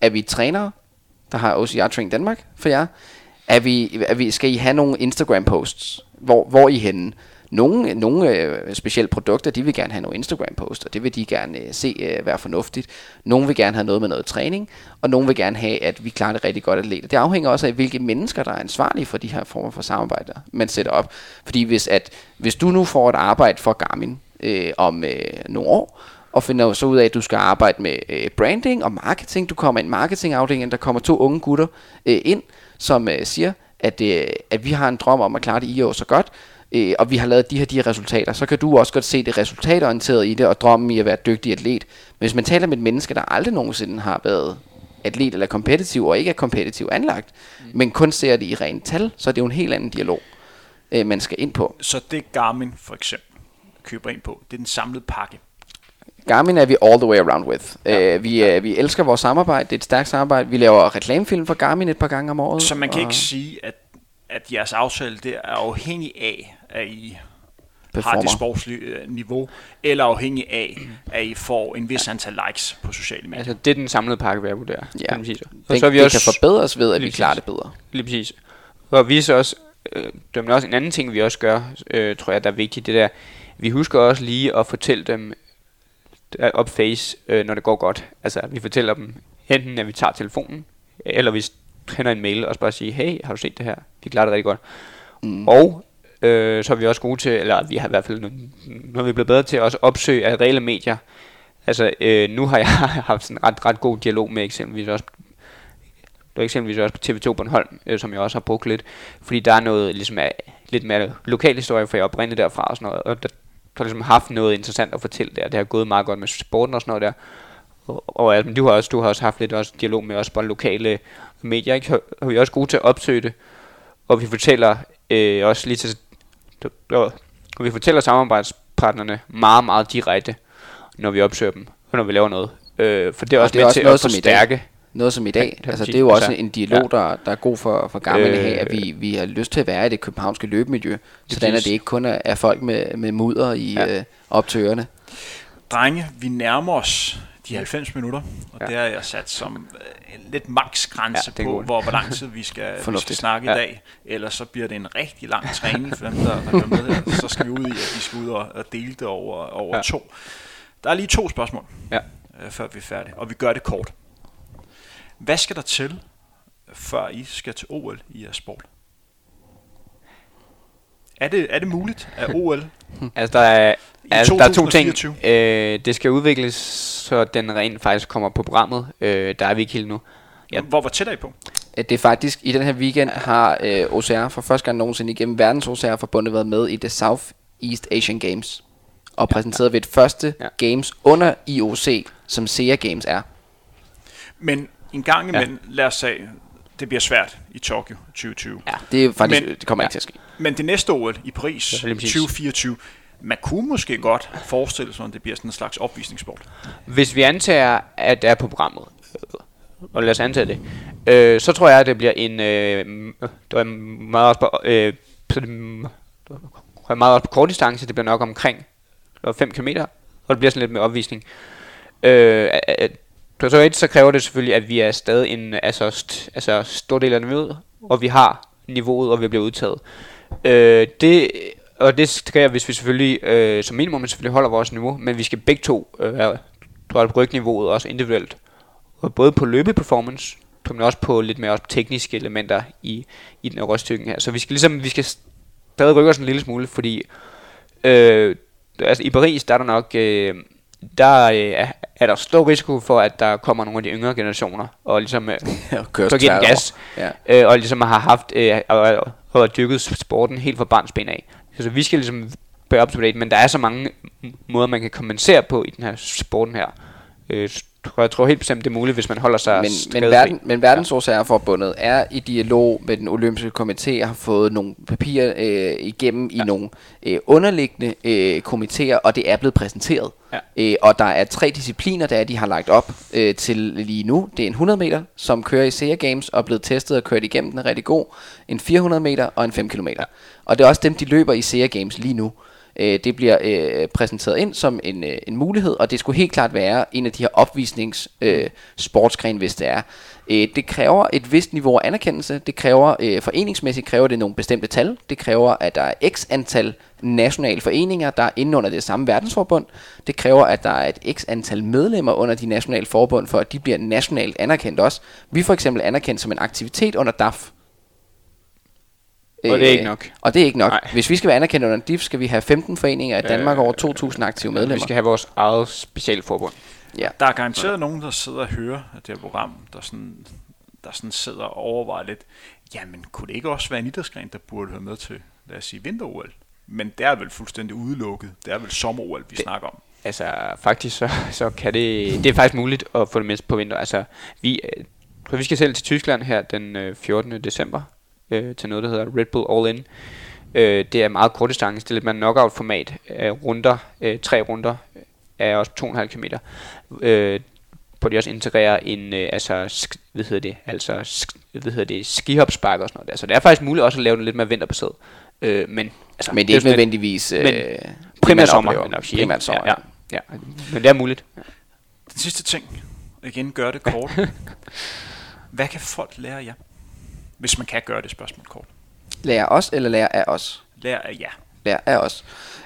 S1: Er vi trænere, der har OCR Training Danmark for jer? Er vi, er vi, skal I have nogle Instagram posts? Hvor, hvor er I henne? Nogle, nogle øh, specielle produkter, de vil gerne have nogle Instagram-post, og det vil de gerne øh, se øh, være fornuftigt. Nogle vil gerne have noget med noget træning, og nogle vil gerne have, at vi klarer det rigtig godt atleter. Det afhænger også af, hvilke mennesker, der er ansvarlige for de her former for samarbejder, man sætter op. Fordi hvis, at, hvis du nu får et arbejde for Garmin øh, om øh, nogle år, og finder så ud af, at du skal arbejde med øh, branding og marketing. Du kommer i en marketingafdeling, der kommer to unge gutter øh, ind, som øh, siger, at, øh, at vi har en drøm om at klare det i år så godt, øh, og vi har lavet de her, de her resultater, så kan du også godt se det resultatorienterede i det, og drømmen i at være dygtig atlet. Men hvis man taler med et menneske, der aldrig nogensinde har været atlet eller kompetitiv, og ikke er kompetitiv anlagt, mm. men kun ser det i rent tal, så er det jo en helt anden dialog, øh, man skal ind på.
S2: Så det Garmin for eksempel køber ind på, det er den samlede pakke.
S1: Garmin er vi all the way around with. Ja. Uh, vi, uh, vi elsker vores samarbejde, det er et stærkt samarbejde. Vi laver reklamefilm for Garmin et par gange om året.
S2: Så man kan ikke sige, at, at jeres aftale der er afhængig af, at I Performer. har det sportslige øh, niveau, eller afhængig af, at I får en vis antal likes på sociale medier.
S3: Altså, det er den samlede pakke, vi vurdere. Ja. Kan man sige så.
S1: Og så er vi det også, kan forbedres ved, at vi klarer det bedre.
S3: Lige præcis. Og vi så også, øh, det er også en anden ting, vi også gør, øh, tror jeg, der er vigtigt, det der, vi husker også lige at fortælle dem op face, øh, når det går godt. Altså, vi fortæller dem, enten at vi tager telefonen, eller vi sender en mail og bare siger, hey, har du set det her? Vi klarer det rigtig godt. Mm. Og øh, så er vi også gode til, eller vi har i hvert fald, nu, er vi blevet bedre til at også opsøge af reelle medier. Altså, øh, nu har jeg haft sådan en ret, ret god dialog med eksempelvis også det var eksempelvis også på TV2 Bornholm, øh, som jeg også har brugt lidt, fordi der er noget ligesom af, lidt mere lokal historie, for jeg oprindeligt derfra og sådan noget, og der, har ligesom haft noget interessant at fortælle der. Det har gået meget godt med sporten og sådan noget der. Og, og altså, du, har også, du har også haft lidt også dialog med os på lokale medier, ikke? Og vi er også gode til at opsøge det. Og vi fortæller øh, også lige til... Og vi fortæller samarbejdspartnerne meget, meget direkte, når vi opsøger dem, og når vi laver noget. Øh, for det er også det er med også til at forstærke
S1: noget som i dag. Altså, det er jo også en dialog, der, der er god for, for gamle øh, her, at vi, vi har lyst til at være i det københavnske løbemiljø, sådan at det ikke kun er, er folk med, med mudder i ja. øh, optøerne.
S2: Drenge, vi nærmer os de 90 minutter, og ja. det har jeg sat som øh, en lidt maksgrænse ja, på, hvor, hvor lang tid vi skal, vi skal snakke ja. i dag. Ellers så bliver det en rigtig lang træning for dem, der, der med her. Så skal vi ud i, at vi skal ud og, og dele det over, over ja. to. Der er lige to spørgsmål, ja. øh, før vi er færdige, og vi gør det kort. Hvad skal der til, før I skal til OL i jeres sport? Er det, er det muligt at OL?
S3: altså, der er, altså, der er to ting. Øh, det skal udvikles, så den rent faktisk kommer på programmet. Øh, der er vi ikke helt nu.
S2: Ja. Hvor var tæt er I på?
S1: Det er faktisk, i den her weekend har øh, OCR for første gang nogensinde igennem verdens OCR-forbundet været med i det South East Asian Games. og præsenteret ved et første
S3: Ja.
S1: Games under IOC, som SEA Games er.
S2: Men en gang imellem, ja. lad os sige, det bliver svært i Tokyo 2020.
S3: Ja.
S1: Det er faktisk,
S2: Men-
S1: det kommer
S3: ja.
S1: ikke til at ske.
S2: Men det næste OL i Paris
S3: Ja, lige præcis.
S2: 2024, man kunne måske godt forestille sig, at det bliver sådan en slags opvisningssport.
S3: Hvis vi antager, at det er på programmet, øh, og lad os antage det, øh, så tror jeg, at det bliver en øh, det er meget også på, øh, det, er meget også på kort distance, det bliver nok omkring 5 km, og det bliver sådan lidt med opvisning. Øh, at- så et, så kræver det selvfølgelig, at vi er stadig en altså, st- altså stor del af niveauet, og vi har niveauet, og vi bliver udtaget. Øh, det, og det sker, hvis vi selvfølgelig, øh, som minimum selvfølgelig holder vores niveau, men vi skal begge to øh, drøje på rygniveauet også individuelt. Og både på løbeperformance, men også på lidt mere også tekniske elementer i, i den her her. Så vi skal ligesom, vi skal stadig rykke os en lille smule, fordi øh, altså i Paris, der er der nok, øh, der øh, er, er der stor risiko for, at der kommer nogle af de yngre generationer, og ligesom øh, den
S1: tvært
S3: gas.
S1: Ja.
S3: øh, og ligesom har haft øh, og, og, og dyrket sporten helt fra barnsben af. Så vi skal ligesom være up to date, men der er så mange måder, man kan kompensere på i den her sporten her. Øh, tror- jeg tror helt bestemt, det er muligt, hvis man holder sig
S1: Men, men, verden, men Verdensårsagerforbundet er i dialog med den olympiske komité og har fået nogle papirer øh, igennem i nogle øh, underliggende øh, komitéer, og det er blevet præsenteret.
S3: Ja.
S1: Øh, og der er tre discipliner, der er, de har lagt op øh, til lige nu. Det er en 100 meter, som kører i SEA Games og er blevet testet og kørt igennem, den er rigtig god. En 400 meter og en 5 km. Og det er også dem, de løber i SEA Games lige nu. Øh, det bliver øh, præsenteret ind som en, øh, en mulighed, og det skulle helt klart være en af de her opvisnings øh, sportsgren, hvis det er. Øh, det kræver et vist niveau af anerkendelse. Det kræver øh, foreningsmæssigt kræver det nogle bestemte tal. Det kræver, at der er x antal nationale foreninger, der er inde under det samme verdensforbund. Det kræver, at der er et x antal medlemmer under de nationale forbund, for at de bliver nationalt anerkendt også. Vi er for eksempel anerkendt som en aktivitet under DAF.
S3: Og det er ikke
S1: Øh,
S3: nok.
S1: Og det er ikke nok.
S3: Nej.
S1: Hvis vi skal være anerkendt under DIF, skal vi have 15 foreninger i Danmark
S3: Øh,
S1: over 2.000 aktive medlemmer.
S3: Vi skal have vores eget specialforbund.
S1: Ja.
S2: Der er garanteret nogen, der sidder og hører det her program, der sådan, der sådan sidder og overvejer lidt, jamen kunne det ikke også være en idrætsgren, der burde høre med til, lad os sige, vinter-OL? Men det er vel fuldstændig udelukket. Det er vel sommer-OL, vi
S3: Det-
S2: snakker om.
S3: Altså, faktisk så, så kan det... Det er faktisk muligt at få det med på vinter. Altså, vi, øh, så vi skal selv til Tyskland her den øh, 14. december øh, til noget, der hedder Red Bull All In. Øh, det er meget kort distance. Det er lidt mere knockout-format. Øh, runder, øh, tre runder øh, er også 2,5 km. Øh, hvor de også integrerer en, øh, altså, sk, hvad hedder det, altså, sk, hvad hedder det, skihopspark og sådan noget der. Så det er faktisk muligt også at lave det lidt mere vinterbaseret. Øh, men, altså,
S1: Men det er ikke nødvendigvis øh,
S3: Men Primært sommer,
S1: oplever.
S3: nok sige.
S1: Primært sommer,
S3: ja, ja, ja. Men det er muligt.
S2: Den sidste ting, igen gør det kort. Hvad kan folk lære af jer? Hvis man kan gøre det spørgsmål kort.
S1: Lærer os eller lærer af os?
S2: Lær af jer.
S1: lærer af os.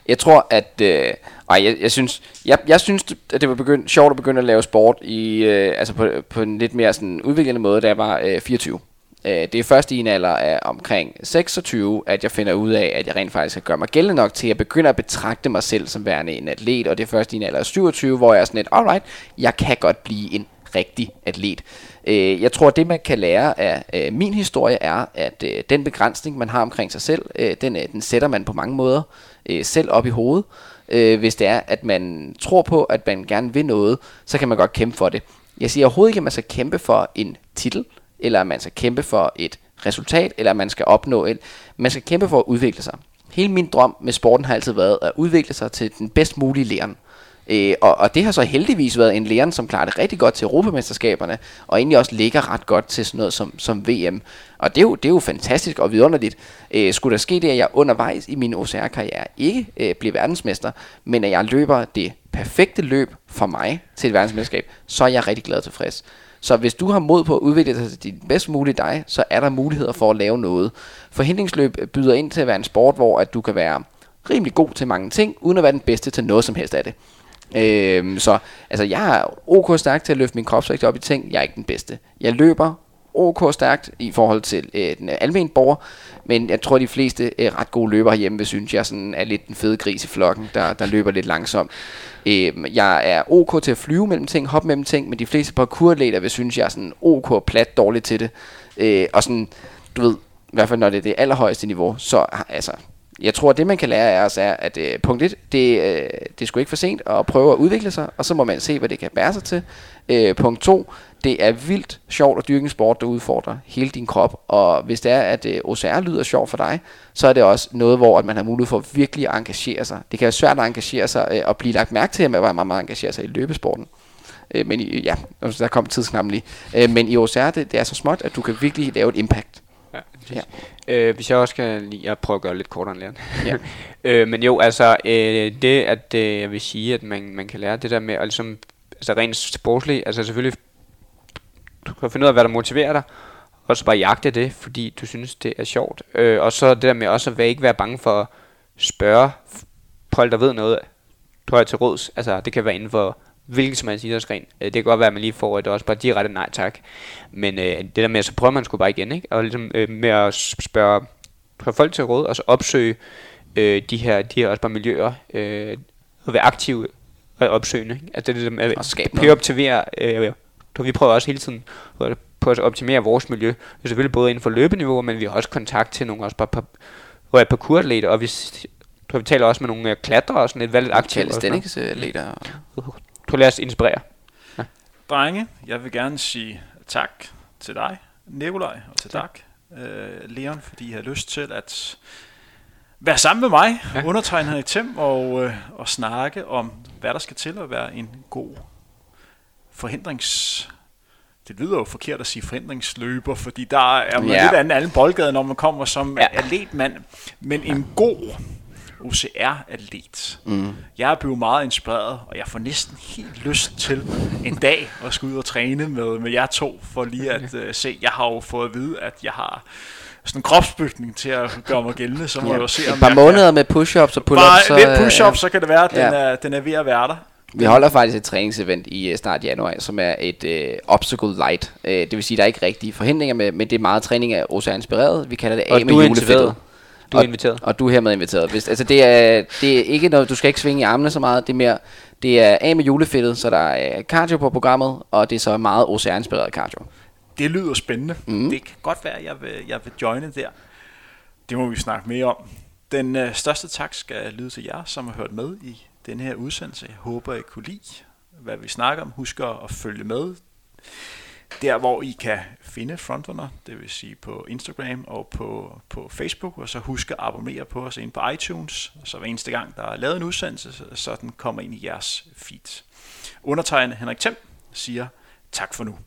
S1: Jeg tror, at... Øh, ej, jeg, jeg, synes, jeg, jeg synes, at det var begyndt, sjovt at begynde at lave sport i, øh, altså på, på en lidt mere sådan udviklende måde, da jeg var øh, 24. Øh, det er først i en alder af omkring 26, at jeg finder ud af, at jeg rent faktisk kan gøre mig gældende nok til at begynde at betragte mig selv som værende en atlet. Og det er først i en alder af 27, hvor jeg er sådan lidt, alright, jeg kan godt blive en rigtig atlet. Øh, jeg tror, det man kan lære af øh, min historie er, at øh, den begrænsning, man har omkring sig selv, øh, den, øh, den sætter man på mange måder øh, selv op i hovedet. Øh, hvis det er, at man tror på, at man gerne vil noget, så kan man godt kæmpe for det. Jeg siger overhovedet ikke, at man skal kæmpe for en titel, eller at man skal kæmpe for et resultat, eller at man skal opnå et. Man skal kæmpe for at udvikle sig. Hele min drøm med sporten har altid været at udvikle sig til den bedst mulige læren. Øh, og, og det har så heldigvis været en læren, som klarer det rigtig godt til Europamesterskaberne, og egentlig også ligger ret godt til sådan noget som, som VM. Og det er, jo, det er jo fantastisk og vidunderligt. Øh, skulle der ske det, at jeg undervejs i min OCR-karriere ikke øh, bliver verdensmester, men at jeg løber det perfekte løb for mig til et verdensmesterskab, så er jeg rigtig glad og tilfreds. Så hvis du har mod på at udvikle dig til din bedst mulige dig, så er der muligheder for at lave noget. Forhindringsløb byder ind til at være en sport, hvor at du kan være rimelig god til mange ting, uden at være den bedste til noget som helst af det. Øhm, så altså, jeg er ok stærk til at løfte min kropsvægt op i ting. Jeg er ikke den bedste. Jeg løber ok stærkt i forhold til øh, den almindelige borger, men jeg tror, de fleste øh, ret gode løbere herhjemme vil synes, jeg sådan er lidt den fede gris i flokken, der, der løber lidt langsomt. Øhm, jeg er ok til at flyve mellem ting, hoppe mellem ting, men de fleste parkourleder vil synes, jeg er sådan ok plat dårlig til det. Øh, og sådan, du ved, i hvert fald når det er det allerhøjeste niveau, så altså, jeg tror, at det man kan lære af os er, at øh, punkt 1, det, øh, det er sgu ikke for sent at prøve at udvikle sig, og så må man se, hvad det kan bære sig til. Øh, punkt 2, det er vildt sjovt at dyrke en sport, der udfordrer hele din krop, og hvis det er, at øh, OCR lyder sjovt for dig, så er det også noget, hvor at man har mulighed for virkelig at engagere sig. Det kan være svært at engagere sig øh, og blive lagt mærke til, at man meget, meget engagerer sig i løbesporten. Øh, men i, ja, der kom tidsknappen lige. Øh, men i OCR, det, det er så småt, at du kan virkelig lave et impact.
S3: Ja, ja. Øh, hvis jeg også kan lige at prøve at gøre lidt kortere end læren. Ja. øh, men jo, altså øh, det, at øh, jeg vil sige, at man, man kan lære det der med at ligesom, altså rent sportsligt, altså selvfølgelig, du kan finde ud af, hvad der motiverer dig, og så bare jagte det, fordi du synes, det er sjovt. Øh, og så det der med også at være, ikke være bange for at spørge folk, der ved noget, tror jeg til råds. Altså, det kan være inden for hvilket som helst idrætsgren. Øh, det kan godt være, at man lige får et også bare direkte nej tak. Men øh, det der med, så prøver man sgu bare igen, ikke? Og ligesom øh, med at spørge folk til råd, og så opsøge øh, de, her, de her også bare miljøer, øh, og være aktive og opsøgende. Ikke? Altså det, det med at skabe optimere, øh, vi prøver også hele tiden på at optimere vores miljø. Det er selvfølgelig både inden for løbeniveau, men vi har også kontakt til nogle også bare på, hvor er parkouratleter, og vi, tror, vi taler også med nogle klatre og sådan lidt, valgt aktive.
S1: Calisthenics-atleter
S3: kunne lade os inspirere. Ja.
S2: Drenge, jeg vil gerne sige tak til dig, Nikolaj, og til dig, uh, Leon, fordi I har lyst til at være sammen med mig, ja. undertegne i Tim, og, uh, og snakke om, hvad der skal til at være en god forhindrings det lyder jo forkert at sige forhindringsløber, fordi der er man ja. lidt anden anden boldgade, når man kommer som ja. atletmand. Men en god OCR-atlet. Mm. Jeg er blevet meget inspireret, og jeg får næsten helt lyst til en dag at skulle ud og træne med, med jer to, for lige at uh, se. Jeg har jo fået at vide, at jeg har sådan en kropsbygning til at gøre mig gældende, så må ja. jeg jo se,
S1: om Et par jeg måneder kan... med push-ups og pull-ups.
S2: Bare lidt push-ups, så kan det være, at ja. den, er, den er ved at være der.
S1: Vi holder faktisk et træningsevent i uh, start januar, som er et uh, obstacle light. Uh, det vil sige, at der er ikke rigtige forhindringer, med, men det er meget træning af OCR inspireret. Vi kalder det af med julefedtet.
S3: Du er og, inviteret.
S1: Og du er hermed inviteret. Hvis, altså det er, det er ikke noget, du skal ikke svinge i armene så meget. Det er mere, det er af med julefedtet, så der er cardio på programmet, og det er så meget OCR-inspireret cardio.
S2: Det lyder spændende. Mm. Det kan godt være, at jeg vil, jeg vil joine der. Det må vi snakke mere om. Den øh, største tak skal lyde til jer, som har hørt med i den her udsendelse. Jeg håber, I kunne lide, hvad vi snakker om. Husk at følge med der hvor I kan finde Frontrunner, det vil sige på Instagram og på, på Facebook, og så husk at abonnere på os ind på iTunes, så hver eneste gang, der er lavet en udsendelse, så den kommer ind i jeres feed. Undertegnet Henrik Thiem siger tak for nu.